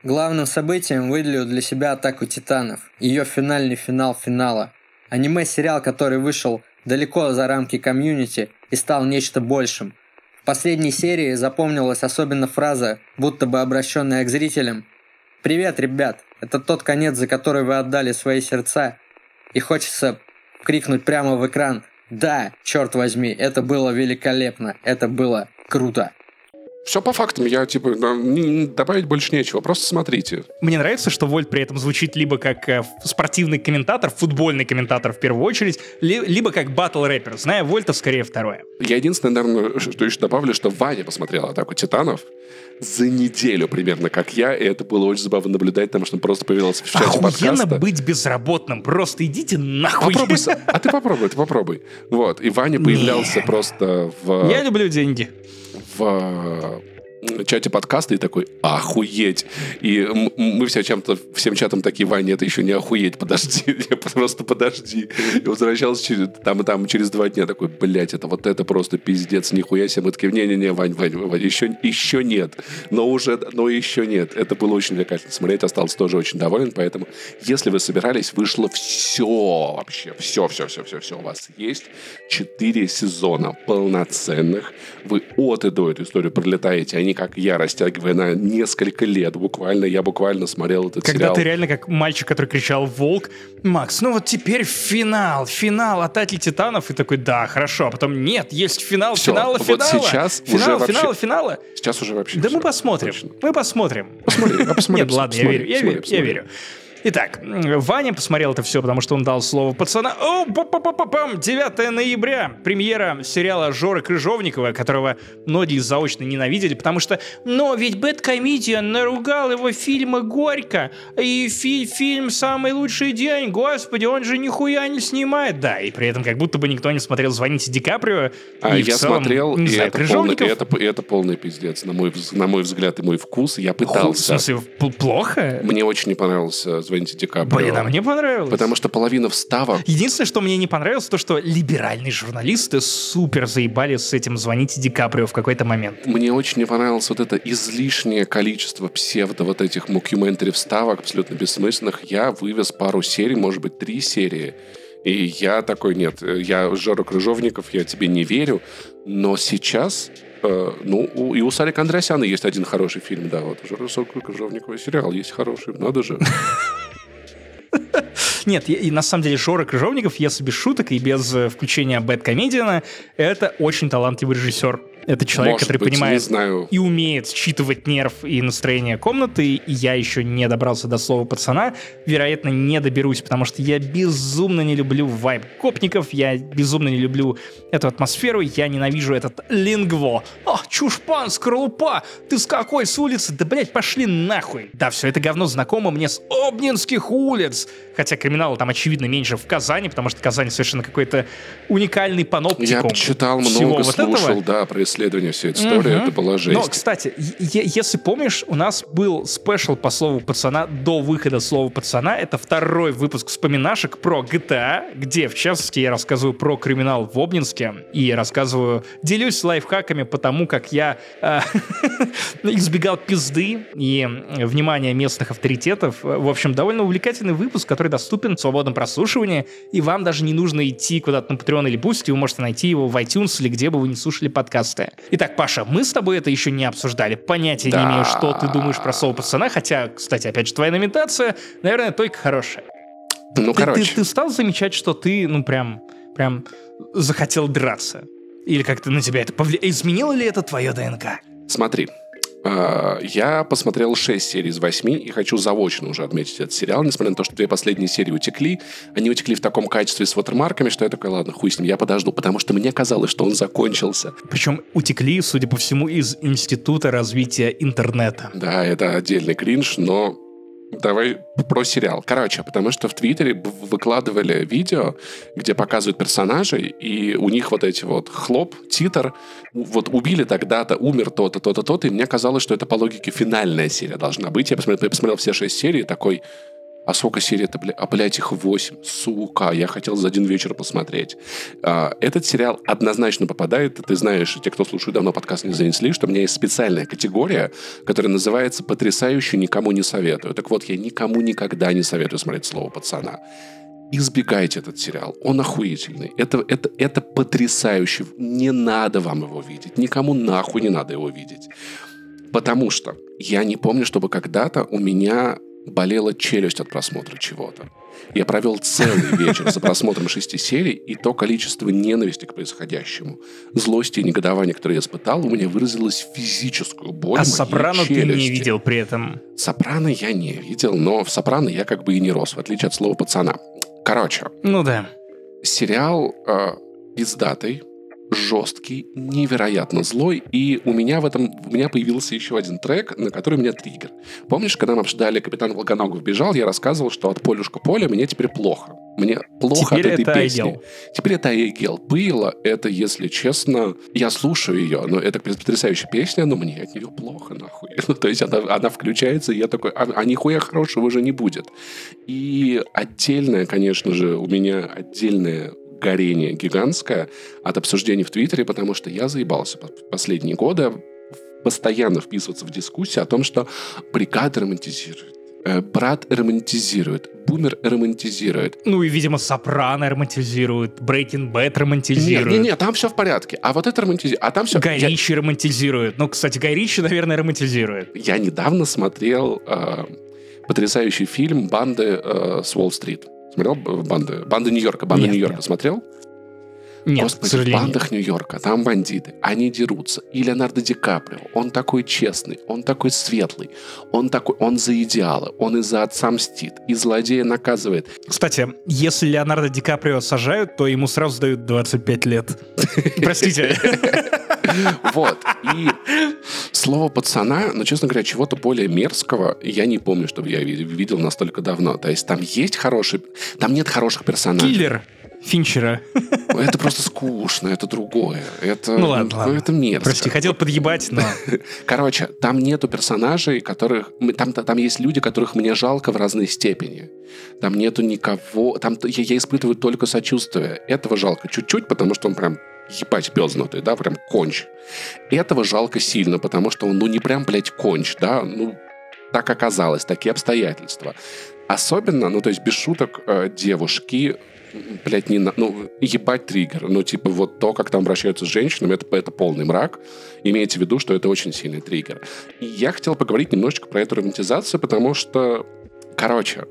Главным событием выделил для себя «Атаку титанов», ее финальный финал финала. Аниме-сериал, который вышел далеко за рамки комьюнити и стал нечто большим. В последней серии запомнилась особенно фраза, будто бы обращенная к зрителям. «Привет, ребят! Это тот конец, за который вы отдали свои сердца. И хочется крикнуть прямо в экран Да, черт возьми, это было великолепно, это было круто. Все по фактам, я типа добавить больше нечего, просто смотрите. Мне нравится, что Вольт при этом звучит либо как э, спортивный комментатор, футбольный комментатор в первую очередь, ли, либо как батл рэпер. Зная Вольта, скорее второе. Я единственное, наверное, что еще добавлю, что Ваня посмотрел «Атаку титанов», за неделю примерно, как я, и это было очень забавно наблюдать, потому что он просто появился в чате Охуенно подкаста. быть безработным, просто идите нахуй. Попробуй, а ты попробуй, ты попробуй. Вот, и Ваня появлялся просто в... Я люблю деньги. В чате подкаста и такой «Охуеть!» И мы все чем-то, всем чатом такие «Ваня, это еще не охуеть, подожди, просто подожди». И возвращался через, там и там через два дня такой «Блядь, это вот это просто пиздец, нихуя себе». Мы такие «Не-не-не, Вань, Вань, Вань, еще, еще нет». Но уже, но еще нет. Это было очень увлекательно смотреть, остался тоже очень доволен, поэтому если вы собирались, вышло все вообще, все, все, все, все, все. У вас есть четыре сезона полноценных. Вы от и до эту историю пролетаете, они как я, растягивая на несколько лет. Буквально, я буквально смотрел этот Когда сериал. ты реально как мальчик, который кричал «Волк», «Макс, ну вот теперь финал, финал «Атаки Титанов», и такой «Да, хорошо», а потом «Нет, есть финал, Всё, финала, вот финала». сейчас финал, уже вообще- финала, финала. Сейчас уже вообще Да всё, мы посмотрим, точно. мы посмотрим. Посмотри, а посмотри, Нет, ладно, я верю, я верю. Итак, Ваня посмотрел это все, потому что он дал слово пацана. О, па па па па пам 9 ноября. Премьера сериала Жоры Крыжовникова, которого многие заочно ненавидели, потому что, но ведь Бэткомедиан наругал его фильмы горько, и фи- фильм «Самый лучший день», господи, он же нихуя не снимает. Да, и при этом как будто бы никто не смотрел «Звоните Ди Каприо». А и в я целом, смотрел, не и знаю, это, полный, и, это, и это полный пиздец, на мой, на мой взгляд и мой вкус. Я Ху- В пытался. смысле, плохо? Мне очень не понравился «Звоните Ди Каприо». Блин, а мне понравилось. Потому что половина вставок Единственное, что мне не понравилось, то, что либеральные журналисты супер заебали с этим «Звоните Ди Каприо» в какой-то момент. Мне очень не понравилось вот это излишнее количество псевдо вот этих мокюментари вставок, абсолютно бессмысленных. Я вывез пару серий, может быть, три серии. И я такой, нет, я Жора Крыжовников, я тебе не верю. Но сейчас, э, ну, у- и у Сарика Андросяна есть один хороший фильм, да, вот, Жора Крыжовникова сериал есть хороший, надо же. Нет, и, на самом деле Жора Крыжовников, если без шуток и без э, включения бэткомедиана, это очень талантливый режиссер. Это человек, Может который быть, понимает знаю. и умеет считывать нерв и настроение комнаты, и я еще не добрался до слова пацана, вероятно, не доберусь, потому что я безумно не люблю вайб копников, я безумно не люблю эту атмосферу, я ненавижу этот лингво. О, чушпан, скорлупа, ты с какой с улицы? Да, блядь, пошли нахуй. Да, все это говно знакомо мне с Обнинских улиц, хотя криминала там, очевидно, меньше в Казани, потому что Казань совершенно какой-то уникальный паноптикум Я читал всего много, вот слушал, этого. да, про исследование всей этой истории, Мгм. это была жесть. Но, кстати, если помнишь, у нас был спешл по слову пацана до выхода слова пацана. Это второй выпуск вспоминашек про GTA, где, в частности, я рассказываю про криминал в Обнинске и рассказываю, делюсь лайфхаками по тому, как я э, избегал пизды и внимания местных авторитетов. В общем, довольно увлекательный выпуск, который доступен в свободном прослушивании, и вам даже не нужно идти куда-то на Patreon или Boosty, вы можете найти его в iTunes или где бы вы не слушали подкасты. Итак, Паша, мы с тобой это еще не обсуждали. Понятия не Да. имею, что ты думаешь про слово пацана, хотя, кстати, опять же, твоя номинация, наверное, только хорошая. Ну, Ты, короче. ты- ты стал замечать, что ты, ну, прям, прям захотел драться? Или как-то на тебя это повлияло? Изменило ли это твое ДНК? Смотри, я посмотрел 6 серий из 8 и хочу заочно уже отметить этот сериал, несмотря на то, что две последние серии утекли. Они утекли в таком качестве с вотермарками, что я такой, ладно, хуй с ним, я подожду, потому что мне казалось, что он закончился. Причем утекли, судя по всему, из Института развития интернета. Да, это отдельный кринж, но давай про сериал. Короче, потому что в Твиттере выкладывали видео, где показывают персонажей, и у них вот эти вот хлоп, титр, вот убили тогда-то, умер то-то, то-то, то-то, и мне казалось, что это по логике финальная серия должна быть. Я посмотрел, я посмотрел все шесть серий, такой, а сколько серий это, бля? А, блядь, их восемь. Сука, я хотел за один вечер посмотреть. А, этот сериал однозначно попадает, ты знаешь, те, кто слушает давно подкаст не занесли, что у меня есть специальная категория, которая называется «Потрясающе никому не советую». Так вот, я никому никогда не советую смотреть «Слово пацана». Избегайте этот сериал. Он охуительный. Это, это, это потрясающе. Не надо вам его видеть. Никому нахуй не надо его видеть. Потому что я не помню, чтобы когда-то у меня болела челюсть от просмотра чего-то. Я провел целый вечер за просмотром шести серий, и то количество ненависти к происходящему, злости и негодования, которое я испытал, у меня выразилось в физическую боль А «Сопрано» ты не челюсти. видел при этом. «Сопрано» я не видел, но в «Сопрано» я как бы и не рос, в отличие от слова «пацана». Короче, Ну да. сериал э, пиздатый, жесткий, невероятно злой, и у меня в этом у меня появился еще один трек, на который меня триггер. Помнишь, когда мы обсуждали «Капитан Волгоногов бежал», я рассказывал, что от полюшка поля мне теперь плохо. Мне плохо Теперь от этой это песни. Айгел. Теперь это Айгел. Было это, если честно, я слушаю ее, но это потрясающая песня, но мне от нее плохо, нахуй. Ну, то есть она, она включается, и я такой, а, а нихуя хорошего уже не будет. И отдельное, конечно же, у меня отдельное горение гигантское от обсуждений в Твиттере, потому что я заебался в последние годы постоянно вписываться в дискуссии о том, что бригада романтизирует, э, брат романтизирует, бумер романтизирует. Ну и, видимо, «Сопрано» романтизирует, «Брейкинг Бэт» романтизирует. Нет, нет, нет, там все в порядке. А вот это романтизирует. А там все... Гай Ричи романтизирует. Ну, кстати, Гай Ричи, наверное, романтизирует. Я недавно смотрел э, потрясающий фильм «Банды э, с Уолл-стрит». Смотрел «Банды»? «Банды Нью-Йорка». «Банды Нью-Йорка» смотрел? Нет, к Господи, в сожалению. бандах Нью-Йорка, там бандиты, они дерутся. И Леонардо Ди Каприо, он такой честный, он такой светлый, он такой, он за идеалы, он из-за отца мстит, и злодея наказывает. Кстати, если Леонардо Ди Каприо сажают, то ему сразу дают 25 лет. Простите. Вот. И слово пацана, но, честно говоря, чего-то более мерзкого я не помню, чтобы я ви- видел настолько давно. То есть там есть хороший... Там нет хороших персонажей. Киллер Финчера. Это просто скучно, это другое. Это, Ну ладно, ладно. это мерзко. Прости, хотел подъебать, но... Короче, там нету персонажей, которых... Там, там есть люди, которых мне жалко в разной степени. Там нету никого... Там я, я испытываю только сочувствие. Этого жалко чуть-чуть, потому что он прям ебать пезнутый, да, прям конч. Этого жалко сильно, потому что он, ну, не прям, блядь, конч, да, ну, так оказалось, такие обстоятельства. Особенно, ну, то есть без шуток, э, девушки, блядь, не на, ну, ебать триггер. Ну, типа, вот то, как там обращаются с женщинами, это, это полный мрак. Имейте в виду, что это очень сильный триггер. И я хотел поговорить немножечко про эту романтизацию, потому что, короче,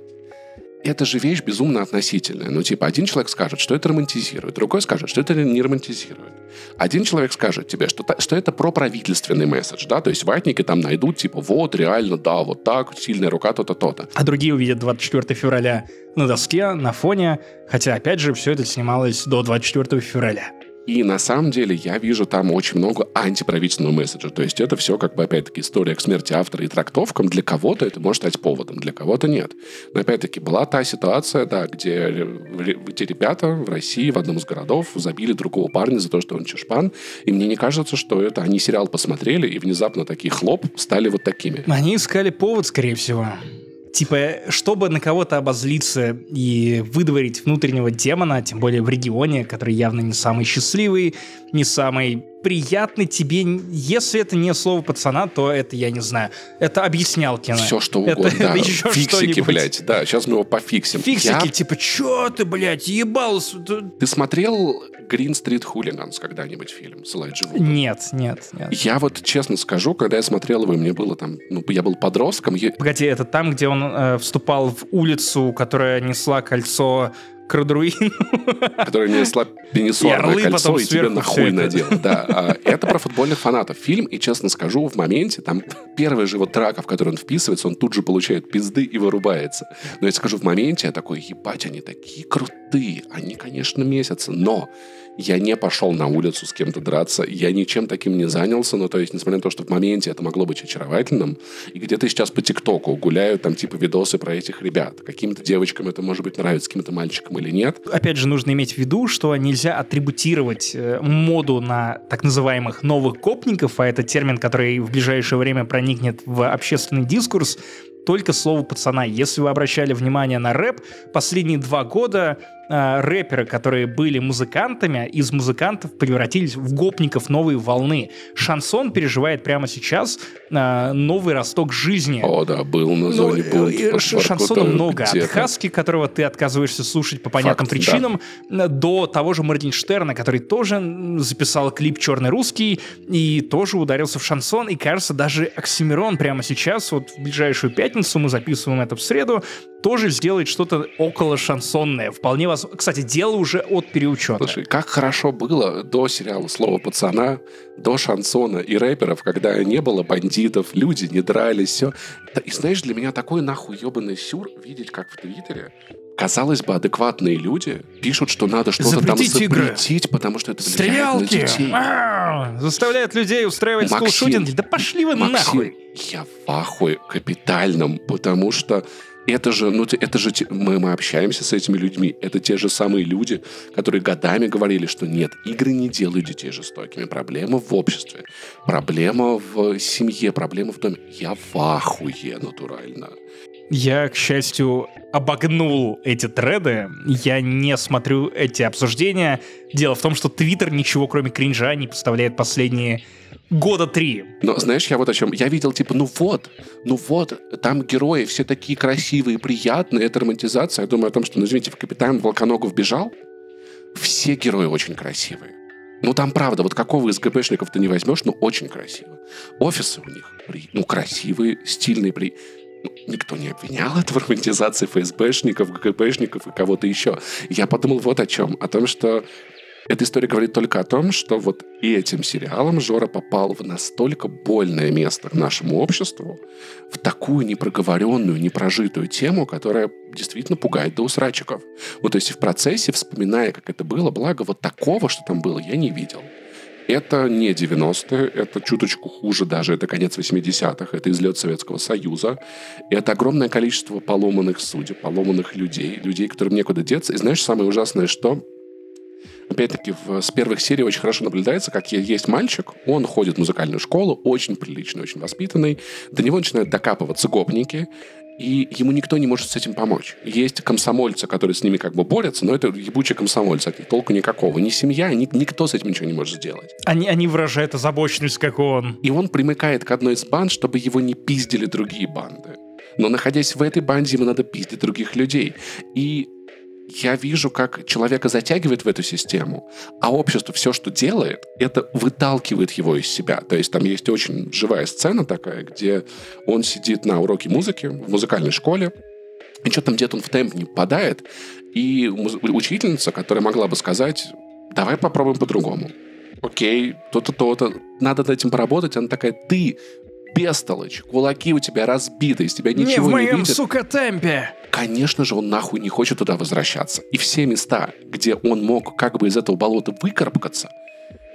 это же вещь безумно относительная. Ну, типа, один человек скажет, что это романтизирует, другой скажет, что это не романтизирует. Один человек скажет тебе, что, что это про правительственный месседж, да, то есть ватники там найдут, типа, вот, реально, да, вот так, сильная рука, то-то, то-то. А другие увидят 24 февраля на доске, на фоне. Хотя, опять же, все это снималось до 24 февраля. И на самом деле я вижу там очень много антиправительственного месседжа. То есть это все как бы опять-таки история к смерти автора и трактовкам. Для кого-то это может стать поводом, для кого-то нет. Но опять-таки была та ситуация, да, где, где ребята в России в одном из городов забили другого парня за то, что он чушпан. И мне не кажется, что это они сериал посмотрели и внезапно такие хлоп стали вот такими. Они искали повод, скорее всего. Типа, чтобы на кого-то обозлиться и выдворить внутреннего демона, тем более в регионе, который явно не самый счастливый, не самый приятный тебе. Если это не слово пацана, то это, я не знаю, это объяснялки. Все что угодно. это да. еще Фиксики, блядь. Да, сейчас мы его пофиксим. Фиксики, Я типа, чё ты, блядь, ебался? Ты- Ты смотрел Green Street Hooligans когда-нибудь фильм с Элайджей Вудом? Нет, нет, нет. Я вот честно скажу, когда я смотрел его, мне было там, ну, я был подростком, я- Погоди, это там, где он э, вступал в улицу, которая несла кольцо к Радруину? который несла пенисорное орлы кольцо и тебе сверху на всё хуй это. надел. Да, а, это про футбольных фанатов фильм, и честно скажу, в моменте там первая же вот драка, в которую он вписывается, он тут же получает пизды и вырубается. Но я скажу, в моменте я такой, ебать, они такие крутые, они, конечно, месяцы, но я не пошел на улицу с кем-то драться, я ничем таким не занялся, ну, то есть, несмотря на то, что в моменте это могло быть очаровательным, и где-то сейчас по ТикТоку гуляют там, типа, видосы про этих ребят. Каким-то девочкам это, может быть, нравится, каким-то мальчикам или нет. Опять же, нужно иметь в виду, что нельзя атрибутировать э, моду на так называемых новых копников, а это термин, который в ближайшее время проникнет в общественный дискурс, только слово пацана. Если вы обращали внимание на рэп, последние два года э, рэперы, которые были музыкантами, из музыкантов превратились в гопников новой волны. Шансон переживает прямо сейчас э, новый росток жизни. О, да, был на Ну, зоне э, под ш- шансона много. От. Хаски, которого ты отказываешься слушать по понятным Факт, причинам, э, до того же Моргенштерна, который тоже записал клип «Черный русский» и тоже ударился в шансон. И, кажется, даже Оксимирон прямо сейчас, вот в ближайшую пятницу, мы записываем это в среду, тоже сделает что-то около шансонное. Вполне вас... Кстати, дело уже от переучета. Слушай, как хорошо было до сериала «Слово пацана», до шансона и рэперов, когда не было бандитов, люди не дрались, все. И знаешь, для меня такой нахуй ебаный сюр видеть, как в Твиттере казалось бы, адекватные люди пишут, что надо что-то там Запретить игры. потому что это влияет на Стрелялки! детей. А, Заставляют людей устраивать скулшутинги. Да пошли вы Максим, нахуй! я в ахуе капитальном, потому что это же, ну, это же мы, мы общаемся с этими людьми. Это те же самые люди, которые годами говорили, что нет, игры не делают детей жестокими. Проблема в обществе, проблема в семье, проблема в доме. Я в ахуе натурально. Я, к счастью, обогнул эти треды. Я не смотрю эти обсуждения. Дело в том, что Твиттер ничего, кроме кринжа, не поставляет последние года три. Но знаешь, я вот о чем. Я видел, типа, ну вот, ну вот, там герои все такие красивые, приятные, это романтизация. Я думаю о том, что, ну, извините, в «Капитан Волконогов бежал», все герои очень красивые. Ну, там правда, вот какого из ГБшников ты не возьмешь, ну, очень красиво. Офисы у них, при- ну, красивые, стильные, при... ну, Никто не обвинял это в романтизации ФСБшников, ГБшников и кого-то еще. Я подумал вот о чем. О том, что эта история говорит только о том, что вот этим сериалом Жора попал в настолько больное место нашему обществу, в такую непроговоренную, непрожитую тему, которая действительно пугает до усрачиков. Вот то есть в процессе, вспоминая, как это было, благо вот такого, что там было, я не видел. Это не 90-е, это чуточку хуже даже, это конец 80-х, это излет Советского Союза. Это огромное количество поломанных судеб, поломанных людей, людей, которым некуда деться. И знаешь, самое ужасное, что Опять-таки, с первых серий очень хорошо наблюдается, как есть мальчик, он ходит в музыкальную школу, очень приличный, очень воспитанный, до него начинают докапываться гопники, и ему никто не может с этим помочь. Есть комсомольцы, которые с ними как бы борются, но это ебучие комсомольцы, от них толку никакого. Ни семья, ни, никто с этим ничего не может сделать. Они, они выражают озабоченность, как он. И он примыкает к одной из банд, чтобы его не пиздили другие банды. Но находясь в этой банде, ему надо пиздить других людей. И я вижу, как человека затягивает в эту систему, а общество все, что делает, это выталкивает его из себя. То есть там есть очень живая сцена такая, где он сидит на уроке музыки в музыкальной школе, и что-то там где-то он в темп не попадает, и учительница, которая могла бы сказать, давай попробуем по-другому. Окей, то-то, то-то, надо над этим поработать. Она такая, ты бестолочь, кулаки у тебя разбиты, из тебя не ничего в не, моем, видят. сука, темпе. Конечно же, он нахуй не хочет туда возвращаться. И все места, где он мог как бы из этого болота выкарабкаться,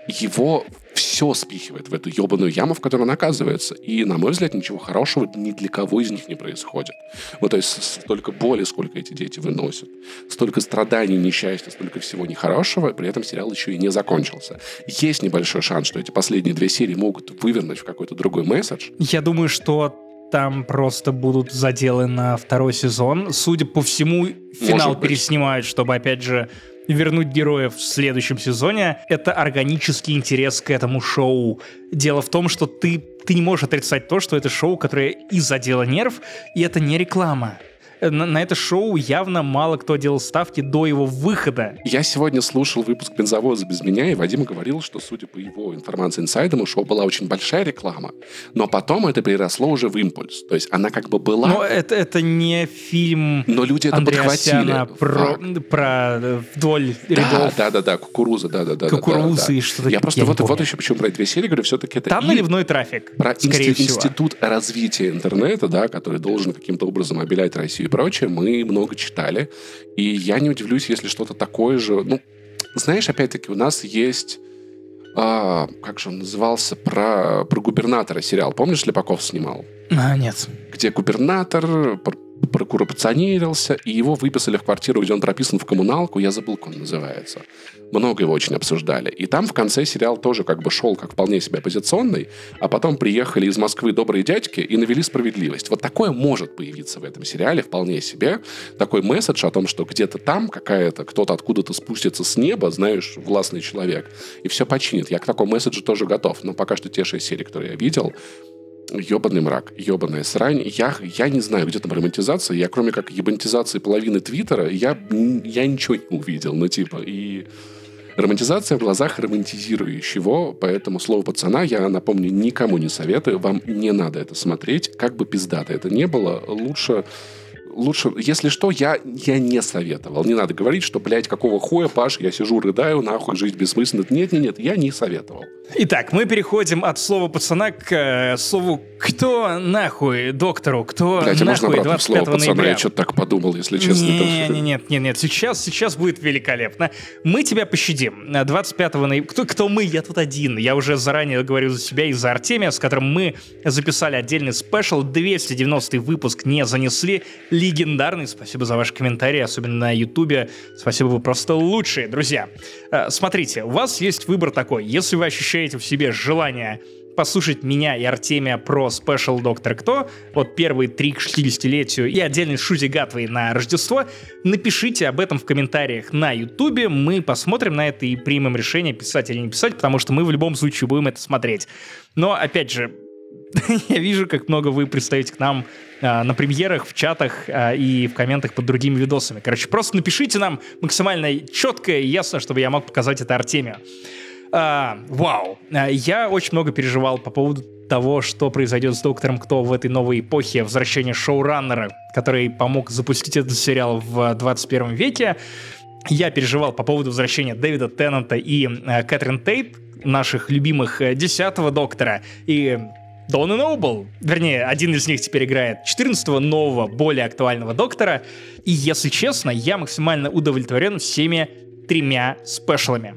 его все спихивает в эту ебаную яму, в которой он оказывается. И, на мой взгляд, ничего хорошего ни для кого из них не происходит. Вот, то есть столько боли, сколько эти дети выносят, столько страданий, несчастья, столько всего нехорошего, при этом сериал еще и не закончился. Есть небольшой шанс, что эти последние две серии могут вывернуть в какой-то другой месседж, Я думаю, что там просто будут заделы на второй сезон. Судя по всему, финал переснимают, чтобы, опять же, вернуть героев в следующем сезоне. Это органический интерес к этому шоу. Дело в том, что ты, ты не можешь отрицать то, что это шоу, которое и задело нерв, и это не реклама. На, на это шоу явно мало кто делал ставки до его выхода. Я сегодня слушал выпуск «Бензовоза без меня», и Вадим говорил, что, судя по его информации инсайдам, у шоу была очень большая реклама, но потом это переросло уже в импульс. То есть она как бы была, Но это, это не фильм но люди это Андреасяна подхватили. про, Факт. про э, вдоль Да, рядов. да, да, да, кукуруза, да, да, да. Кукурузы да, да. и что-то. Я просто я вот, вот еще почему про эти две серии говорю, все-таки это Там и наливной трафик, про всего. институт развития интернета, да, который должен каким-то образом обелять Россию прочее, мы много читали. И я не удивлюсь, если что-то такое же... Ну, знаешь, опять-таки, у нас есть... а, как же он назывался? Про, про губернатора сериал. Помнишь, Лепаков снимал? А, нет. Где губернатор пр- прокоррупционировался, и его выписали в квартиру, где он прописан в коммуналку, я забыл, как он называется. Много его очень обсуждали. И там в конце сериал тоже как бы шел как вполне себе оппозиционный, а потом приехали из Москвы добрые дядьки и навели справедливость. Вот такое может появиться в этом сериале вполне себе. Такой месседж о том, что где-то там какая-то, кто-то откуда-то спустится с неба, знаешь, властный человек, и все починит. Я к такому месседжу тоже готов. Но пока что те шесть серий, которые я видел, ебаный мрак, ебаная срань. Я, я не знаю, где там романтизация. Я, кроме как ебантизации половины Твиттера, я, я ничего не увидел. Ну, типа, и... Романтизация в глазах романтизирующего, поэтому слово пацана я, напомню, никому не советую. Вам не надо это смотреть. Как бы пиздато это не было, лучше лучше, если что, я, я не советовал. Не надо говорить, что, блядь, какого хуя, Паш, я сижу, рыдаю, нахуй, жизнь бессмысленна. Нет, нет, нет, я не советовал. Итак, мы переходим от слова пацана к э, слову «кто нахуй доктору?» «Кто Блядь, нахуй» можно 25 слово пацана? ноября. Я что-то так подумал, если честно. Не, не, нет, нет, нет, сейчас, сейчас будет великолепно. Мы тебя пощадим. 25 ноября. Кто, кто мы? Я тут один. Я уже заранее говорю за себя и за Артемия, с которым мы записали отдельный спешл. 290 выпуск не занесли. Легендарный. Спасибо за ваши комментарии, особенно на Ютубе. Спасибо, вы просто лучшие, друзья. Э, Смотрите, у вас есть выбор такой. Если вы ощущаете в себе желание послушать меня и Артемия про спешл Доктор Кто, вот первые три к 60-летию и отдельный Шути Гатвой на Рождество, напишите об этом в комментариях на Ютубе, мы посмотрим на это и примем решение, писать или не писать, потому что мы в любом случае будем это смотреть. Но, опять же, я вижу, как много вы пристаете к нам а, на премьерах, в чатах а, и в комментах под другими видосами. Короче, просто напишите нам максимально четко и ясно, чтобы я мог показать это Артемию. А, вау. А, Я очень много переживал по поводу того, что произойдет с Доктором Кто в этой новой эпохе возвращения шоураннера, который помог запустить этот сериал в 21 веке. Я переживал по поводу возвращения Дэвида Теннанта и э, Кэтрин Тейт, наших любимых э, десятого Доктора, и Донна Ноубл, вернее, один из них теперь играет 14-го нового, более актуального Доктора. И, если честно, я максимально удовлетворен всеми тремя спешлами.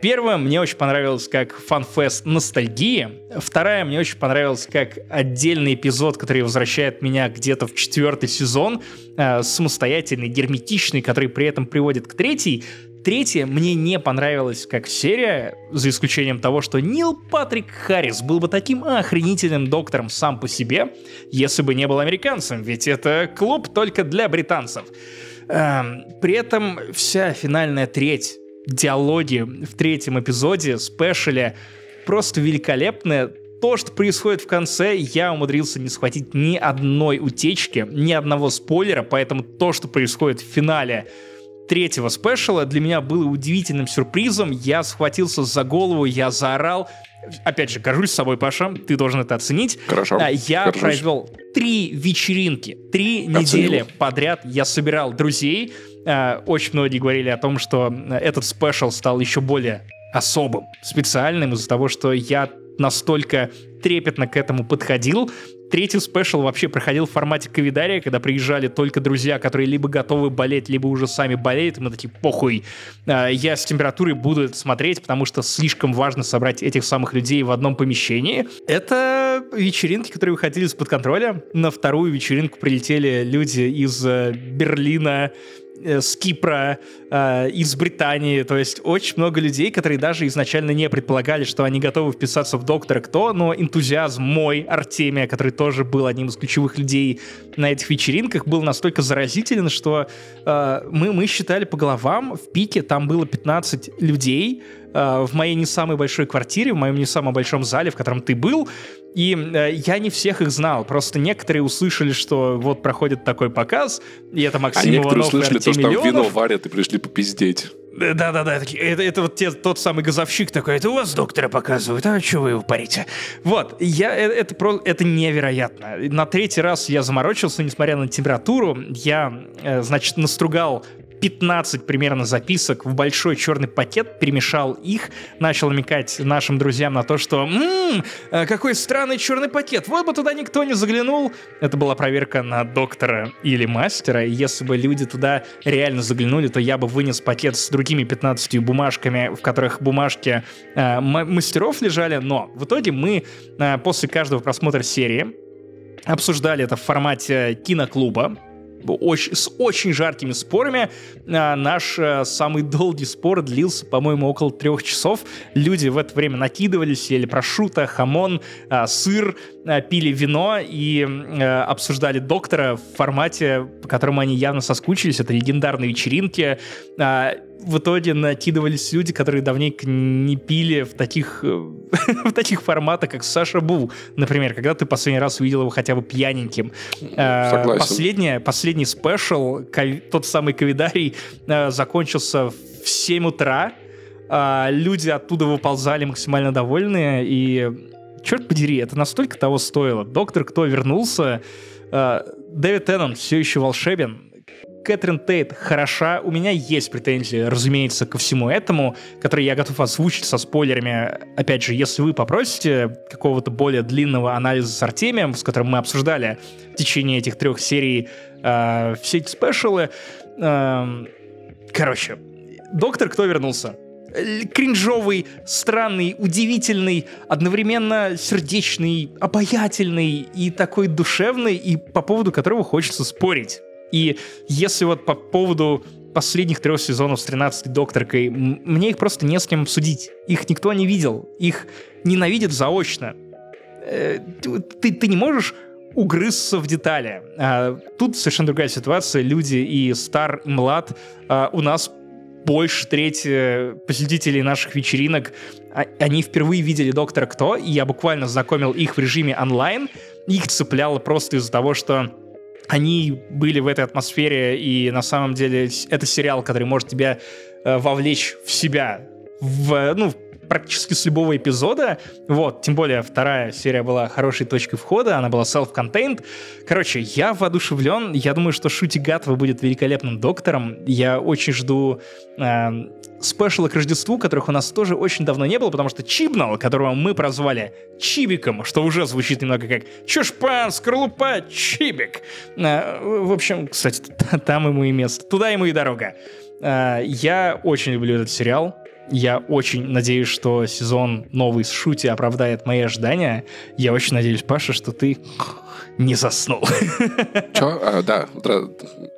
Первая мне очень понравилась как фан-фест ностальгии. Вторая мне очень понравилась как отдельный эпизод, который возвращает меня где-то в четвертый сезон, э, самостоятельный, герметичный, который при этом приводит к третьей. Третья мне не понравилась как серия, за исключением того, что Нил Патрик Харрис был бы таким охренительным доктором сам по себе, если бы не был американцем, ведь это клуб только для британцев. Эм, при этом вся финальная треть диалоги в третьем эпизоде, спешале, просто великолепные. То, что происходит в конце, я умудрился не схватить ни одной утечки, ни одного спойлера, поэтому то, что происходит в финале третьего спешла, для меня было удивительным сюрпризом. Я схватился за голову, я заорал. Опять же, горжусь собой, Паша, ты должен это оценить. Хорошо. А, Я горжусь. провел три вечеринки, три Оценил. недели подряд. Я собирал друзей. А, Очень многие говорили о том, что э, этот спешл стал еще более особым, специальным из-за того, что я настолько трепетно к этому подходил. Третий спешл вообще проходил в формате ковидария, когда приезжали только друзья, которые либо готовы болеть, либо уже сами болеют, и мы такие, похуй, а, я с температурой буду это смотреть, потому что слишком важно собрать этих самых людей в одном помещении. Это вечеринки, которые выходили из-под контроля. На вторую вечеринку прилетели люди из э, Берлина, с Кипра, э, из Британии, то есть очень много людей, которые даже изначально не предполагали, что они готовы вписаться в Доктора Кто, но энтузиазм мой, Артемия, который тоже был одним из ключевых людей на этих вечеринках, был настолько заразителен, что э, мы, мы считали по головам, в пике там было 15 людей, э, в моей не самой большой квартире, в моем не самом большом зале, в котором ты был, и э, я не всех их знал, просто некоторые услышали, что вот проходит такой показ, и это А Максим некоторые Иванов и услышали то, что там вино варят и пришли попиздеть. Да-да-да, такие, это, это вот те- тот самый газовщик такой, это у вас доктора показывают, а что вы его парите? Вот, я, э, это, про, это невероятно. На третий раз я заморочился, несмотря на температуру, я, э, значит, настругал 15 примерно записок в большой черный пакет, перемешал их, начал намекать нашим друзьям на то, что «Ммм, э, какой странный черный пакет, вот бы туда никто не заглянул». Это была проверка на доктора или мастера, и если бы люди туда реально заглянули, то я бы вынес пакет с другими 15 бумажками, в которых бумажки э, мастеров лежали, но в итоге мы э, после каждого просмотра серии обсуждали это в формате киноклуба, очень, с очень жаркими спорами. А, наш а, самый долгий спор длился, по-моему, около трех часов. Люди в это время накидывались, ели прошута, хамон, а, сыр, а, пили вино и а, обсуждали доктора в формате, по которому они явно соскучились. Это легендарные вечеринки. А, в итоге накидывались люди, которые давненько не пили в таких, в таких форматах, как Саша Бул, например, когда ты последний раз увидел его хотя бы пьяненьким. Согласен. Последнее, последний спешл, тот самый ковидарий, закончился в 7 утра. Люди оттуда выползали максимально довольные, и черт подери, это настолько того стоило. Доктор Кто вернулся, Дэвид Теннон все еще волшебен, Кэтрин Тейт хороша. У меня есть претензии, разумеется, ко всему этому, которые я готов озвучить со спойлерами. Опять же, если вы попросите какого-то более длинного анализа с Артемием, с которым мы обсуждали в течение этих трех серий э, все эти спешалы. Э, короче, доктор кто вернулся? кринжовый, странный, удивительный, одновременно сердечный, обаятельный и такой душевный, и по поводу которого хочется спорить. И если вот по поводу последних трех сезонов с 13 докторкой, мне их просто не с кем судить. Их никто не видел. Их ненавидят заочно. Э, ты, ты не можешь угрызться в детали. А, тут совершенно другая ситуация. Люди и стар, и млад. А, у нас больше трети посетителей наших вечеринок, а, они впервые видели Доктора Кто, и я буквально знакомил их в режиме онлайн. Их цепляло просто из-за того, что они были в этой атмосфере, и на самом деле это сериал, который может тебя э, вовлечь в себя, в, ну, практически с любого эпизода. Вот, тем более вторая серия была хорошей точкой входа, она была self-contained. Короче, я воодушевлен. Я думаю, что Шути Гатва будет великолепным доктором. Я очень жду э, спешалы к Рождеству, которых у нас тоже очень давно не было, потому что Чибнал, которого мы прозвали Чибиком, что уже звучит немного как Чушпан, скорлупа, Чибик. Э, в общем, кстати, там ему и место. Туда ему и дорога. Э, я очень люблю этот сериал. Я очень надеюсь, что сезон новый с Шути оправдает мои ожидания. Я очень надеюсь, Паша, что ты не заснул. Че? А, да,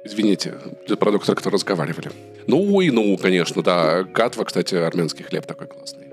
извините, про доктора, кто разговаривали. Ну и ну, конечно, да. Гатва, кстати, армянский хлеб такой классный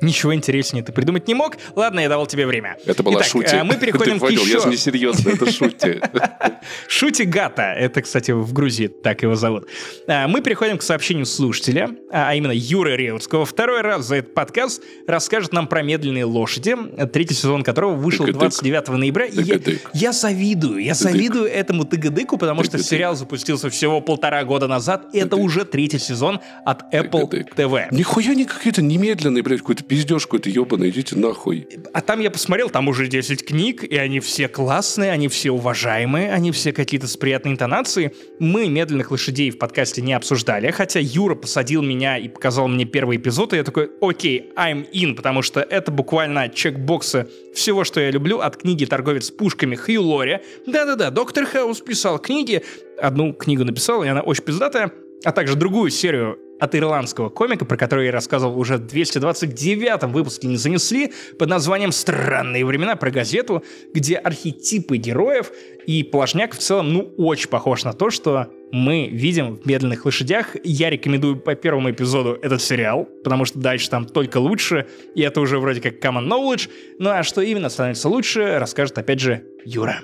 ничего интереснее ты придумать не мог. Ладно, я давал тебе время. Это была Итак, шути. Э, мы переходим ты к еще... Я же не серьезно, это шути. Шути Гата. Это, кстати, в Грузии так его зовут. Э, мы переходим к сообщению слушателя, а именно Юры Реутского. Второй раз за этот подкаст расскажет нам про «Медленные лошади», третий сезон которого вышел 29 ноября. И я, я завидую, я завидую этому тыгадыку, потому что сериал запустился всего полтора года назад, и это уже третий сезон от Apple TV. Нихуя не какие-то немедленные, блядь, какой-то пиздеж какой-то ебаный, идите нахуй. А там я посмотрел, там уже 10 книг, и они все классные, они все уважаемые, они все какие-то с приятной интонацией. Мы «Медленных лошадей» в подкасте не обсуждали, хотя Юра посадил меня и показал мне первый эпизод, и я такой, окей, I'm in, потому что это буквально чекбоксы всего, что я люблю, от книги «Торговец с пушками» Хью Лори. Да-да-да, доктор Хаус писал книги, одну книгу написал, и она очень пиздатая, а также другую серию от ирландского комика, про который я рассказывал уже в 229-м выпуске «Не занесли», под названием «Странные времена» про газету, где архетипы героев и Плашняк в целом, ну, очень похож на то, что мы видим в «Медленных лошадях». Я рекомендую по первому эпизоду этот сериал, потому что дальше там только лучше, и это уже вроде как common knowledge. Ну а что именно становится лучше, расскажет опять же Юра.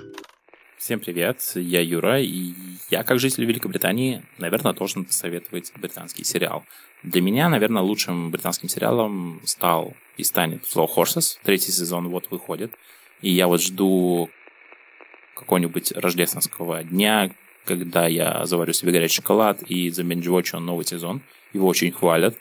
Всем привет, я Юра, и я, как житель Великобритании, наверное, должен посоветовать британский сериал. Для меня, наверное, лучшим британским сериалом стал и станет Slow Horses. Третий сезон вот выходит. И я вот жду какого-нибудь рождественского дня, когда я заварю себе горячий шоколад и забенджвочу новый сезон. Его очень хвалят.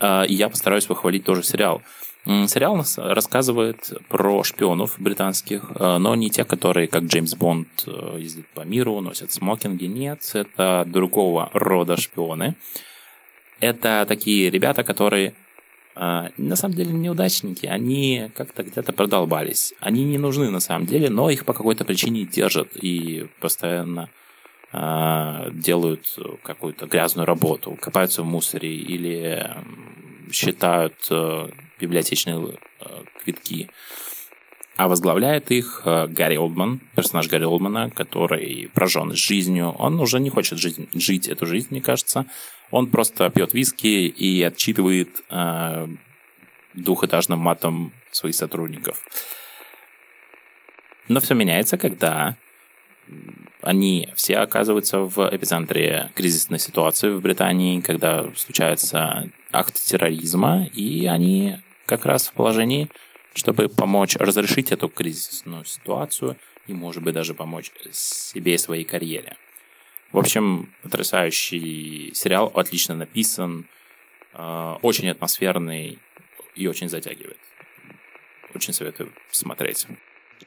А, и я постараюсь похвалить тоже сериал. Сериал рассказывает про шпионов британских, э, но не те, которые, как Джеймс Бонд, э, ездят по миру, носят смокинги. Нет, это другого рода шпионы. Это такие ребята, которые э, на самом деле неудачники. Они как-то где-то продолбались. Они не нужны на самом деле, но их по какой-то причине держат и постоянно делают какую-то грязную работу, копаются в мусоре или считают библиотечные э, квитки. А возглавляет их э, Гарри Олдман, персонаж Гарри Олдмана, который прожжен жизнью. Он уже не хочет жить, жить эту жизнь, мне кажется. Он просто пьет виски и отчитывает э, двухэтажным матом своих сотрудников. Но все меняется, когда они все оказываются в эпицентре кризисной ситуации в Британии, когда случается акт терроризма, и они как раз в положении, чтобы помочь разрешить эту кризисную ситуацию и, может быть, даже помочь себе и своей карьере. В общем, потрясающий сериал, отлично написан, э, очень атмосферный и очень затягивает. Очень советую смотреть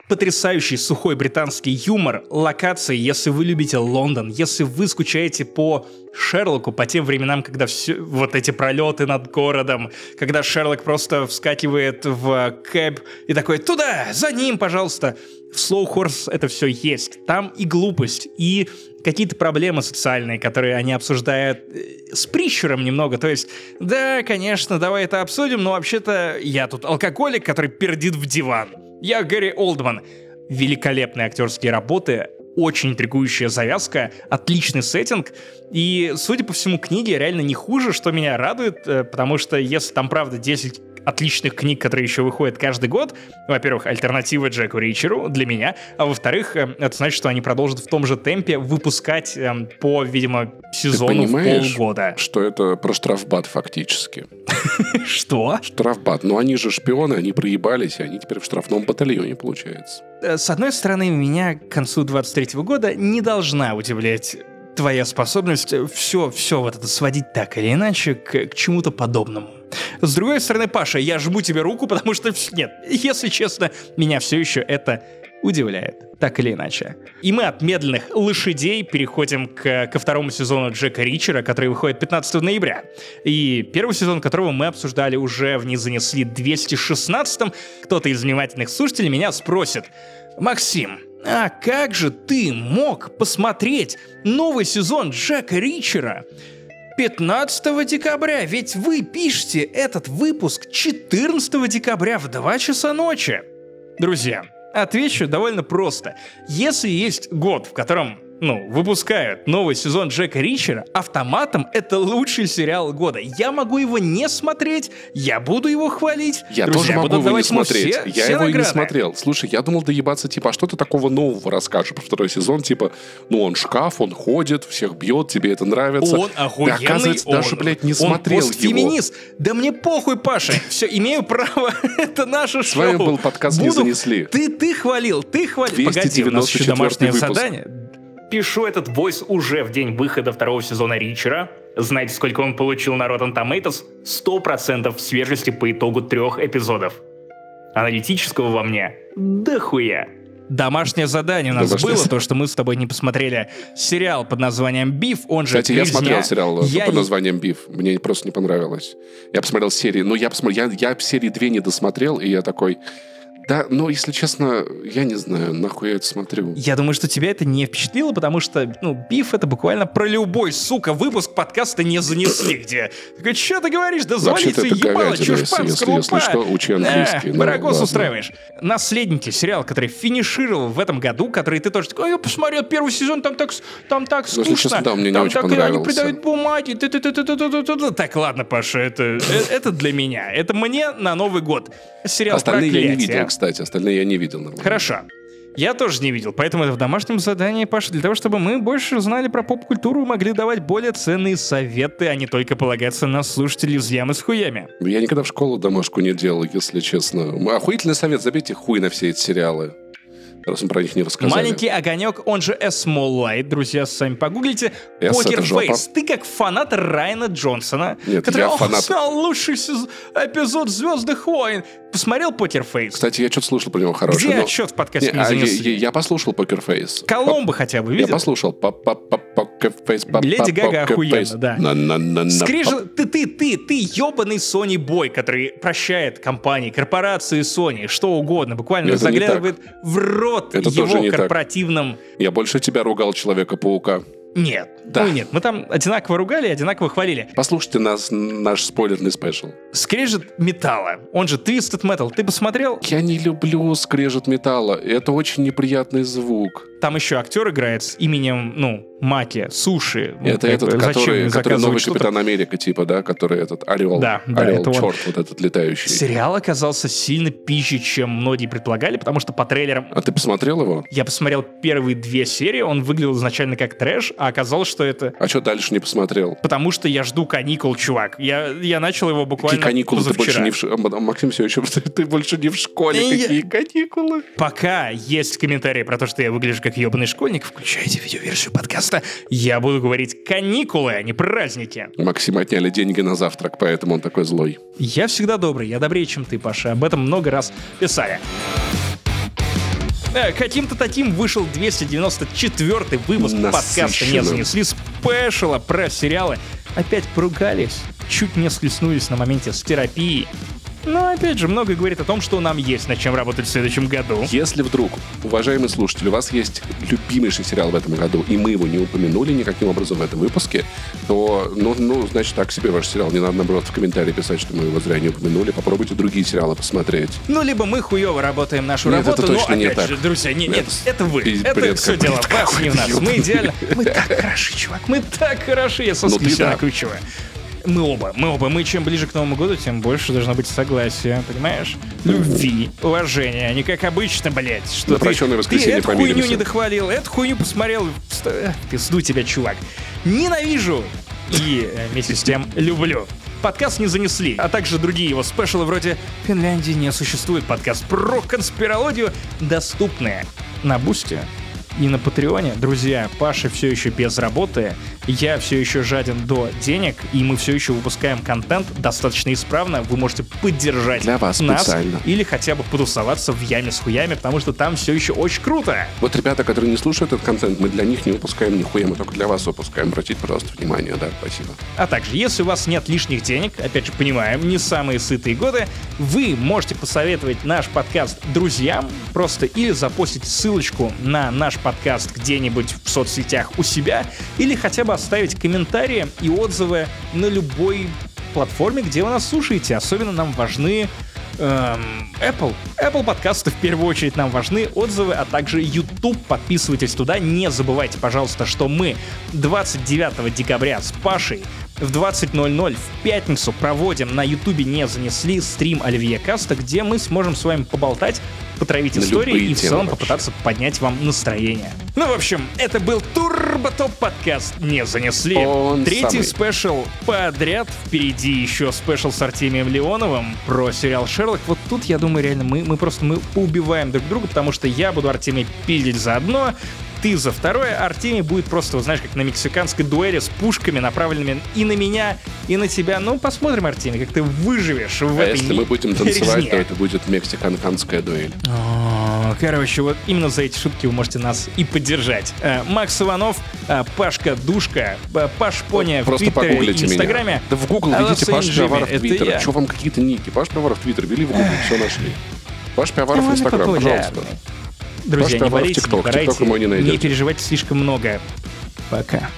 потрясающий сухой британский юмор, локации, если вы любите Лондон, если вы скучаете по Шерлоку, по тем временам, когда все, вот эти пролеты над городом, когда Шерлок просто вскакивает в кэб и такой «Туда! За ним, пожалуйста!» В Slow Horse это все есть. Там и глупость, и какие-то проблемы социальные, которые они обсуждают э, с прищуром немного. То есть, да, конечно, давай это обсудим, но вообще-то я тут алкоголик, который пердит в диван. Я Гэри Олдман. Великолепные актерские работы, очень интригующая завязка, отличный сеттинг. И, судя по всему, книги реально не хуже, что меня радует, э, потому что если там, правда, 10 отличных книг, которые еще выходят каждый год. Во-первых, альтернатива Джеку Ричеру для меня, а во-вторых, э, это значит, что они продолжат в том же темпе выпускать эм, по, видимо, сезону в полгода. что это про штрафбат фактически? Что? Штрафбат. Но они же шпионы, они проебались, и они теперь в штрафном батальоне, получается. Э, с одной стороны, меня к концу 23 года не должна удивлять твоя способность все, все вот это сводить так или иначе к, к чему-то подобному. С другой стороны, Паша, я жму тебе руку, потому что, нет, если честно, меня все еще это удивляет, так или иначе. И мы от медленных лошадей переходим к, ко второму сезону Джека Ричера, который выходит 15 ноября. И первый сезон, которого мы обсуждали уже в «Не занесли» 216-м. Кто-то из внимательных слушателей меня спросит, «Максим, а как же ты мог посмотреть новый сезон Джека Ричера 15 декабря, ведь вы пишете этот выпуск 14 декабря в 2 часа ночи. Друзья, отвечу довольно просто. Если есть год, в котором ну, выпускают новый сезон Джека Ричера, автоматом это лучший сериал года. Я могу его не смотреть, я буду его хвалить. Я Друзья, тоже могу его не смотреть. Все, я все его награды. и не смотрел. Слушай, я думал доебаться, типа, а что ты такого нового расскажешь про второй сезон? Типа, ну он шкаф, он ходит, всех бьет, тебе это нравится. Он охуенный, да, оказывается, он, даже, блядь, не он смотрел его. феминист. Да мне похуй, Паша. Все, имею право. это наше шоу. С вами был подкаст. «Не занесли». Ты, ты хвалил, ты хвалил. Погоди, у нас еще домашнее задание пишу этот войс уже в день выхода второго сезона Ричера. Знаете, сколько он получил на Rotten Tomatoes? 100% свежести по итогу трех эпизодов. Аналитического во мне дохуя. Домашнее задание у нас Домашнее... было, то, что мы с тобой не посмотрели сериал под названием «Биф», он же Кстати, я смотрел сериал я под названием «Биф», мне просто не понравилось. Я посмотрел серии, ну, я посмотрел, я, я серии две не досмотрел, и я такой, да, но, если честно, я не знаю, нахуй я это смотрю. Я думаю, что тебя это не впечатлило, потому что, ну, биф это буквально про любой, сука, выпуск подкаста не занесли, где... Такой, что ты говоришь? Да звоните, ебало, чушь панскому, если, если что, учи английский. Э, Барагос устраиваешь. Наследники, сериал, который финишировал в этом году, который ты тоже такой, я посмотрел первый сезон, там так, там так скучно. Ну, честно, да, мне там не очень так, они придают бумаги. Так, ладно, Паша, это, это для меня. Это мне на Новый год. Сериал Остальные я не видел, кстати, остальные я не видел нормально. Хорошо. Я тоже не видел, поэтому это в домашнем задании, Паша, для того, чтобы мы больше знали про поп-культуру и могли давать более ценные советы, а не только полагаться на слушателей с ямы с хуями. Я никогда в школу домашку не делал, если честно. Охуительный совет, забейте хуй на все эти сериалы раз мы про них не рассказали. Маленький огонек, он же Small Light, друзья, сами погуглите. Poker Face. Ты как фанат Райана Джонсона, Нет, который я фанат... снял лучший эпизод «Звездных войн». Посмотрел Poker Face? Кстати, я что-то слушал про него хороший. Где но... отчет в подкасте не, не а, я, я, послушал Poker Face. Коломбо хотя бы видел? Я послушал. Poker Face. Леди Гага охуенно, да. Скрижел... Ты, ты, ты, ты ебаный Sony Бой, который прощает компании, корпорации Sony, что угодно, буквально заглядывает в рот его корпоративным... Я больше тебя ругал Человека-паука. Нет. Да. Ну нет, мы там одинаково ругали и одинаково хвалили. Послушайте нас, наш спойлерный спешл. Скрежет металла, он же Twisted Metal. Ты посмотрел? Я не люблю скрежет металла. Это очень неприятный звук. Там еще актер играет с именем, ну, Маки, Суши. Ну, это как этот, бы, который, который новый? Капитан Америка, типа, да, который этот орел. Да, да, орел, это он. черт, вот этот летающий. Сериал оказался сильно пизже, чем многие предполагали, потому что по трейлерам А ты посмотрел его? я посмотрел первые две серии, он выглядел изначально как трэш, а оказалось, что это А что дальше не посмотрел? потому что я жду каникул, чувак. Я, я начал его буквально Какие каникулы ты больше не в ш- Максим все еще, ты больше не в школе. Я- Какие каникулы? Пока есть комментарии про то, что я выгляжу как ебаный школьник, включайте видеоверсию подкаста, я буду говорить каникулы, а не праздники. Максим отняли деньги на завтрак, поэтому он такой злой. Я всегда добрый, я добрее, чем ты, Паша. Об этом много раз писали. Э, Каким-то таким вышел 294 выпуск подкаста «Не занесли» спешала про сериалы. Опять поругались, чуть не схлестнулись на моменте с терапией. Но опять же, многое говорит о том, что нам есть над чем работать в следующем году. Если вдруг, уважаемый слушатель, у вас есть любимейший сериал в этом году, и мы его не упомянули никаким образом в этом выпуске, то, ну, ну, значит, так себе ваш сериал. Не надо, наоборот, в комментарии писать, что мы его зря не упомянули. Попробуйте другие сериалы посмотреть. Ну, либо мы хуево работаем нашу Нет, работу, это точно но не опять так. же, друзья, не- нет, Это это, вы. Это бред все дело вас, не в нас. Мы идеально... Мы так хороши, чувак, мы так хороши, я со Ну, ты Сквича да. накручиваю. Мы оба, мы оба. Мы чем ближе к Новому году, тем больше должно быть согласия, понимаешь? Любви, уважения, не как обычно, блядь. Что ты, ты эту хуйню не дохвалил, эту хуйню посмотрел. Э, Пизду тебя, чувак. Ненавижу и э, вместе с тем люблю. Подкаст не занесли, а также другие его спешалы вроде «В Финляндии не существует подкаст про конспирологию», доступные на Бусте и на Патреоне. Друзья, Паша все еще без работы, я все еще жаден до денег, и мы все еще выпускаем контент достаточно исправно. Вы можете поддержать Для вас нас специально. или хотя бы потусоваться в яме с хуями, потому что там все еще очень круто. Вот ребята, которые не слушают этот контент, мы для них не выпускаем нихуя, мы только для вас выпускаем. Обратите, пожалуйста, внимание, да, спасибо. А также, если у вас нет лишних денег, опять же, понимаем, не самые сытые годы, вы можете посоветовать наш подкаст друзьям просто или запостить ссылочку на наш подкаст где-нибудь в соцсетях у себя, или хотя бы оставить комментарии и отзывы на любой платформе, где вы нас слушаете. Особенно нам важны эм, Apple. Apple подкасты в первую очередь нам важны, отзывы, а также YouTube. Подписывайтесь туда. Не забывайте, пожалуйста, что мы 29 декабря с Пашей в 20.00 в пятницу проводим на Ютубе «Не занесли» стрим Оливье Каста, где мы сможем с вами поболтать, потравить На истории и в целом вообще. попытаться поднять вам настроение. Ну, в общем, это был Турботоп подкаст «Не занесли». Он Третий самый. спешл подряд. Впереди еще спешл с Артемием Леоновым про сериал «Шерлок». Вот тут, я думаю, реально мы, мы просто мы поубиваем друг друга, потому что я буду Артемия пиздить за одно, ты за второе, а Артемий будет просто, вот знаешь, как на мексиканской дуэли с пушками, направленными и на меня, и на тебя. Ну, посмотрим, Артемий, как ты выживешь в А этой если мы будем танцевать, резне. то это будет мексиканская дуэль. О, Короче, вот именно за эти шутки вы можете нас и поддержать. Э, Макс Иванов, э, Пашка Душка, э, Паш Поня в Твиттере и Инстаграме. меня. Да в Google А введите Паш Пиаваров это Твиттер. Что вам какие-то ники? Паш Пиаваров Твиттер. Ввели в Google, все нашли. Паш Пиаваров Довольно Инстаграм, пожалуйста. Друзья, Паш не болейте, не не переживайте слишком много. Пока.